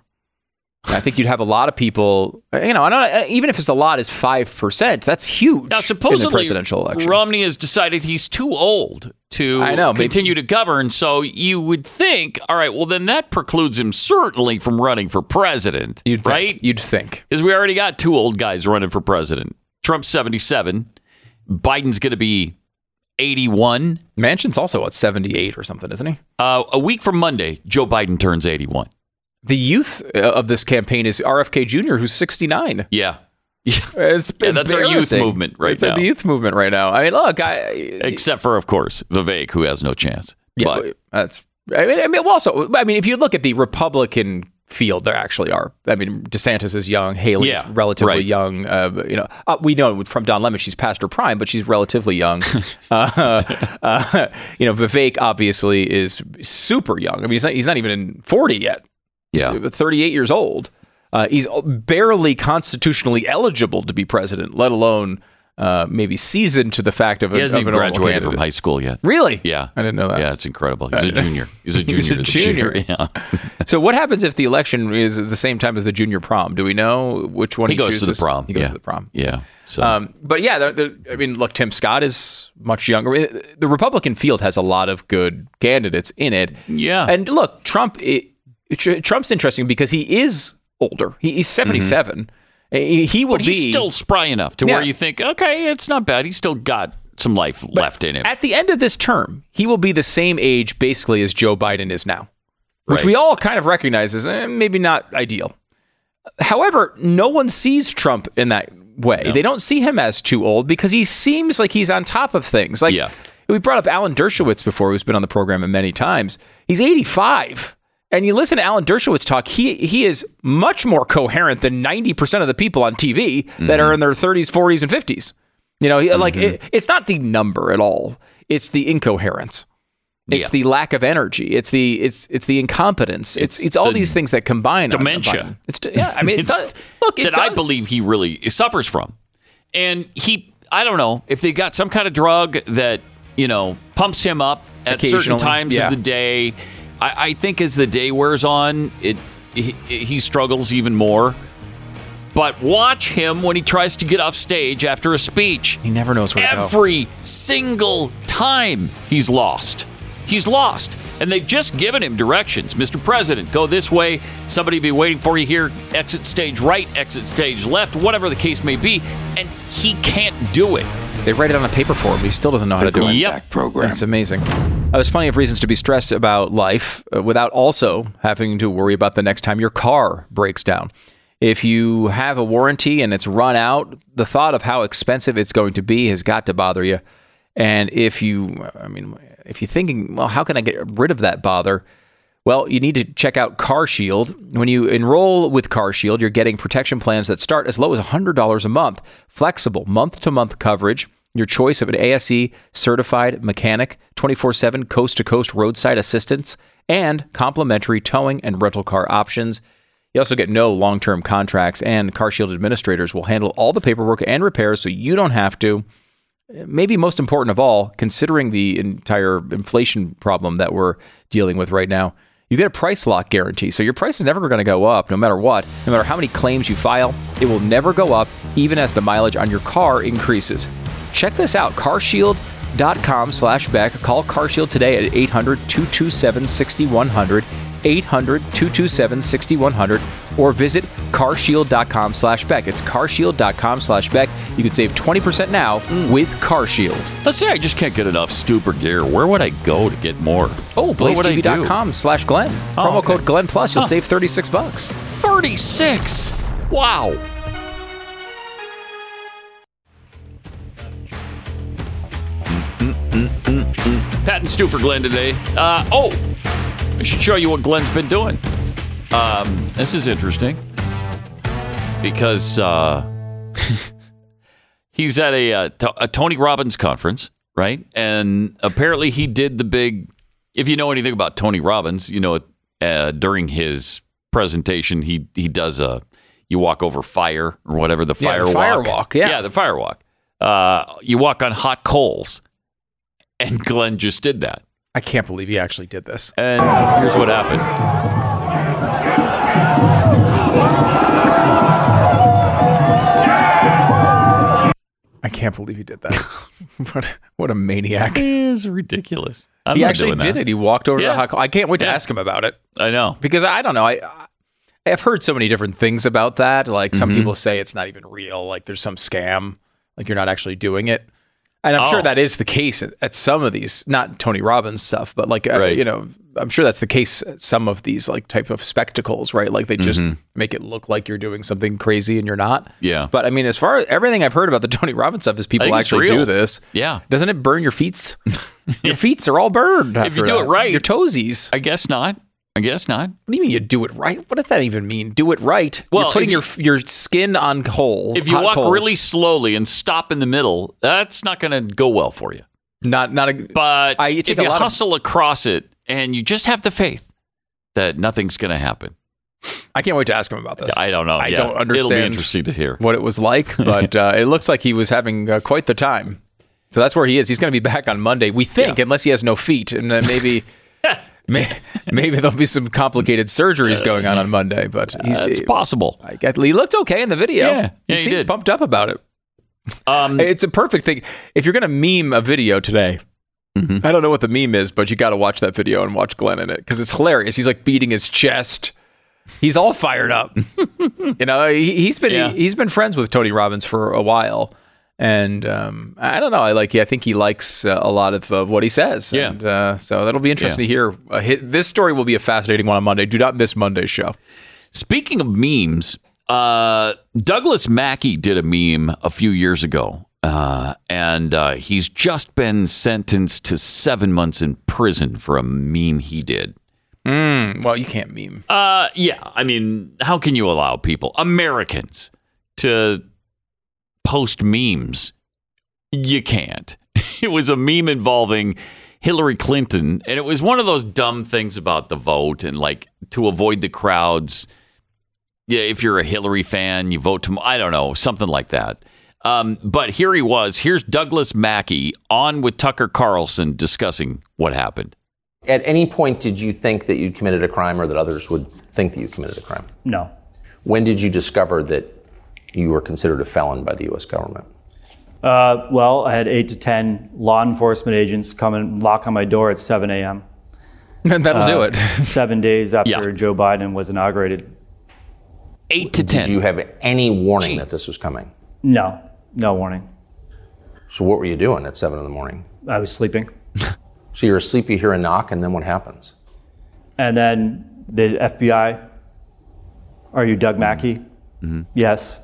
I think you'd have a lot of people, you know, I don't, even if it's a lot as five percent, that's huge now, in the supposedly, presidential election. Romney has decided he's too old to I know, maybe- continue to govern. So you would think, all right, well, then that precludes him certainly from running for president, You'd think, right? You'd think. Because we already got two old guys running for president. Trump's 77. Biden's going to be 81. Manchin's also at seventy eight or something, isn't he? Uh, a week from Monday, Joe Biden turns 81. The youth uh, of this campaign is RFK Jr., who's sixty nine. Yeah. It's Yeah, that's our youth movement right it's now. the youth movement right now. I mean, look, I, Except for, of course, Vivek, who has no chance. yeah, but that's. I mean, I mean, well, also, I mean, if you look at the Republican field, there actually are. I mean, DeSantis is young, Haley Yeah, is relatively right. young. Uh, you know, uh, we know from Don Lemon she's past her prime, but she's relatively young. uh, uh, you know, Vivek obviously is super young. I mean, he's not, he's not even in forty yet. Yeah. He's 38 years old. Uh, he's barely constitutionally eligible to be president, let alone uh, maybe seasoned to the fact of, a, he hasn't of even a graduated from high school yet. Really? Yeah. I didn't know that. Yeah, it's incredible. He's a junior. He's a junior. He's junior. a this junior. Yeah. So what happens if the election is at the same time as the junior prom? Do we know which one He he, goes to the chooses? prom. He goes Yeah. to the prom. Yeah. So Um, but yeah, the, the, I mean, look, Tim Scott is much younger. The Republican field has a lot of good candidates in it. Yeah. And look, Trump. It, Trump's interesting because he is older. He, he's seventy-seven. He, he will but he's be still spry enough to Yeah. where you think, okay, it's not bad. He's still got some life left in him. at the end of this term. He will be the same age basically as Joe Biden is now, which Right. we all kind of recognize as eh, maybe not ideal. However, no one sees Trump in that way. They don't see him as too old because he seems like he's on top of things. Like Yeah. we brought up Alan Dershowitz before, who's been on the program many times. He's 85. And you listen to Alan Dershowitz talk, he he is much more coherent than 90% of the people on TV that are mm-hmm. in their 30s, 40s, and 50s. You know, he- like mm-hmm. it, it's not the number at all. It's the incoherence. It's Yeah. the lack of energy. It's the it's it's the incompetence. It's it's, all the these things that combine. dementia. It's yeah. I mean, it It's does, look, it that I believe he really suffers from. And he, I don't know if they got some kind of drug that, you know, pumps him up at certain times yeah. of the day. I, I think as the day wears on, it he, he struggles even more. But watch him when he tries to get off stage after a speech. He never knows where to go. Every single time he's lost. He's lost. And they've just given him directions. Mr. President, go this way. Somebody be waiting for you here. Exit stage right, exit stage left, whatever the case may be. And he can't do it. They write it on a paper for him. He still doesn't know how to do it. Yep. program. It's amazing. Uh, there's plenty of reasons to be stressed about life uh, without also having to worry about the next time your car breaks down. If you have a warranty and it's run out, the thought of how expensive it's going to be has got to bother you. And if you, I mean, if you're thinking, well, how can I get rid of that bother? Well, you need to check out CarShield. When you enroll with CarShield, you're getting protection plans that start as low as $100 a month, flexible month to month coverage, your choice of an ASE certified mechanic, 24 7 coast to coast roadside assistance, and complimentary towing and rental car options. You also get no long term contracts, and CarShield administrators will handle all the paperwork and repairs so you don't have to maybe most important of all, considering the entire inflation problem that we're dealing with right now, you get a price lock guarantee. So your price is never going to go up no matter what. No matter how many claims you file, it will never go up even as the mileage on your car increases. Check this out, carshield.com slash Beck. Call CarShield today at 800-227-6100, 800 227 6100 or visit carshield.com slash Beck. It's carshield.com slash Beck. You can save 20% now with CarShield. Let's say I just can't get enough Stuber gear. Where would I go to get more? Oh, What would I blazetv.com slash Glenn. Oh, Promo okay. code Glenn Plus. You'll Huh. save 36 bucks. 36. Wow. Pat and Stu for Glenn today. Uh, oh, I should show you what Glenn's been doing. Um, this is interesting because uh, he's at a, uh, to- a Tony Robbins conference, right? And apparently he did the big. If you know anything about Tony Robbins, you know uh, during his presentation he he does a you walk over fire or whatever the Yeah, fire the walk. walk, yeah. yeah, the fire walk. Uh, you walk on hot coals, and Glenn just did that. I can't believe he actually did this. And here's what happened. I can't believe he did that. what, what a maniac. It is ridiculous. I'm he actually did that. it. He walked over to Yeah. the hot call. I can't wait to Yeah. ask him about it I know. because I don't know. I I've heard so many different things about that. Like Mm-hmm. some people say it's not even real. Like there's some scam. Like you're not actually doing it. And I'm Oh. sure that is the case at, at some of these, not Tony Robbins stuff, but like uh, you know, I'm sure that's the case at some of these like type of spectacles, right? Like they just make it look like you're doing something crazy and you're not. Mm-hmm. Yeah. But I mean, as far as everything I've heard about the Tony Robbins stuff is people actually do this. Yeah. Doesn't it burn your feet? your feet are all burned. If you do that. it right. Your toesies. I guess not. I guess not. What do you mean you do it right? What does that even mean? Do it right. Well, You're putting your your skin on coal. If you walk coals. really slowly and stop in the middle, that's not going to go well for you. not not a But I- if you lot of- hustle across it and you just have the faith that nothing's going to happen, I can't wait to ask him about this. I don't know. I Yeah, don't understand. It'll be interesting to hear. what it was like, but uh, it looks like he was having uh, quite the time. So that's where he is. He's going to be back on Monday, we think, Yeah. unless he has no feet, and then maybe. may- Maybe there'll be some complicated surgeries going on on Monday, but he's It's possible. I get, he looked okay in the video. Yeah. Yeah, he seemed did. pumped up about it. Um, It's a perfect thing. If you're going to meme a video today, Mm-hmm. I don't know what the meme is, but you got to watch that video and watch Glenn in it because it's hilarious. He's like beating his chest. He's all fired up. you know, he, he's been Yeah. he, has been friends with Tony Robbins for a while, and um, I don't know. I like. I think he likes uh, a lot of uh, what he says. Yeah. And, uh, so that'll be interesting Yeah. to hear. Uh, hi this story will be a fascinating one on Monday. Do not miss Monday's show. Speaking of memes, uh, Douglass Mackey did a meme a few years ago, uh, and uh, he's just been sentenced to seven months in prison for a meme he did. Well, you can't meme. Uh, yeah, I mean, how can you allow people, Americans, to post memes? You can't. It was a meme involving Hillary Clinton, and it was one of those dumb things about the vote and like to avoid the crowds. Yeah, if you're a Hillary fan, you vote to, I don't know, something like that. Um, but here he was. Here's Douglass Mackey on with Tucker Carlson discussing what happened. At any point, did you think that you'd committed a crime or that others would think that you committed a crime? No. When did you discover that you were considered a felon by the U.S. government? Uh, well, I had eight to 10 law enforcement agents come and knock on my door at 7 a.m. That'll do it. seven days after Yeah. Joe Biden was inaugurated. Eight to ten. Did you have any warning that this was coming? No, no warning. So what were you doing at 7 in the morning? I was sleeping. So you're asleep, you hear a knock, and then what happens? And then the FBI, are you Doug Mackey? Yes.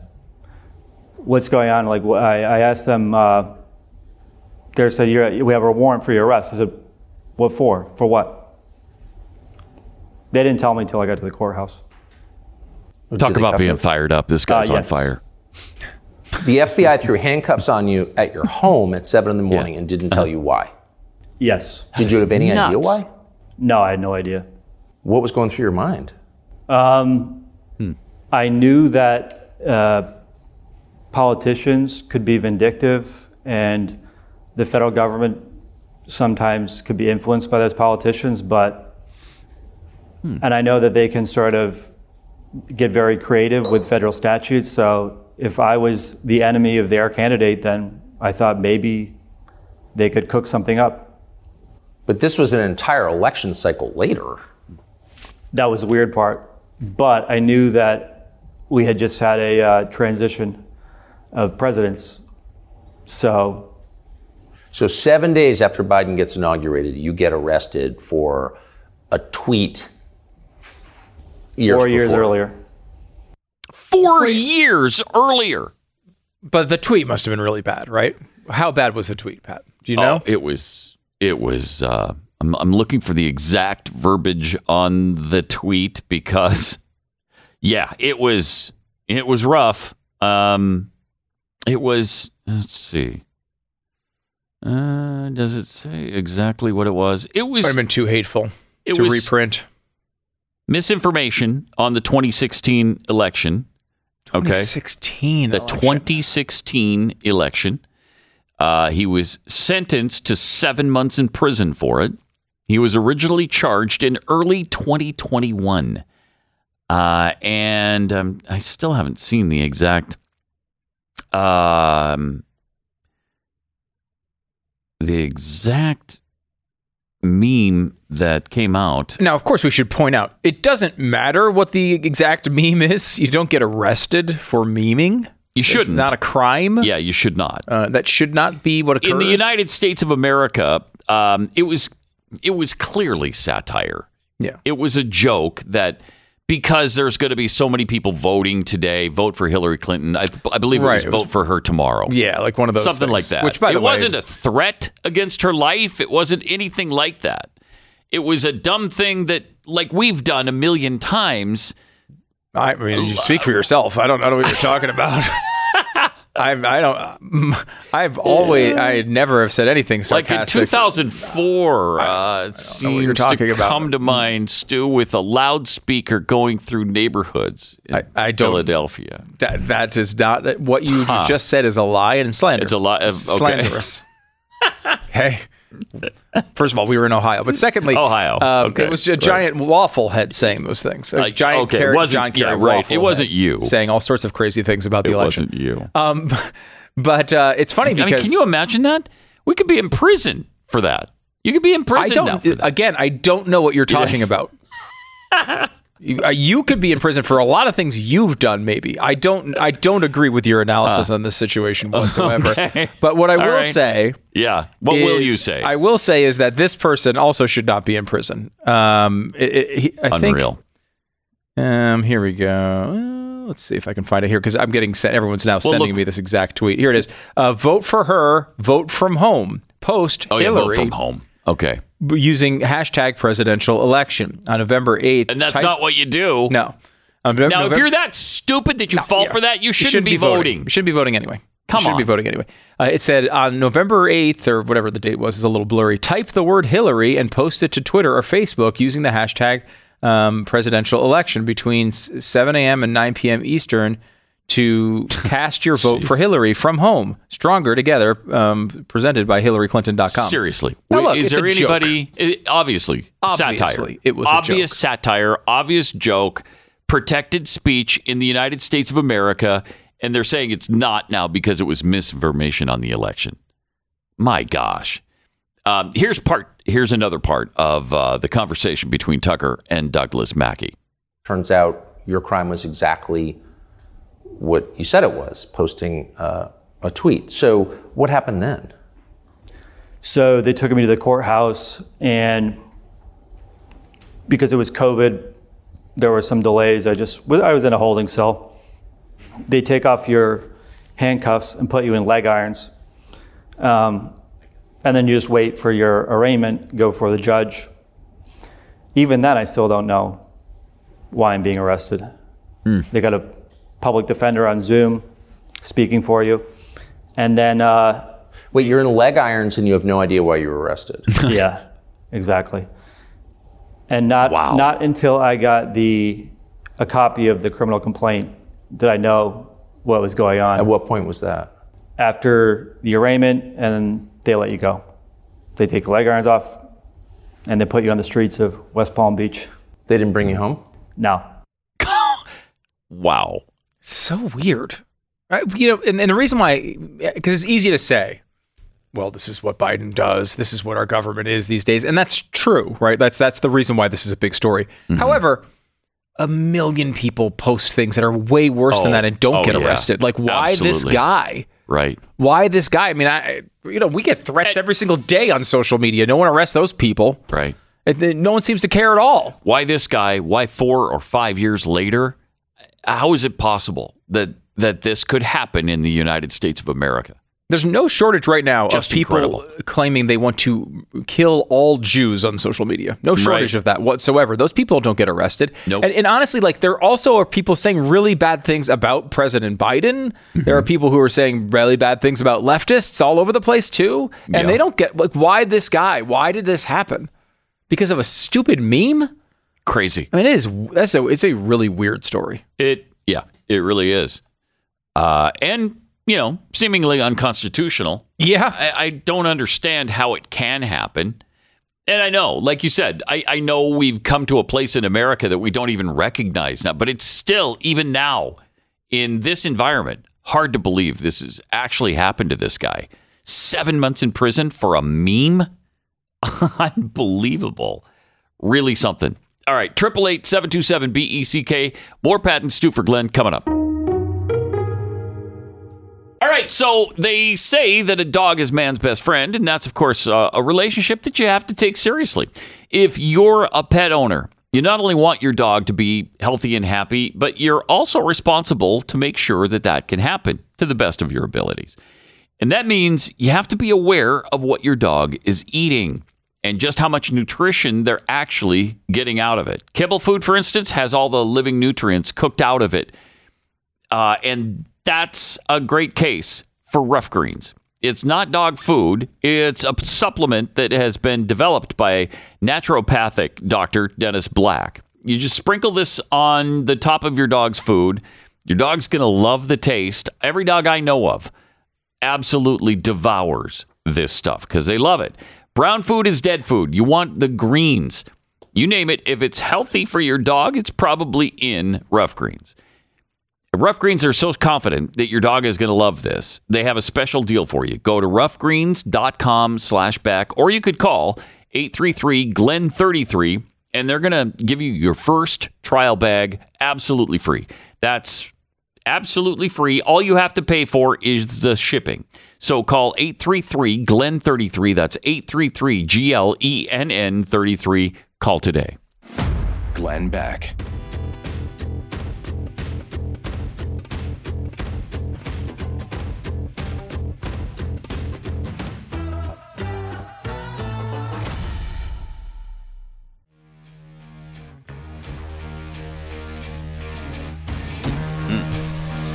What's going on? Like, I, I asked them, uh, they said, You're, we have a warrant for your arrest. I said, what for? For what? They didn't tell me until I got to the courthouse. Talk Did they about being you? fired up. This guy's Uh, on fire. The FBI threw handcuffs on you at your home at 7 in the morning and didn't tell you why. Yes. Did you have any idea why? No, I had no idea. What was going through your mind? Um, I knew that uh, politicians could be vindictive, and the federal government sometimes could be influenced by those politicians. But, and I know that they can sort of get very creative with federal statutes. So if I was the enemy of their candidate, then I thought maybe they could cook something up. But this was an entire election cycle later. that was the weird part. But I knew that we had just had a uh, transition of presidents. So So seven days after Biden gets inaugurated, you get arrested for a tweet. Years four years before. earlier. Four years earlier. But the tweet must have been really bad, right? How bad was the tweet, Pat? Do you know? Oh, it was. It was. Uh, I'm, I'm looking for the exact verbiage on the tweet because, yeah, it was. It was rough. Um, it was. Let's see. Uh, does it say exactly what it was? It was Might have been too hateful It to was- reprint. misinformation on the 2016 election. Okay. 2016. the election. 2016 election. Uh, he was sentenced to seven months in prison for it. He was originally charged in early 2021. Uh, and um, I still haven't seen the exact um, the exact meme that came out. Now, of course, we should point out it doesn't matter what the exact meme is. You don't get arrested for memeing. You shouldn't. not a crime. Yeah, you should not. Uh, that should not be what occurs. in the United States of America, um, it was it was clearly satire. Yeah. It was a joke that because there's going to be so many people voting today, vote for Hillary Clinton. I, I believe it Right, was it was- vote for her tomorrow. Yeah, like one of those something things. like that. Which, by the it way- wasn't a threat against her life. It wasn't anything like that. It was a dumb thing that, like we've done a million times. I mean, you speak for yourself. I don't know what you're talking about. I've, I don't. I've always. I never have said anything sarcastic. Like in 2004, uh, it you're seems talking to about. come to mind, Stu, with a loudspeaker going through neighborhoods in I- I Philadelphia. That that is not what you Huh. just said. Is a lie and slander. It's a lie. of- Okay. Slanderous. okay. First of all, we were in Ohio, but secondly, Ohio. um, Okay, it was a right. giant waffle head saying those things. A Like, giant okay, it carrot, wasn't- John Kerry yeah, right. It wasn't you. saying all sorts of crazy things about the It election. It wasn't you. Um, but uh, it's funny I because mean, can you imagine that? We could be in prison for that. You could be in prison now don't. for that. Again, I don't know what you're talking about. you, uh, could be in prison for a lot of things you've done. Maybe I don't. I don't agree with your analysis on this situation whatsoever. okay. But what I will right. say, Yeah. What will you say? I will say is that this person also should not be in prison. Um, it, it, he, I Unreal. think. Um, here we go. Uh, let's see if I can find it here because I'm getting sent. Everyone's now sending look- me this exact tweet. Here it is. Uh, vote for her. Vote from home. Post oh yeah, vote from home. Okay, using hashtag presidential election on November 8th. and that's Type- not what you do. No. November- Now, if you're that stupid that you fall yeah. for that, you shouldn't, be voting. You shouldn't be voting anyway. Come you shouldn't on. be voting anyway. Uh, it said on November 8th or whatever the date was, is a little blurry. Type the word Hillary and post it to Twitter or Facebook using the hashtag um, presidential election between 7 a.m. and 9 p.m. Eastern to cast your vote for Hillary from home. Stronger together, um, presented by HillaryClinton.com. Seriously, Now, look, is there anybody? eh, Obviously, satire. Obviously, it was obvious satire, obvious joke, protected speech in the United States of America, and they're saying it's not now because it was misinformation on the election. My gosh. Um, here's part. Here's another part of uh, the conversation between Tucker and Douglass Mackey. Turns out your crime was exactly what you said it was, posting uh, a tweet. So what happened then? So they took me to the courthouse, and because it was COVID, there were some delays. I just I was in a holding cell. They take off your handcuffs and put you in leg irons, um, and then you just wait for your arraignment. Go for the judge. Even then, I still don't know why I'm being arrested. They got a public defender on Zoom speaking for you, and then. Uh, Wait, you're in leg irons and you have no idea why you were arrested. yeah, exactly. And not Wow. not until I got the a copy of the criminal complaint did I know what was going on. At what point was that? After the arraignment, and they let you go. They take the leg irons off, and they put you on the streets of West Palm Beach. They didn't bring you home? No, Wow. so weird. Right? You know, and, and the reason why, because it's easy to say, well, this is what Biden does. This is what our government is these days, and that's true, right? That's that's the reason why this is a big story. Mm-hmm. However, a million people post things that are way worse than Oh, that and don't oh, get yeah. arrested. Like, why this guy? Right. Why this guy? I mean, I you know we get threats every single day on social media. No one arrests those people. Right. And then no one seems to care at all. Why this guy? Why four or five years later? How is it possible that that this could happen in the United States of America? There's no shortage right now Just of people incredible. claiming they want to kill all Jews on social media. No shortage Right. of that whatsoever. Those people don't get arrested. Nope. And, and honestly, like there also are people saying really bad things about President Biden. There are Mm-hmm. people who are saying really bad things about leftists all over the place too. And Yeah. they don't get like why this guy? Why did this happen? Because of a stupid meme? Crazy. I mean, it is. That's a. It's a really weird story. It yeah, it really is. Uh, and you know, seemingly unconstitutional. Yeah. I, I don't understand how it can happen. And I know, like you said, I, I know we've come to a place in America that we don't even recognize now, but it's still, even now, in this environment, hard to believe this has actually happened to this guy. Seven months in prison for a meme? Unbelievable. Really something. All right, 888 727 BECK. More Pat and Stu for Glenn coming up. Right, so they say that a dog is man's best friend, and that's, of course, uh, a relationship that you have to take seriously. If you're a pet owner, you not only want your dog to be healthy and happy, but you're also responsible to make sure that that can happen to the best of your abilities. And that means you have to be aware of what your dog is eating and just how much nutrition they're actually getting out of it. Kibble food, for instance, has all the living nutrients cooked out of it. Uh, and that's a great case for Ruff Greens. It's not dog food. It's a supplement that has been developed by naturopathic doctor Dennis Black. You just sprinkle this on the top of your dog's food. Your dog's going to love the taste. Every dog I know of absolutely devours this stuff because they love it. Brown food is dead food. You want the greens. You name it. If it's healthy for your dog, it's probably in Ruff Greens. Ruff Greens are so confident that your dog is going to love this. They have a special deal for you. Go to ruffgreens.com slash back, or you could call 833-GLEN33, and they're going to give you your first trial bag absolutely free. That's absolutely free. All you have to pay for is the shipping. So call 833-GLEN33. That's 833-G-L-E-N-N 33. Call today. Glenn Beck.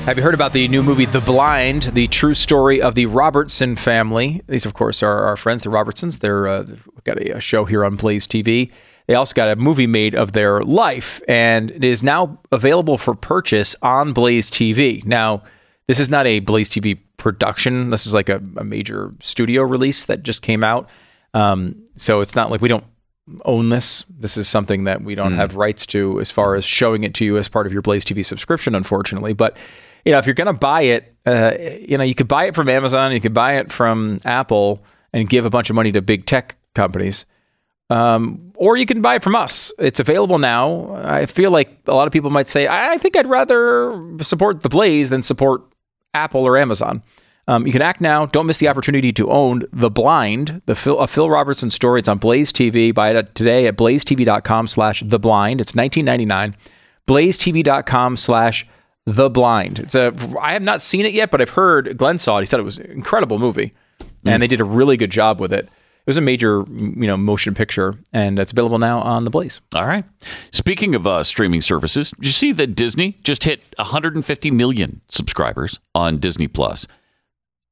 Have you heard about the new movie The Blind, the true story of the Robertson family? These, of course, are our friends, the Robertsons. They're uh, they've got a, a show here on Blaze TV. They also got a movie made of their life, and it is now available for purchase on Blaze TV. Now, this is not a Blaze TV production. This is like a, a major studio release that just came out. Um, so it's not like we don't own this. This is something that we don't have rights to as far as showing it to you as part of your Blaze TV subscription, unfortunately. But you know, if you're going to buy it, uh, you know, you could buy it from Amazon, you could buy it from Apple, and give a bunch of money to big tech companies. Um, or you can buy it from us. It's available now. I feel like a lot of people might say, I I think I'd rather support the Blaze than support Apple or Amazon. Um, you can act now. Don't miss the opportunity to own The Blind, the Phil, a Phil Robertson story. It's on Blaze TV. Buy it today at blazetv.com slash The Blind. It's 19.99. blazetv.com slash The Blind. It's a. I have not seen it yet, but I've heard Glenn saw it. He said it was an incredible movie, and they did a really good job with it. It was a major, you know, motion picture, and it's available now on the Blaze. All right. Speaking of uh, streaming services, did you see that Disney just hit 150 million subscribers on Disney Plus,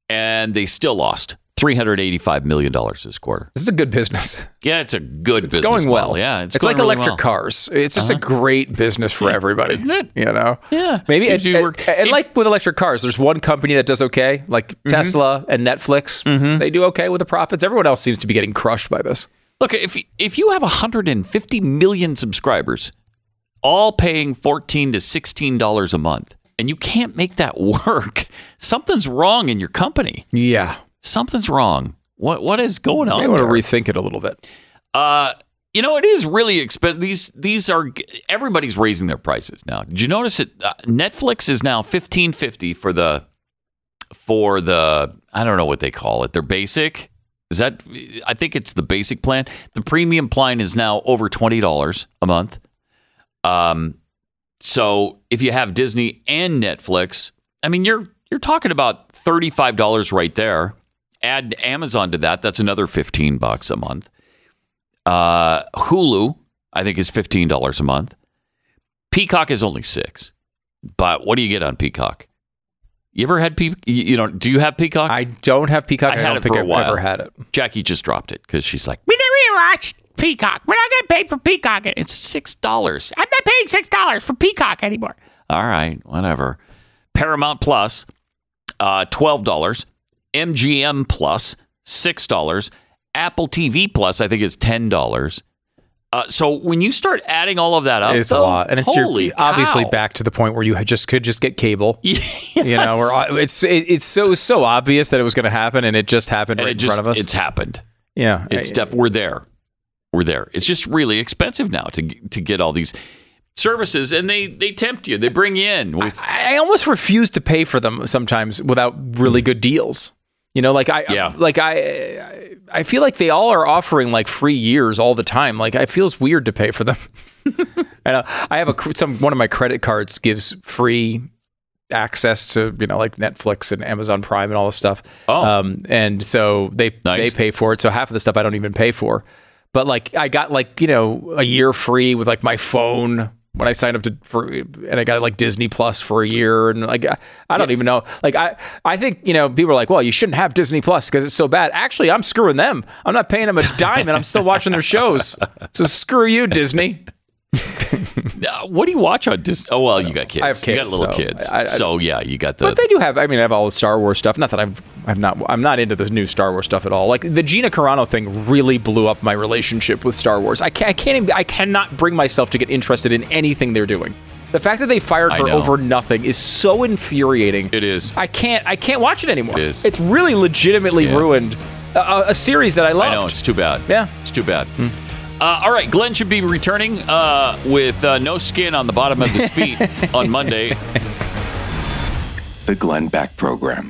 and they still lost 385 million dollars this quarter. This is a good business. Yeah, it's a good It's business. going well. model. Yeah, it's, going well. it's, going like really electric well. cars. It's just a great business for everybody, isn't it? You know, Yeah, maybe. And, work- and if- Mm-hmm. like with electric cars, there's one company that does okay, like Tesla and Netflix. They do okay with the profits. Everyone else seems to be getting crushed by this. Look, if if you have 150 million subscribers, all paying 14 to 16 dollars a month, and you can't make that work, something's wrong in your company. Yeah, Something's wrong. What what is going on? I want to there? rethink it a little bit. Uh, you know, it is really expensive. These these are everybody's raising their prices now. Did you notice it? Uh, Netflix is now fifteen fifty for the for the I don't know what they call it. Their basic is that I think it's the basic plan. The premium plan is now over twenty dollars a month. Um, so if you have Disney and Netflix, I mean you're you're talking about thirty five dollars right there. Add Amazon to that, that's another fifteen bucks a month. Uh, Hulu, I think, is fifteen dollars a month. Peacock is only six. But what do you get on Peacock? You ever had Peacock? You you know, do you have Peacock? I don't have Peacock. I, had don't it think for a I've while. ever had it. Jackie just dropped it because she's like, We never watched Peacock. We're not going to pay for Peacock. it's six dollars. I'm not paying six dollars for Peacock anymore. All right, whatever. Paramount Plus, uh, twelve dollars. MGM Plus, six dollars. Apple TV Plus, I think, is ten dollars. Uh, so when you start adding all of that up, It's a lot, and it's holy you're obviously cow. back to the point where you just could just get cable. Yes. You know, where it's it, it's so so obvious that it was going to happen, and it just happened and right in just front of us. it's happened. yeah, It's def- we're there. We're there. It's just really expensive now to to get all these services, and they they tempt you. They bring you in with I, I almost refuse to pay for them sometimes without really good deals. You know, like I, Yeah. like I, I feel like they all are offering like free years all the time. Like it feels weird to pay for them. and uh, I have a some one of my credit cards gives free access to you know like Netflix and Amazon Prime and all this stuff. Oh. um, and so they Nice. they pay for it. So half of the stuff I don't even pay for. But like I got like you know a year free with like my phone when I signed up to for and I got like Disney Plus for a year and like I, I don't even know like I I think you know people are like well you shouldn't have Disney Plus because it's so bad. Actually, I'm screwing them. I'm not paying them a dime and I'm still watching their shows. So screw you, Disney. What do you watch on Disney? Oh well, you got kids. I have You got little so kids. I- I- so yeah, you got the. But they do have. I mean, I have all the Star Wars stuff. Not that I'm. I'm not. I'm not into the new Star Wars stuff at all. Like the Gina Carano thing really blew up my relationship with Star Wars. I can't. I can't. Even, I cannot bring myself to get interested in anything they're doing. The fact that they fired her over nothing is so infuriating. It is. I can't. I can't watch it anymore. It is. It's really legitimately Yeah. ruined a, a- a series that I loved. I know it's too bad. Yeah. it's too bad. Hmm. Uh, all right, Glenn should be returning uh, with uh, no skin on the bottom of his feet on Monday. The Glenn Beck Program.